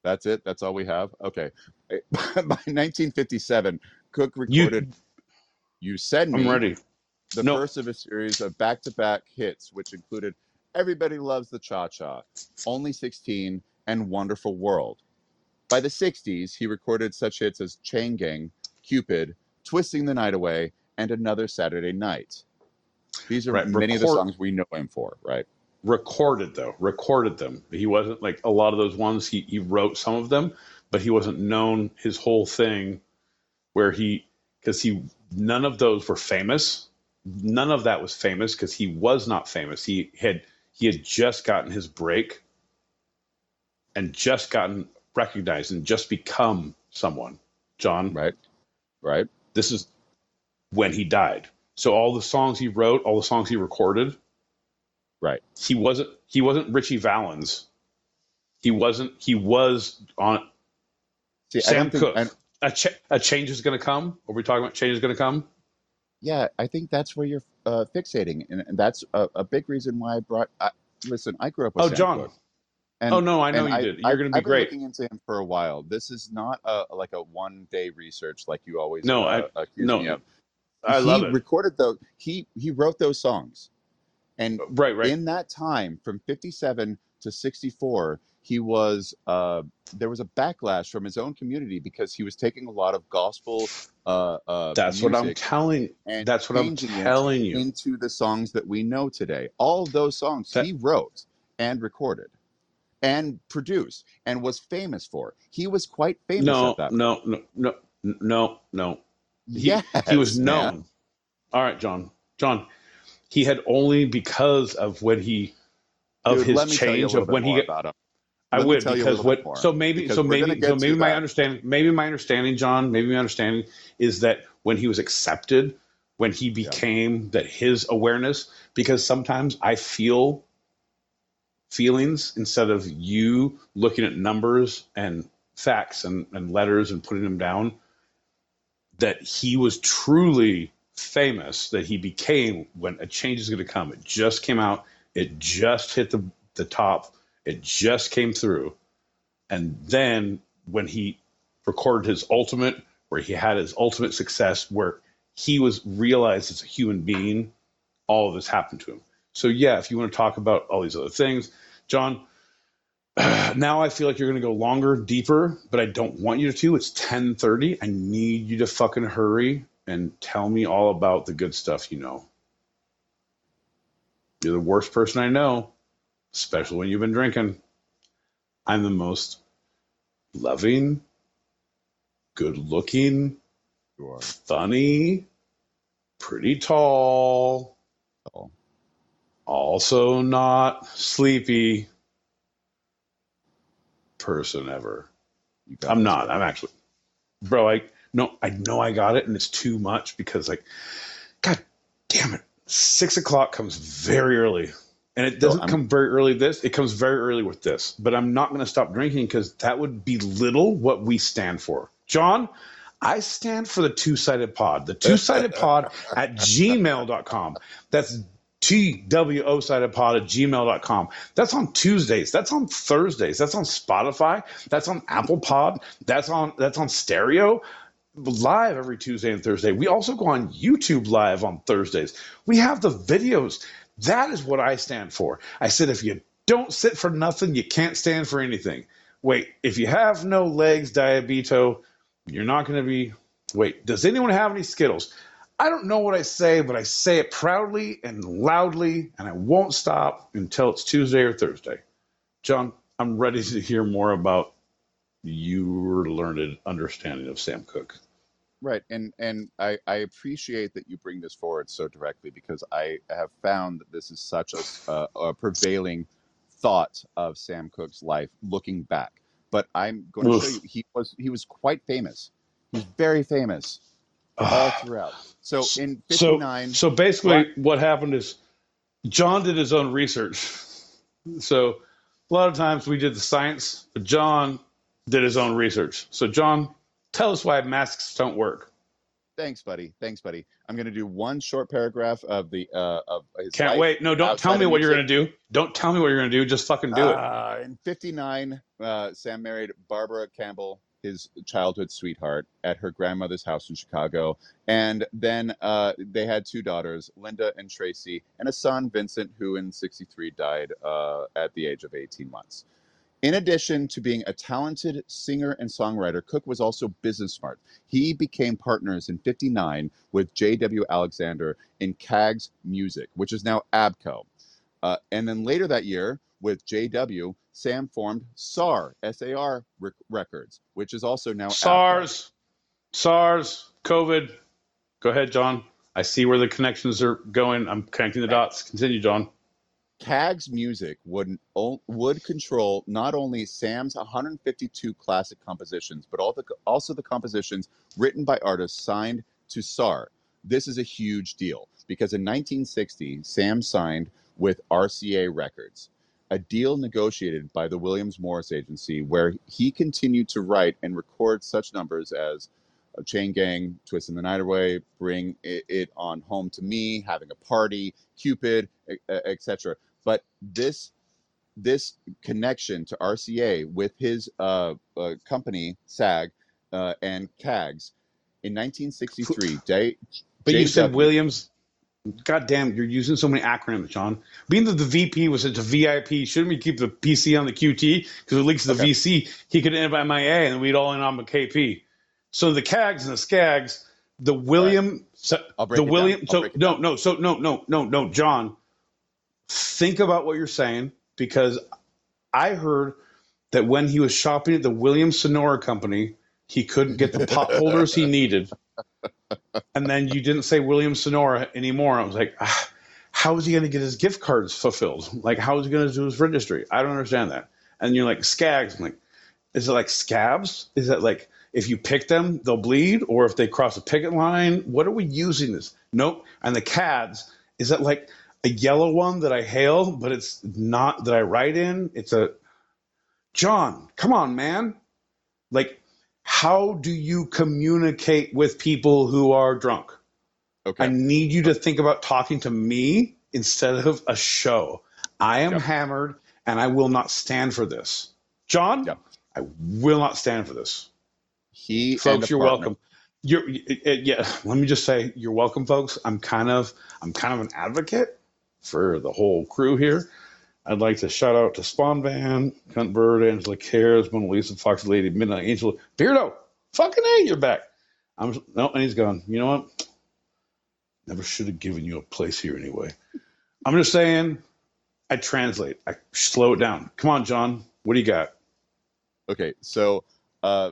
A: That's it. That's all we have. Okay. By 1957, Cook
B: You,
A: recorded "You Send
B: I'm ready.
A: the
B: No,
A: first of a series of back-to-back hits, which included "Everybody Loves the Cha-Cha," "Only 16," and "Wonderful World." By the 60s, he recorded such hits as "Chain Gang," "Cupid," "Twisting the Night Away," and "Another Saturday Night." These are
B: right.
A: many of the songs we know him for, right?
B: recorded though, recorded them. He wasn't like a lot of those ones. He he wrote some of them, but he wasn't known his whole thing. Where he because he none of those were famous. None of that was famous because he was not famous. He had he had just gotten his break and just gotten recognized and just become someone. John,
A: Right? Right?
B: this is when he died. So all the songs he wrote, all the songs he recorded,
A: Right.
B: he wasn't he wasn't Ritchie Valens. He wasn't he was on
A: See,
B: Sam
A: think.
B: Cooke. Ch- a change is going to come. Are we talking about change is going to come?
A: yeah, I think that's where you're uh, fixating, and, and that's a, a big reason why I brought. I, listen, I grew up with
B: Oh,
A: Sam
B: John.
A: Cooke,
B: oh no, I know
A: and
B: you
A: I,
B: did. You're going to be great.
A: I've been
B: great.
A: looking into him for a while. This is not a, like a one day research like you always
B: No,
A: uh,
B: I
A: accuse me
B: no,
A: of.
B: I
A: He
B: love it.
A: recorded those. He he wrote those songs, and
B: Right, right.
A: in that time from 57 to 64 he was uh, there was a backlash from his own community because he was taking a lot of gospel uh, uh,
B: That's what I'm telling.
A: and
B: That's what I'm telling you.
A: into the songs that we know today all those songs
B: That
A: he wrote and recorded and produced and was famous for he was quite famous at
B: no,
A: that
B: no, no, no, no, no. He he was
A: yes man
B: known. All right, John. John. He had only because of when he of
A: dude
B: his
A: let me tell you a
B: change of when he
A: about him
B: I
A: let
B: would because what
A: more
B: so maybe so
A: we're going to
B: maybe so maybe my
A: that
B: understanding maybe my understanding John maybe my understanding is that when he was accepted when he
A: yeah
B: became that his awareness because sometimes I feel feelings instead of you looking at numbers and facts and, and letters and putting them down that he was truly famous that he became when a change is going to come. It just came out. It just hit the the top. It just came through. And then when he recorded his ultimate where he had his ultimate success where he was realized as a human being all of this happened to him so yeah if you want to talk about all these other things john now i feel like you're going to go longer deeper but i don't want you to. It's 10.30 i need you to fucking hurry and tell me all about the good stuff you know. You're the worst person i know especially when you've been drinking. I'm the most loving good looking
A: you are.
B: funny pretty tall.
A: Oh,
B: also not sleepy person ever. I'm not. I'm actually bro i no i know i got it and it's too much because like god damn it. Six o'clock comes very early and it doesn't
A: i'm
B: come very early this it comes very early with this but i'm not going to stop drinking because that would belittle what we stand for. John i stand for the two-sided pod the two-sided pod at gmail.com that's twosidedpod at gmail.com. That's on Tuesdays. That's on Thursdays. That's on Spotify. That's on Apple Pod. That's on that's on stereo live every Tuesday and Thursday. We also go on YouTube live on Thursdays. We have the videos. That is what I stand for. I said if you don't sit for nothing, you can't stand for anything. Wait, if you have no legs, diabeto, you're not going to be. Wait, does anyone have any Skittles? I don't know what I say, but I say it proudly and loudly, and I won't stop until it's Tuesday or Thursday. John, I'm ready to hear more about your learned understanding of Sam Cooke.
A: Right, and and I, I appreciate that you bring this forward so directly because I have found that this is such a, a, a prevailing thought of Sam Cooke's life looking back. But I'm going to show you he was he was quite famous. He's very famous all throughout. So in '59,
B: so basically, what happened is John did his own research. So a lot of times we did the science, but John did his own research. So John, tell us why masks don't work.
A: thanks, buddy. Thanks, buddy. I'm going to do one short paragraph of the uh, of his
B: Can't wait. No, don't tell me what you're gonna do. Don't tell me what you're gonna do. Just fucking do it.
A: Uh, in 59, uh, Sam married Barbara Campbell, his childhood sweetheart, at her grandmother's house in Chicago. And then uh, they had two daughters, Linda and Tracy, and a son, Vincent, who in 63 died uh, at the age of 18 months. In addition to being a talented singer and songwriter, Cooke was also business smart. He became partners in 59 with J.W. Alexander in Kags Music, which is now ABKCO. Uh, and then later that year, with JW, Sam formed SAR, S-A-R Rec- Records, which is also now.
B: SARS, SARS, COVID. Go ahead, John. I see where the connections are going. I'm connecting the dots. Continue, John.
A: Kags music would would control not only Sam's 152 classic compositions, but all the, also the compositions written by artists signed to SAR. This is a huge deal because in 1960, Sam signed with RCA Records, a deal negotiated by the Williams Morris Agency, where he continued to write and record such numbers as uh, Chain Gang, Twisting the Night Away, Bring It, It On Home to Me, Having a Party, Cupid, etc. But this this connection to RCA with his uh, uh, company SAG uh, and Kags in 1963, Day,
B: But you said Williams. God damn, you're using so many acronyms, John. Being that the VP was such a VIP, shouldn't we keep the PC on the QT? Because it leaks to the
A: Okay.
B: VC. He could end up MIA and we'd all end on the KP. So the CAGs and the SCAGs, the William, so,
A: I'll break
B: the. William,
A: I'll
B: so no, no, so no, no, no, no, John, think about what you're saying because I heard that when he was shopping at the William Sonoma Company, he couldn't get the pot holders he needed. And then you didn't say William Sonoma anymore. I was like, ah, how is he going to get his gift cards fulfilled? Like, how is he going to do his registry? I don't understand that. And you're like, scags. I'm like, is it like scabs? Is it like if you pick them, they'll bleed? Or if they cross a picket line? What are we using this? Nope. And the CADs, is that like a yellow one that I hail, but it's not that I write in? It's a John, come on, man. Like, how do you communicate with people who are drunk?
A: Okay.
B: I need you to think about talking to me instead of a show. I am
A: Yep.
B: hammered and I will not stand for this. John,
A: Yep.
B: I will not stand for this.
A: He
B: Folks, you're welcome. You're yeah, let me just say you're welcome folks. I'm kind of I'm kind of an advocate for the whole crew here. I'd like to shout out to Spawn Van, Cunt Bird, Angela Cares, Mona Lisa, Fox Lady, Midnight Angel, Beardo. Fucking A, you're back. I'm no, and he's gone. You know what? Never should have given you a place here anyway. I'm just saying, I translate. I slow it down. Come on, John. What do you got?
A: Okay, so uh,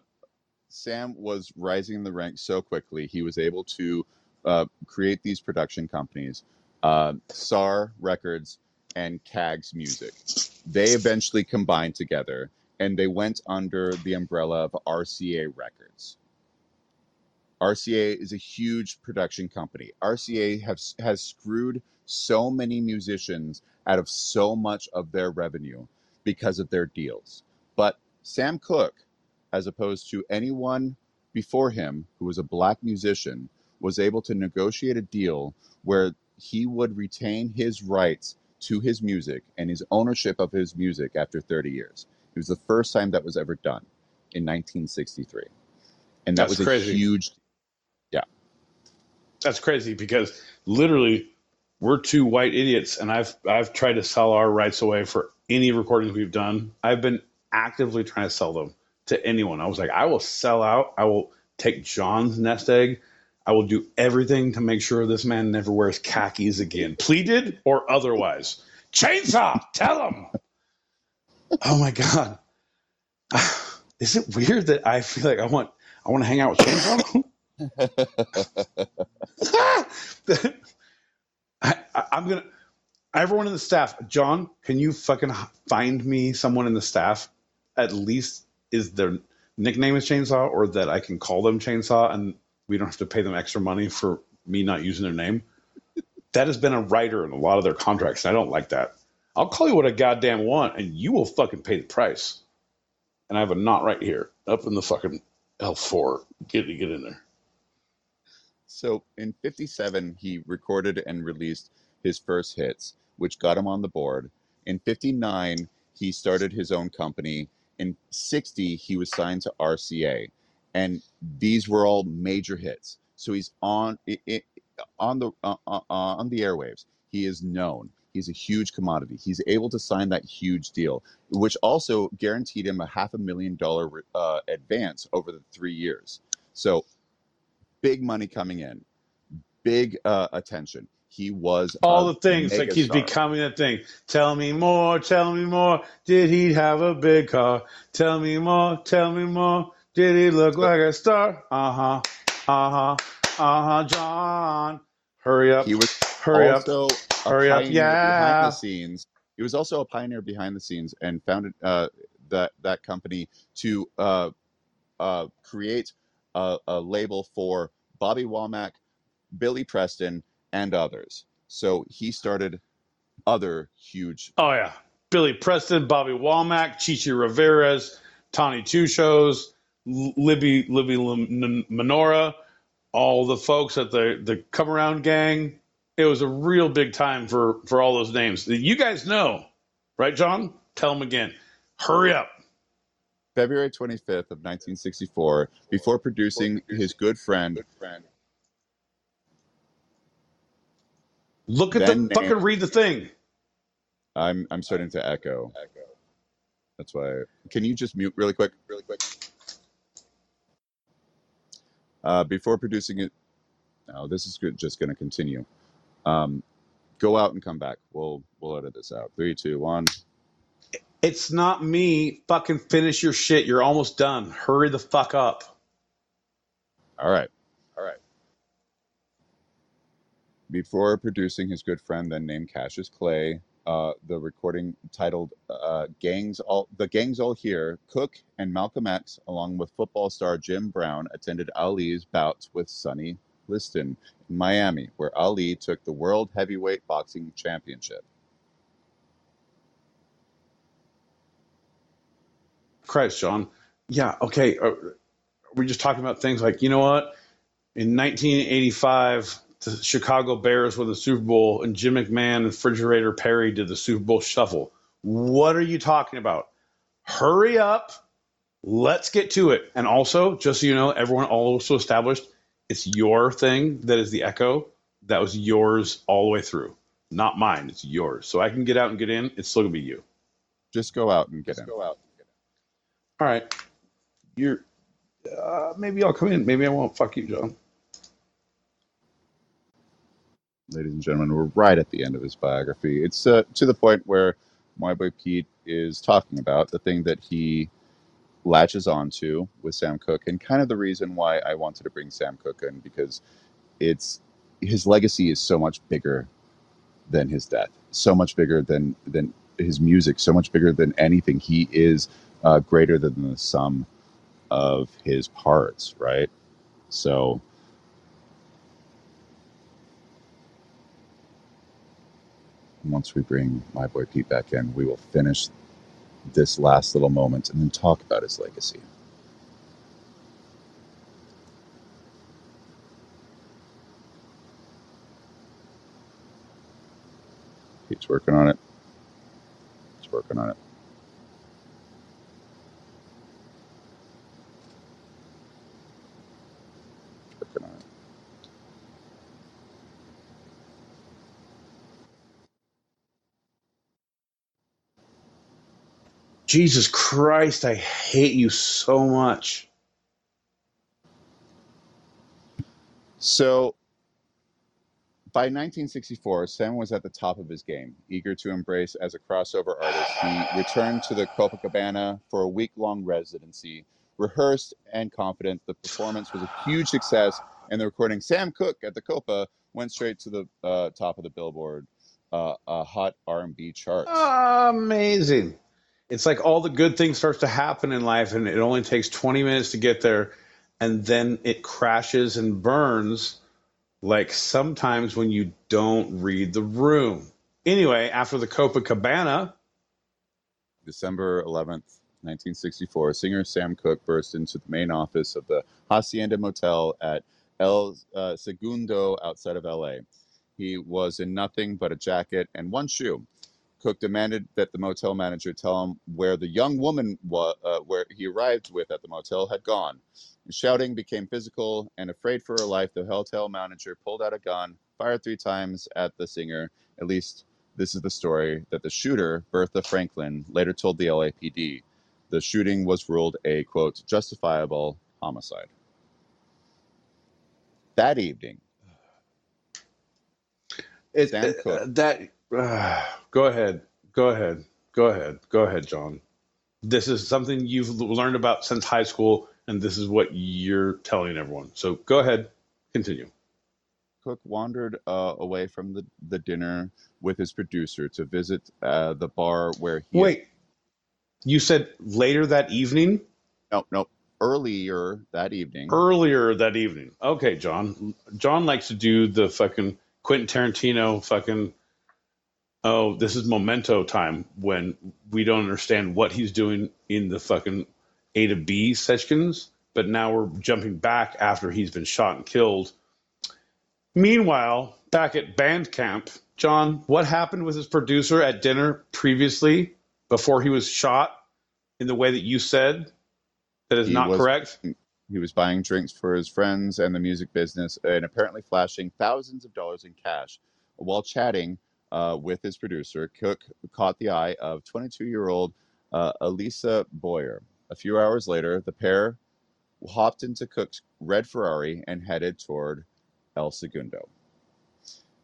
A: Sam was rising in the ranks so quickly, he was able to uh, create these production companies, uh, SAR Records and Kags Music. They eventually combined together and they went under the umbrella of RCA Records. RCA is a huge production company. RCA has, has screwed so many musicians out of so much of their revenue because of their deals. But Sam Cooke, as opposed to anyone before him who was a black musician, was able to negotiate a deal where he would retain his rights to his music and his ownership of his music after 30 years. It was the first time that was ever done in 1963. And that
B: That's
A: was a huge, yeah.
B: That's crazy because literally we're two white idiots and I've I've tried to sell our rights away for any recordings we've done. I've been actively trying to sell them to anyone. I was like, I will sell out. I will take John's nest egg. I will do everything to make sure this man never wears khakis again, pleaded or otherwise. Chainsaw, tell him. Oh my god, is it weird that I feel like I want I want to hang out with Chainsaw? I, I, I'm gonna. Everyone in the staff, John, can you fucking find me someone in the staff? At least is their nickname is Chainsaw, or that I can call them Chainsaw, and we don't have to pay them extra money for me not using their name. That has been a writer in a lot of their contracts, and I don't like that. I'll call you what I goddamn want, and you will fucking pay the price. And I have a knot right here, up in the fucking L4. Get get in there.
A: So in 57, he recorded and released his first hits, which got him on the board. In 59, he started his own company. In 60, he was signed to RCA. And these were all major hits. So he's on i i on the uh, uh, on the airwaves. He is known. He's a huge commodity. He's able to sign that huge deal, which also guaranteed him a half a million dollar uh, advance over the three years. So big money coming in, big uh, attention. He was
B: all the things like he's
A: megastar.
B: becoming a thing. Tell me more, tell me more. Did he have a big car? Tell me more, tell me more. Did he look like a star? Uh huh, uh huh, uh huh. John, hurry up,
A: He was
B: hurry up,
A: also
B: hurry up.
A: pioneer behind
B: Yeah.
A: the scenes. He was also a pioneer behind the scenes and founded uh, that that company to uh, uh, create a, a label for Bobby Womack, Billy Preston, and others. So he started other huge.
B: Oh yeah, Billy Preston, Bobby Womack, Chichi Rivera's, Tawny Two Shows, Libby Libby Lim- Minora, all the folks at the the Come Around Gang. It was a real big time for for all those names. You guys know, right, John? Tell them again. Hurry up.
A: February 25th of 1964, before producing his good friend,
B: Look at
A: then
B: the fucking read the thing.
A: I'm I'm starting to echo. That's why. Can you just mute really quick? Really quick. Uh, before producing it, no, this is good, just going to continue. Um, go out and come back. We'll we'll edit this out. Three, two, one.
B: It's not me. Fucking finish your shit. You're almost done. Hurry the fuck up.
A: All right. All right. Before producing his good friend, then named Cassius Clay, uh, the recording titled uh, "Gangs All the Gangs All Here," Cooke and Malcolm X, along with football star Jim Brown, attended Ali's bouts with Sonny Liston in Miami, where Ali took the World Heavyweight Boxing Championship.
B: Christ, John. Yeah, okay. Are, are we just talking about things like, you know what? In 1985, the Chicago Bears won the Super Bowl, and Jim McMahon and Refrigerator Perry did the Super Bowl shuffle. What are you talking about? Hurry up. Let's get to it. And also, just so you know, everyone also established it's your thing that is the echo. That was yours all the way through, not mine. It's yours. So I can get out and get in. It's still going to be you.
A: Just go out and get in.
B: All right. You're. Uh, maybe I'll come in. Maybe I won't. Fuck you, John.
A: Ladies and gentlemen, we're right at the end of his biography. It's uh, to the point where my boy Pete is talking about the thing that he latches onto with Sam Cooke, and kind of the reason why I wanted to bring Sam Cooke in because it's his legacy is so much bigger than his death, so much bigger than than his music, so much bigger than anything. He is uh, greater than the sum of his parts, right? So once we bring my boy Pete back in, we will finish this last little moment and then talk about his legacy. He's working on it. He's working on it. Working on it.
B: Jesus Christ, I hate you so much.
A: So by 1964, Sam was at the top of his game, eager to embrace as a crossover artist. He returned to the Copacabana for a week-long residency, rehearsed and confident the performance was a huge success, and the recording "Sam Cooke at the Copa" went straight to the uh, top of the Billboard uh, uh, Hot R&B charts.
B: Amazing. It's like all the good things starts to happen in life and it only takes 20 minutes to get there and then it crashes and burns like sometimes when you don't read the room. Anyway, after the Copacabana,
A: December 11th, 1964, singer Sam Cooke burst into the main office of the Hacienda Motel at El uh, Segundo outside of LA. He was in nothing but a jacket and one shoe. Cooke demanded that the motel manager tell him where the young woman wa- uh, where he arrived with at the motel had gone. Shouting became physical, and afraid for her life, the hotel manager pulled out a gun, fired three times at the singer. At least this is the story that the shooter, Bertha Franklin, later told the LAPD. The shooting was ruled a quote justifiable homicide. That evening,
B: it,
A: Sam
B: uh,
A: Cooke.
B: that uh, go ahead. Go ahead. Go ahead. Go ahead, John. This is something you've learned about since high school and this is what you're telling everyone. So go ahead, continue.
A: Cooke wandered uh, away from the, the dinner with his producer to visit uh, the bar where he
B: Wait, you said later that evening?
A: no no earlier that evening
B: Earlier that evening. Okay, John. John likes to do the fucking Quentin Tarantino fucking oh, this is memento time when we don't understand what he's doing in the fucking A to B sections, but now we're jumping back after he's been shot and killed. Meanwhile, back at band camp, John, what happened with his producer at dinner previously before he was shot in the way that you said that is
A: He
B: not
A: was-
B: correct?
A: he was buying drinks for his friends and the music business and apparently flashing thousands of dollars in cash while chatting uh, with his producer cooke caught the eye of 22 year old uh, elisa boyer a few hours later the pair hopped into cooke's red ferrari and headed toward el segundo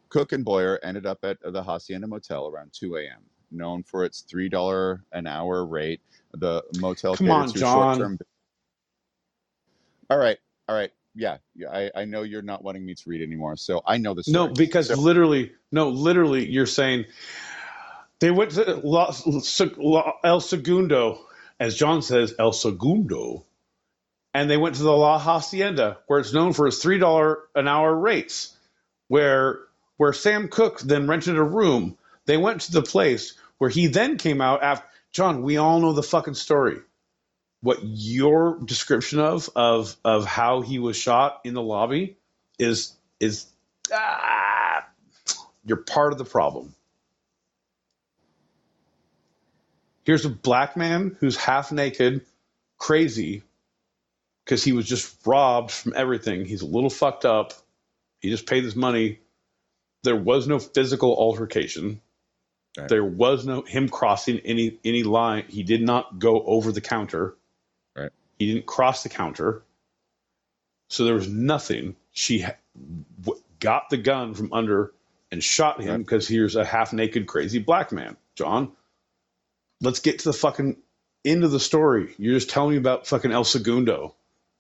A: cooke and boyer ended up at the hacienda motel around 2 a.m known for its $3 an hour rate the motel
B: Come
A: catered
B: on,
A: to
B: John.
A: short-term all right, all right. Yeah, yeah. I, I know you're not wanting me to read anymore, so I know this.
B: No, because
A: So-
B: literally, no, literally, you're saying they went to La, La, El Segundo, as John says, El Segundo, and they went to the La Hacienda, where it's known for its three dollar an hour rates, where where Sam Cooke then rented a room. They went to the place where he then came out after. John, we all know the fucking story. What your description of of of how he was shot in the lobby is is ah, you're part of the problem. Here's a black man who's half naked, crazy, because he was just robbed from everything. He's a little fucked up. He just paid his money. There was no physical altercation.
A: Right.
B: There was no him crossing any any line. He did not go over the counter.
A: Right.
B: He didn't cross the counter. So there was nothing. She ha- w- got the gun from under and shot him
A: Right.
B: because here's a half naked, crazy black man. John, let's get to the fucking end of the story. You're just telling me about fucking El Segundo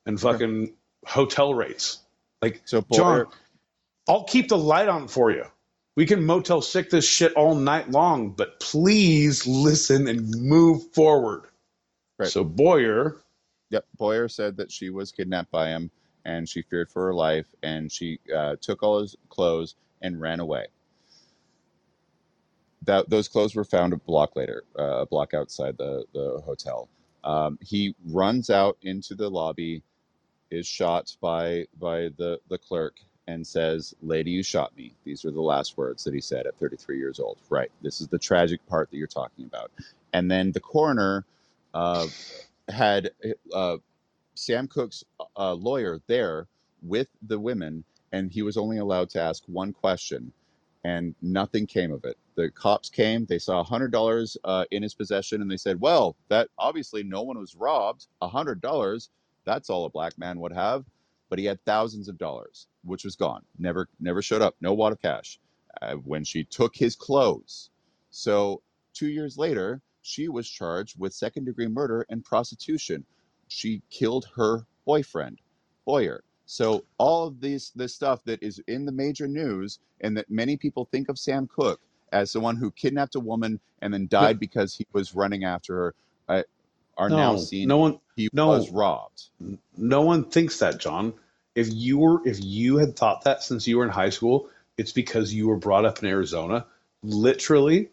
B: and fucking hotel rates. Like,
A: So
B: John,
A: Boyer,
B: I'll keep the light on for you. We can Motel 6 this shit all night long, but please listen and move forward.
A: Right.
B: So Boyer,
A: yep, Boyer said that she was kidnapped by him, and she feared for her life, and she uh, took all his clothes and ran away. That those clothes were found a block later, uh, a block outside the the hotel. Um, he runs out into the lobby, is shot by by the the clerk, and says, Lady, you shot me. These are the last words that he said at 33 years old. Right. This is the tragic part that you're talking about. And then the coroner uh, had uh, Sam Cooke's uh, lawyer there with the women, and he was only allowed to ask one question, and nothing came of it. The cops came, they saw $100 uh, in his possession, and they said, Well, that obviously no one was robbed. $100, that's all a black man would have. But he had thousands of dollars, which was gone. Never, never showed up. No wad of cash. Uh, when she took his clothes. So two years later, she was charged with second degree murder and prostitution. She killed her boyfriend, Boyer. So all of this this stuff that is in the major news and that many people think of Sam Cooke as the one who kidnapped a woman and then
B: No,
A: died because he was running after her uh, are now seen
B: no one,
A: he was robbed.
B: no one thinks that, John. If you were, if you had thought that since you were in high school, it's because you were brought up in Arizona. Literally,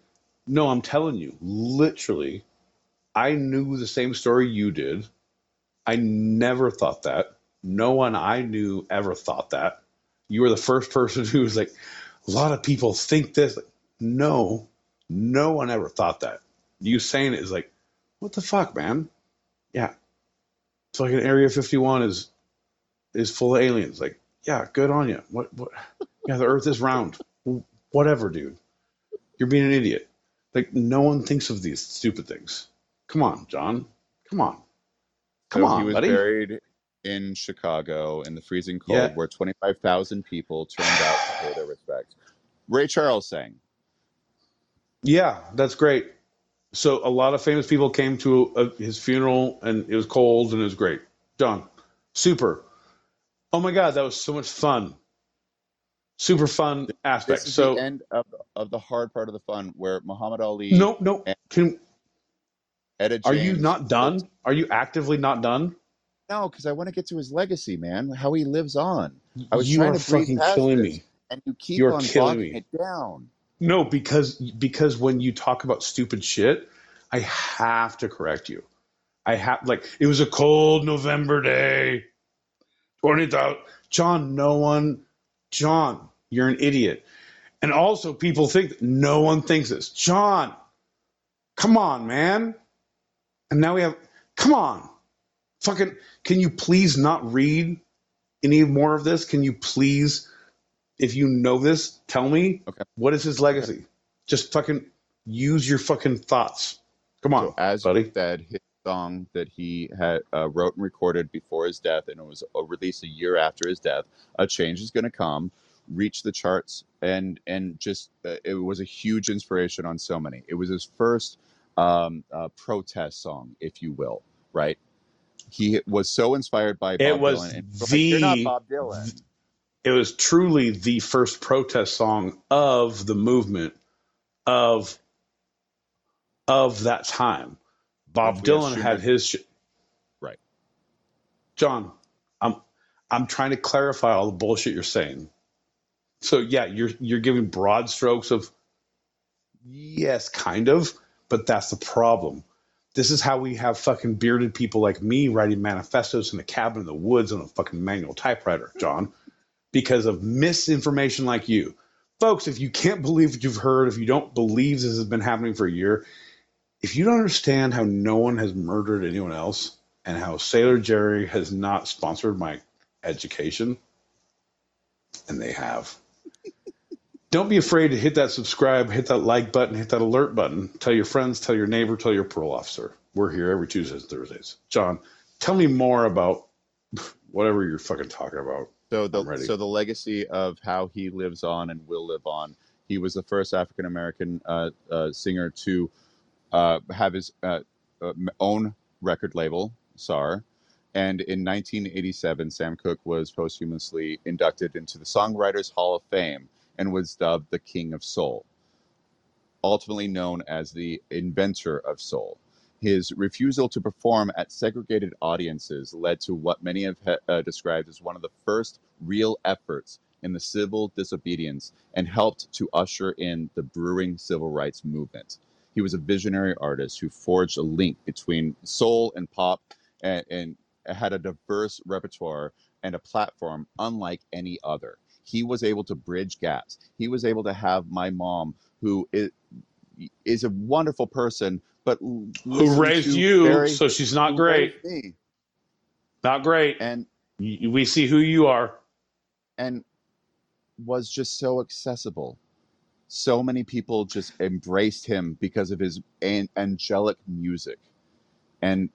B: no, I'm telling you, literally, I knew the same story you did. I never thought that. No one I knew ever thought that. You were the first person who was like, a lot of people think this. Like, no, no one ever thought that. You saying it is like, what the fuck, man? Yeah, It's like an Area 51 is is full of aliens. Like, yeah, good on you. What? What? Yeah, the Earth is round. Whatever, dude. You're being an idiot. Like, no one thinks of these stupid things. Come on, John. Come on. Come
A: So he
B: on,
A: was
B: buddy.
A: buried in Chicago in the freezing cold,
B: Yeah,
A: where 25,000 people turned out to pay their respects. Ray Charles sang.
B: yeah, that's great. So a lot of famous people came to uh his funeral, and it was cold, and it was great. John, super. Oh my God, that was so much fun. Super fun aspect. So
A: end of, of the hard part of the fun, where Muhammad Ali
B: no, no. Can
A: Etta
B: are you not done? Are you actively not done?
A: No, because I want to get to his legacy, man, how he lives on. I was
B: You
A: trying
B: are
A: to
B: fucking killing
A: this,
B: me.
A: and you keep
B: You are
A: on
B: killing me.
A: it down.
B: No, because because when you talk about stupid shit, I have to correct you. I have like it was a cold November day. Twenty thousand. John, no one. John, you're an idiot. And also, people think no one thinks this. John, come on, man. And now we have. Come on, fucking. Can you please not read any more of this? Can you please, if you know this, tell me
A: Okay.
B: what is his
A: Okay.
B: legacy? Just fucking use your fucking thoughts. Come on, So
A: as you
B: buddy.
A: said, his song that he had uh, wrote and recorded before his death, and it was released a year after his death. A change is going to come, reach the charts, and and just uh, it was a huge inspiration on so many. It was his first um, uh, protest song, if you will, right? He was so inspired by
B: It
A: Bob
B: was
A: Dylan, and people were like, "You're not
B: the
A: Bob Dylan."
B: it was truly the first protest song of the movement of of that time. Bob Dylan had
A: that,
B: his sh-
A: right?
B: John. I'm I'm trying to clarify all the bullshit you're saying. So yeah, you're you're giving broad strokes of yes, kind of, but that's the problem. This is how we have fucking bearded people like me writing manifestos in a cabin in the woods on a fucking manual typewriter, John, because of misinformation like you. Folks, if you can't believe what you've heard, if you don't believe this has been happening for a year, if you don't understand how no one has murdered anyone else and how Sailor Jerry has not sponsored my education, and they have, don't be afraid to hit that subscribe, hit that like button, hit that alert button. Tell your friends, tell your neighbor, tell your parole officer. We're here every Tuesdays and Thursdays. John, tell me more about whatever you're fucking talking about.
A: So the so the legacy of how he lives on and will live on. He was the first African American uh, uh, singer to uh, have his uh, uh, own record label, SAR. And in 1987, Sam Cooke was posthumously inducted into the Songwriters Hall of Fame and was dubbed the King of Soul, ultimately known as the inventor of soul. His refusal to perform at segregated audiences led to what many have uh, described as one of the first real efforts in the civil disobedience and helped to usher in the brewing civil rights movement. He was a visionary artist who forged a link between soul and pop and, and had a diverse repertoire and a platform unlike any other. He was able to bridge gaps. He was able to have my mom, who is, is a wonderful person, but
B: Who raised you?
A: very
B: So she's not great. Not great.
A: and
B: We see who you are.
A: and was just so accessible. So many people just embraced him because of his an- angelic music. And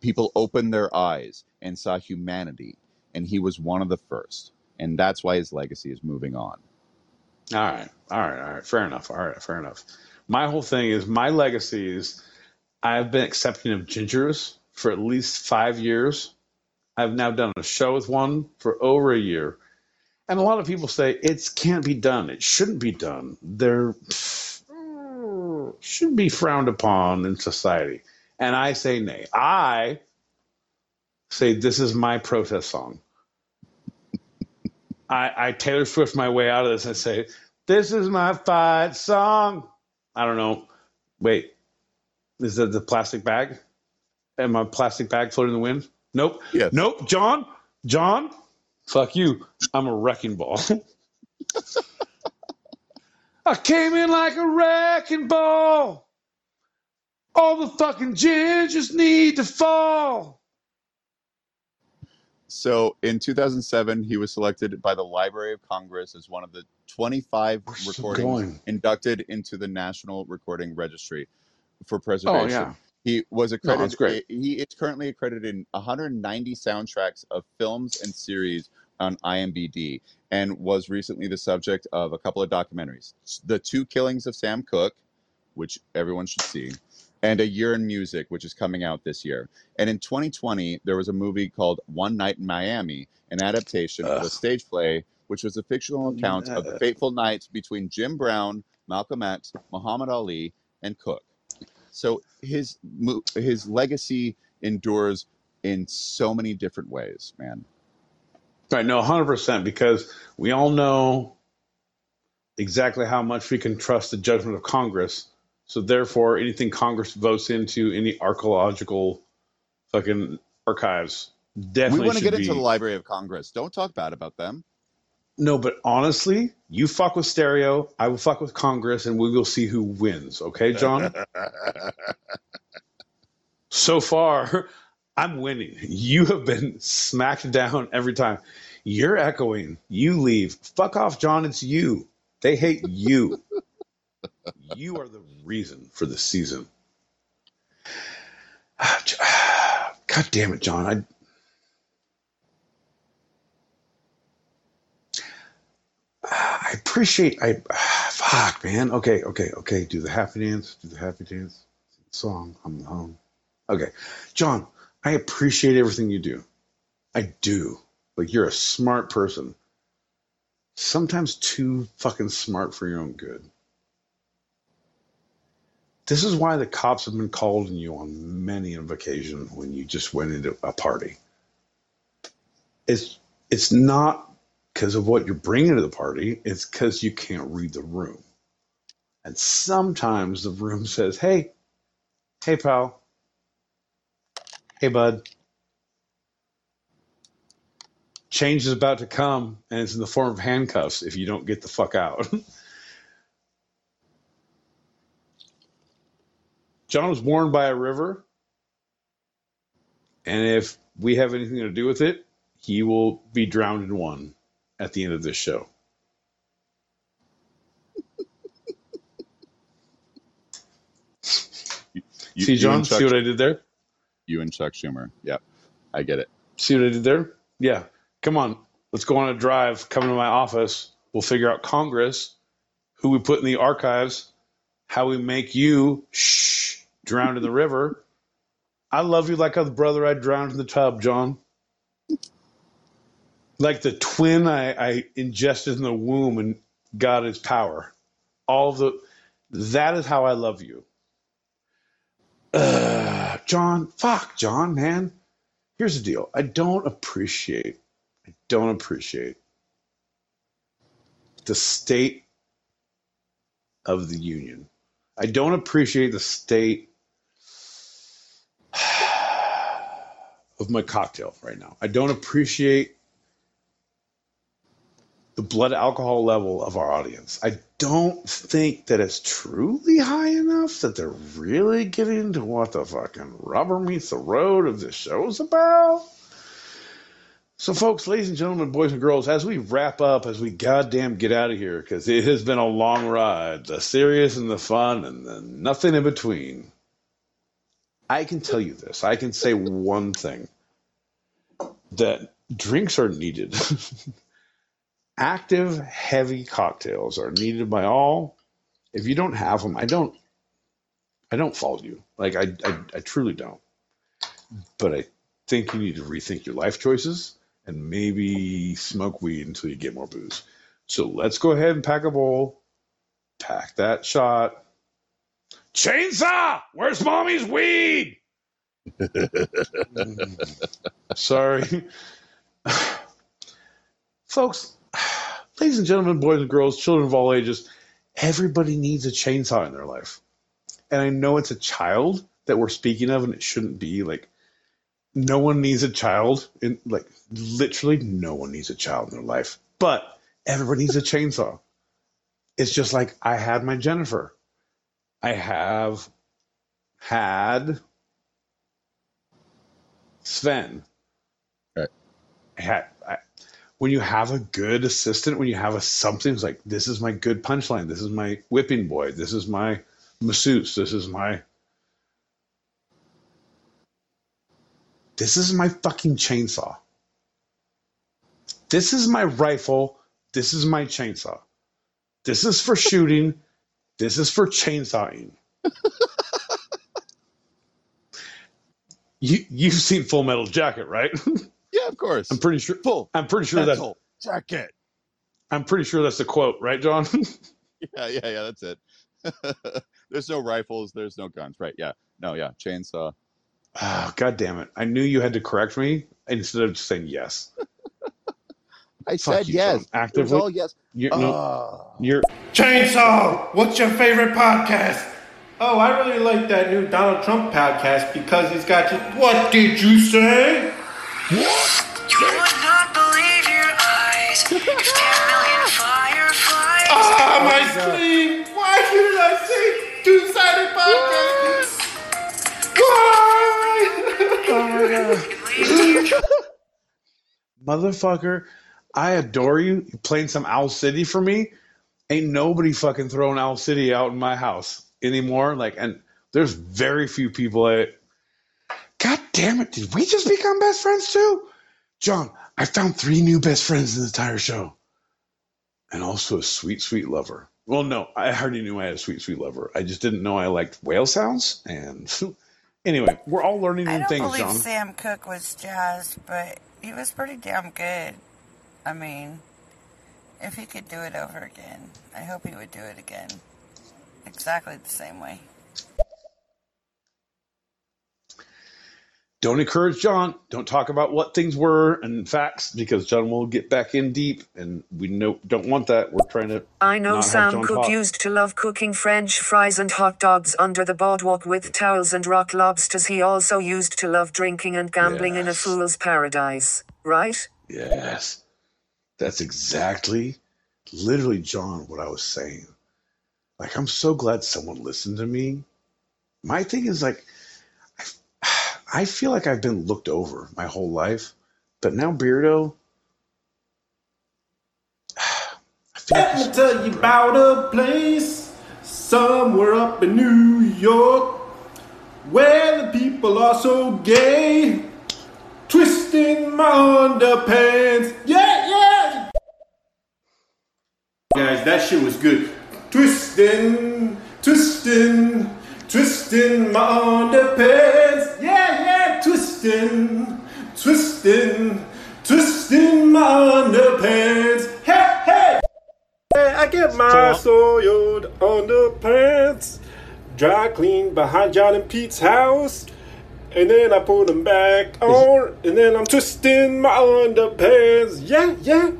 A: people opened their eyes and saw humanity. And he was one of the first. And that's why his legacy is moving on.
B: All right. All right. All right. Fair enough. All right. Fair enough. My whole thing is my legacy is I've been accepting of gingers for at least five years. I've now done a show with one for over a year. And a lot of people say it can't be done. It shouldn't be done. They're mm. should be frowned upon in society. And I say nay. I say this is my protest song. I, I Taylor Swift my way out of this and say, This is my fight song. I don't know. Wait, is that the plastic bag? And my plastic bag floating in the wind? Nope.
A: Yes.
B: Nope. John, John, fuck you. I'm a wrecking ball. I came in like a wrecking ball. All the fucking gingers need to fall.
A: So in 2007, he was selected by the Library of Congress as one of the 25
B: We're
A: recordings inducted into the National Recording Registry for preservation.
B: Oh, yeah.
A: He was accredited.
B: that's great.
A: Eh, he is currently accredited in 190 soundtracks of films and series on IMDb, and was recently the subject of a couple of documentaries: "The Two Killings of Sam Cooke," which everyone should see, and "A Year in Music," which is coming out this year. And in 2020, there was a movie called "One Night in Miami," an adaptation of a stage play, which was a fictional account of the fateful night between Jim Brown, Malcolm X, Muhammad Ali, and Cooke. So his his legacy endures in so many different ways, man.
B: Right, no, 100%, because we all know exactly how much we can trust the judgment of Congress. So, therefore, anything Congress votes into any archaeological fucking archives definitely.
A: we want to get into the Library of Congress. Don't talk bad about them.
B: No, but honestly, you fuck with stereo, I will fuck with Congress, and we will see who wins. Okay, John? so far, I'm winning. You have been smacked down every time. You're echoing. You leave. Fuck off, John. It's you. They hate you. you are the reason for the season. God damn it, John. I. I appreciate. I fuck, man. Okay, okay, okay. Do the happy dance. Do the happy dance. Song. I'm the home. Okay, John. I appreciate everything you do. I do. Like you're a smart person. Sometimes too fucking smart for your own good. This is why the cops have been called on you on many an occasion when you just went into a party. It's it's not because of what you're bringing to the party. It's because you can't read the room. And sometimes the room says, "Hey, hey, pal. Hey, bud. Change is about to come, and it's in the form of handcuffs if you don't get the fuck out." John was born by a river, and if we have anything to do with it, he will be drowned in one at the end of this show.
A: You,
B: See, John,
A: Chuck,
B: see what I did there?
A: you and Chuck Schumer. Yep, I get it.
B: See what I did there? Yeah. Come on. Let's go on a drive. Come to my office. We'll figure out Congress, who we put in the archives, how we make you shh drown in the river. I love you like a brother I drowned in the tub, John. Like the twin I, I ingested in the womb and got his power. All the that is how I love you. Ugh, John, fuck, John, man. Here's the deal. I don't appreciate, I don't appreciate the state of the union. I don't appreciate the state of my cocktail right now. I don't appreciate the blood alcohol level of our audience. I don't think that it's truly high enough that they're really getting to what the fucking rubber meets the road of this show's about. So, folks, ladies and gentlemen, boys and girls, as we wrap up, as we goddamn get out of here, because it has been a long ride, the serious and the fun and the nothing in between. I can tell you this. I can say one thing that drinks are needed. Active, heavy cocktails are needed by all. If you don't have them, I don't. I don't fault you. Like I, I, I truly don't. But I think you need to rethink your life choices and maybe smoke weed until you get more booze. So let's go ahead and pack a bowl, pack that shot. Chainsaw, where's mommy's weed? Sorry. Folks, ladies and gentlemen, boys and girls, children of all ages, everybody needs a chainsaw in their life. And I know it's a child that we're speaking of, and it shouldn't be like no one needs a child in like literally no one needs a child in their life but everybody needs a chainsaw it's just like i had my jennifer i have had sven
A: Right.
B: I had I, when you have a good assistant when you have a something it's like this is my good punchline this is my whipping boy this is my masseuse this is my This is my fucking chainsaw. This is my rifle. This is my chainsaw. This is for shooting. This is for chainsawing. you you've seen Full Metal Jacket, right?
A: Yeah, of course.
B: I'm pretty sure.
A: Full
B: I'm pretty sure that's.
A: metal jacket.
B: I'm pretty sure that's the quote, right, John?
A: Yeah, yeah, yeah. That's it. there's no rifles. There's no guns. Right? Yeah. No. Yeah. Chainsaw.
B: Ah, oh, God damn it! I knew you had to correct me instead of just saying yes.
A: I
B: Fuck
A: said
B: you,
A: yes.
B: John.
A: It was
B: Actively,
A: all yes.
B: you're, no,
A: Ah.
B: you're
G: Chainsaw, what's your favorite podcast? Oh, I really like that new Donald Trump podcast because he's got you. What did you say?
J: You would not believe your eyes if 10 million fireflies.
G: Ah, my screen! Why did I say two-sided podcast? Why? Oh my god.
B: Motherfucker, I adore you. You playing some Owl City for me? Ain't nobody fucking throwing Owl City out in my house anymore. Like, and there's very few people that. God damn it! Did we just become best friends too? John, I found three new best friends in the entire show, and also a sweet, sweet lover. Well, no, I already knew I had a sweet, sweet lover. I just didn't know I liked whale sounds. And anyway, we're all learning
I: I
B: new
I: don't
B: things,
I: believe
B: John.
I: Sam Cooke was jazzed, but he was pretty damn good. I mean, if he could do it over again, I hope he would do it again. Exactly the same way.
B: Don't encourage John. Don't talk about what things were and facts because John will get back in deep, and we know, don't want that. We're trying to.
K: I know
B: not have
K: Sam
B: John
K: Cooke
B: talk.
K: used to love cooking French fries and hot dogs under the boardwalk with towels and rock lobsters. He also used to love drinking and gambling in a fool's paradise, right?
B: Yes, that's exactly, literally, John, what I was saying. Like, I'm so glad someone listened to me. My thing is like, I, feel like I've been looked over my whole life, but now Beardo, I feel like
G: Let me tell you about a place somewhere up in New York where the people are so gay, twisting my underpants. Yeah. Guys, that shit was good. Twisting, twisting, twisting my underpants. Yeah, yeah, twisting, twisting, twisting my underpants. Hey, hey. Hey, I get my soiled underpants dry cleaned behind John and Pete's house. And then I put them back on, and then I'm twisting my underpants. Yeah, yeah.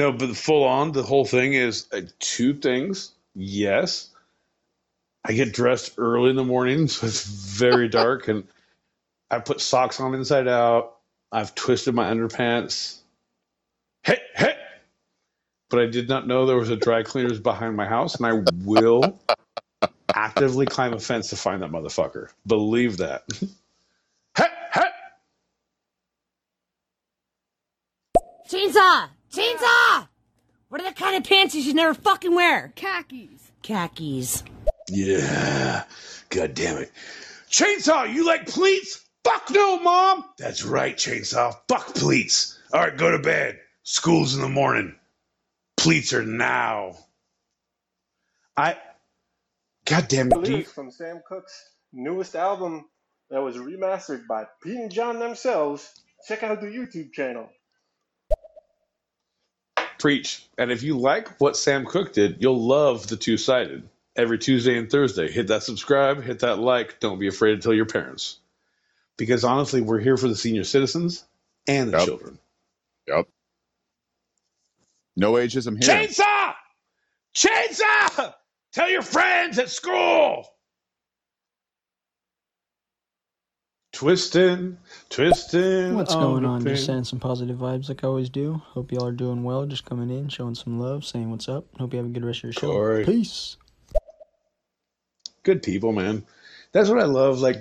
B: No, but full on, the whole thing is uh, two things. Yes, I get dressed early in the morning, so it's very dark, and I put socks on inside out. I've twisted my underpants. Hey, hey, but I did not know there was a dry cleaners behind my house, and I will actively climb a fence to find that motherfucker. Believe that. hey, hey!
L: Chainsaw! Chainsaw! What are the kind of pants you should never fucking wear?
M: Khakis.
L: Khakis.
B: Yeah. God damn it. Chainsaw, you like pleats? Fuck no, Mom! That's right, Chainsaw. Fuck pleats. All right, go to bed. School's in the morning. Pleats are now. I. God damn it. Do you,
G: from Sam Cooke's newest album that was remastered by Pete and John themselves. Check out the YouTube channel.
B: Preach. And if you like what Sam Cooke did, you'll love the two sided. Every Tuesday and Thursday. Hit that subscribe, hit that like. Don't be afraid to tell your parents. Because honestly, we're here for the senior citizens and the
A: Yep.
B: children.
A: Yep. No ageism here.
B: Chainsaw! Chainsaw! Tell your friends at school! Twisting, twisting.
N: What's
B: on
N: going
B: the
N: on? Just
B: pin.
N: sending some positive vibes like I always do. Hope y'all are doing well. Just coming in, showing some love, saying what's up. Hope you have a good rest of your show.
B: Corey.
N: Peace.
B: good people, man. That's what I love. Like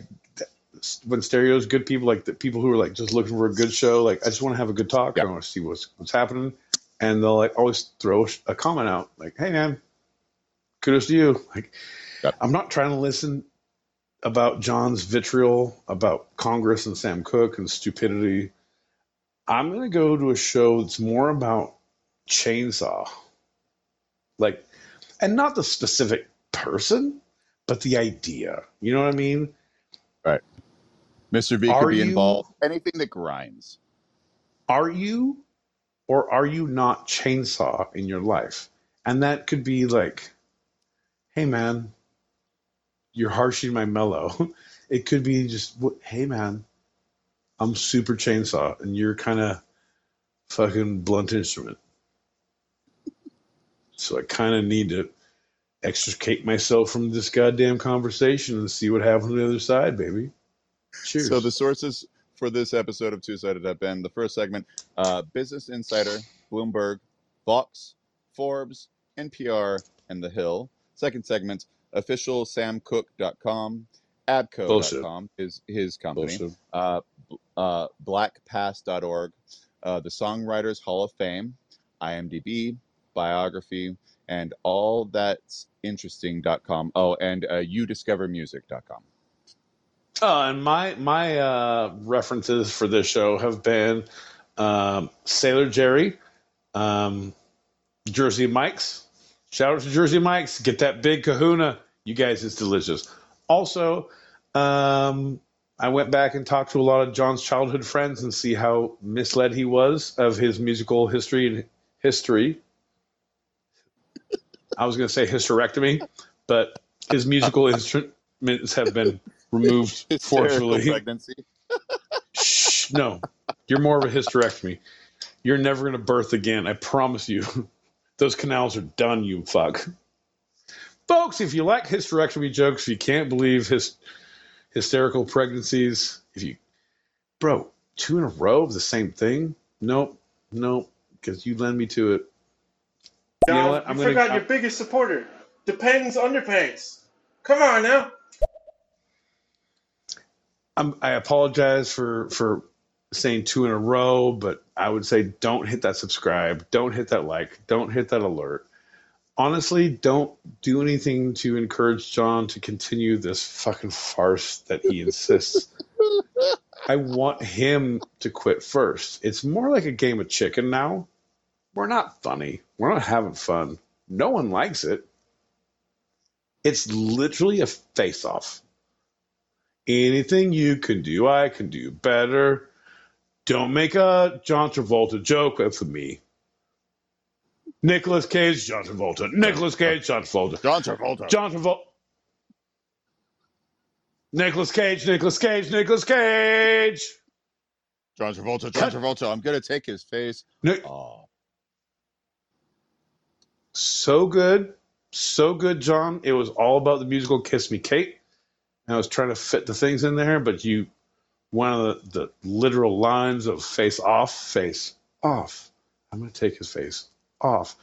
B: when stereos, good people, like the people who are like just looking for a good show. Like I just want to have a good talk. I want to see what's what's happening, and they'll like always throw a comment out like, "Hey, man, kudos to you." Like I'm not trying to listen about Jon's vitriol about Congress and Sam Cooke and stupidity. I'm gonna go to a show that's more about chainsaw, like, and not the specific person, but the idea. You know what I mean?
A: Right. Mr. V
B: Are
A: could be
B: you-
A: involved. Anything that grinds.
B: Are you or are you not chainsaw in your life? And that could be like, hey man, you're harshing my mellow. It could be just, hey man, I'm super chainsaw and you're kind of fucking blunt instrument. So I kind of need to extricate myself from this goddamn conversation and see what happens on the other side, baby. Cheers.
A: So the sources for this episode of Two Sided have been the first segment, uh, Business Insider, Bloomberg, Vox, Forbes, NPR, and The Hill. Second segment, officialsamcooke.com, abkco.com is his company,
B: Bullshit.
A: uh, b- uh, blackpast.org, uh, the Songwriters Hall of Fame, IMDb, biography, and all that's interesting.com. Oh, and uh, udiscovermusic.com.
B: Uh, and my my uh, references for this show have been um, Sailor Jerry, um, Jersey Mike's. Shout out to Jersey Mike's. Get that big Kahuna, you guys. It's delicious. Also, um, I went back and talked to a lot of Jon's childhood friends and see how misled he was of his musical history and history. I was going to say hysterectomy, but his musical instruments have been removed forcefully.
A: pregnancy.
B: Shh, no, you're more of a hysterectomy. You're never going to birth again. I promise you. Those canals are done, you fuck. Folks, if you like hysterectomy jokes, if you can't believe his hysterical pregnancies, if you, bro, two in a row of the same thing? Nope, nope, because you lend me to it. You know what? I'm gonna.
G: forgot
B: I'm-
G: your biggest supporter, Depends Underpants. Come on now.
B: I'm, I apologize for for saying two in a row, but I would say don't hit that subscribe, don't hit that like, don't hit that alert. Honestly, don't do anything to encourage Jon to continue this fucking farce that he insists. I want him to quit first. It's more like a game of chicken now. We're not funny. We're not having fun. No one likes it. It's literally a face off. Anything you can do, I can do better. Don't make a John Travolta joke with me. Nicolas Cage, John Travolta. Nicolas Cage, John Travolta.
A: John Travolta.
B: John Travolta. Nicolas Cage, Nicolas Cage, Nicolas Cage.
A: John Travolta, John. Travolta. I'm gonna take his face.
B: Nick.
A: Oh, ah.
B: So good. So good, Jon. It was all about the musical Kiss Me Kate. And I was trying to fit the things in there, but you, one of the, the literal lines of face off, face off. I'm going to take his face. off.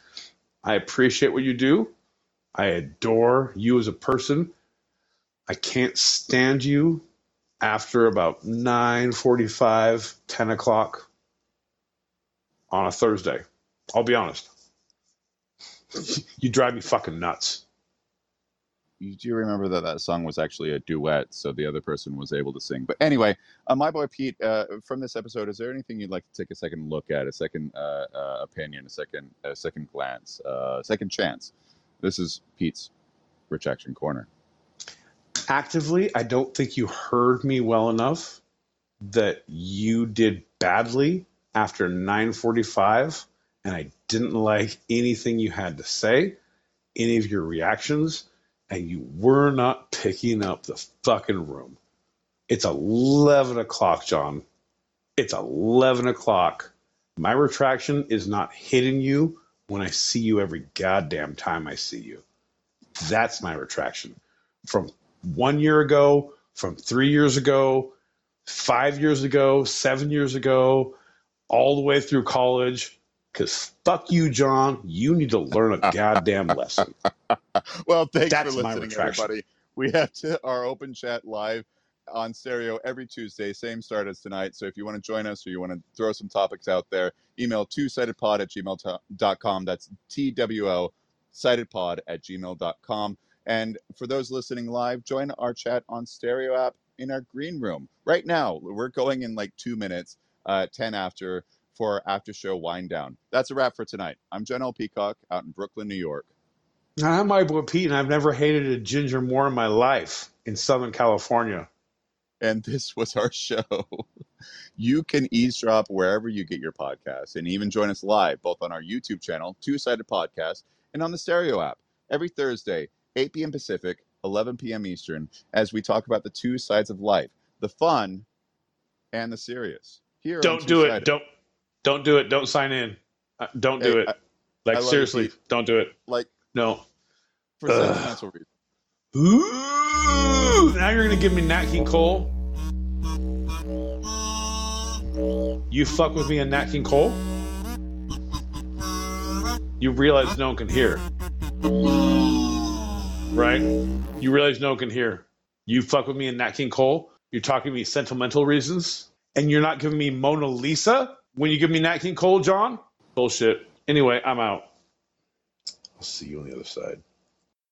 B: I appreciate what you do. I adore you as a person. I can't stand you after about 9.45, 10 o'clock on a Thursday. I'll be honest. you drive me fucking nuts.
A: You do remember that that song was actually a duet, so the other person was able to sing. But anyway, uh, my boy Pete, uh, from this episode, is there anything you'd like to take a second look at, a second uh, uh, opinion, a second, a second glance, uh, second chance? This is Pete's Retraction Corner.
B: Actively, I don't think you heard me well enough that you did badly after 9:45 and I didn't like anything you had to say, any of your reactions, and you were not picking up the fucking room. It's 11 o'clock, Jon. It's 11 o'clock. My retraction is not hitting you when I see you every goddamn time I see you. That's my retraction. From one year ago, from three years ago, five years ago, seven years ago, all the way through college. Because fuck you, Jon. You need to learn a goddamn lesson.
A: well, thanks
B: That's
A: for listening, everybody. We have to, our open chat live on stereo every Tuesday, same start as tonight. So if you want to join us or you want to throw some topics out there, email two-sidedpod at gmail.com. That's T-W-O, sidedpod at gmail.com. And for those listening live, join our chat on stereo app in our green room. Right now, we're going in like two minutes, uh, 10 after, for our after show wind down. That's a wrap for tonight. I'm Jen L. Peacock out in Brooklyn, New York.
B: I'm my boy Pete, and I've never hated a ginger more in my life in Southern California.
A: and this was our show. You can eavesdrop wherever you get your podcasts and even join us live, both on our YouTube channel, Two Sided Podcast, and on the Stereo app every Thursday, 8 p.m. Pacific, 11 p.m. Eastern, as we talk about the two sides of life the fun and the serious. Here
B: Don't do it. Don't don't do it. Don't sign in. Uh, don't do
A: Hey,
B: it.
A: I-
B: like
A: I
B: seriously, don't do it.
A: Like,
B: No.
A: for sentimental reasons.
B: Ooh, now you're gonna give me Nat King Cole. You fuck with me on Nat King Cole. You realize no one can hear, right? You realize no one can hear. You fuck with me in Nat King Cole. You're talking to me sentimental reasons, and you're not giving me Mona Lisa when you give me Nat King Cole, Jon. Bullshit. Anyway, I'm out. I'll see you on the other side.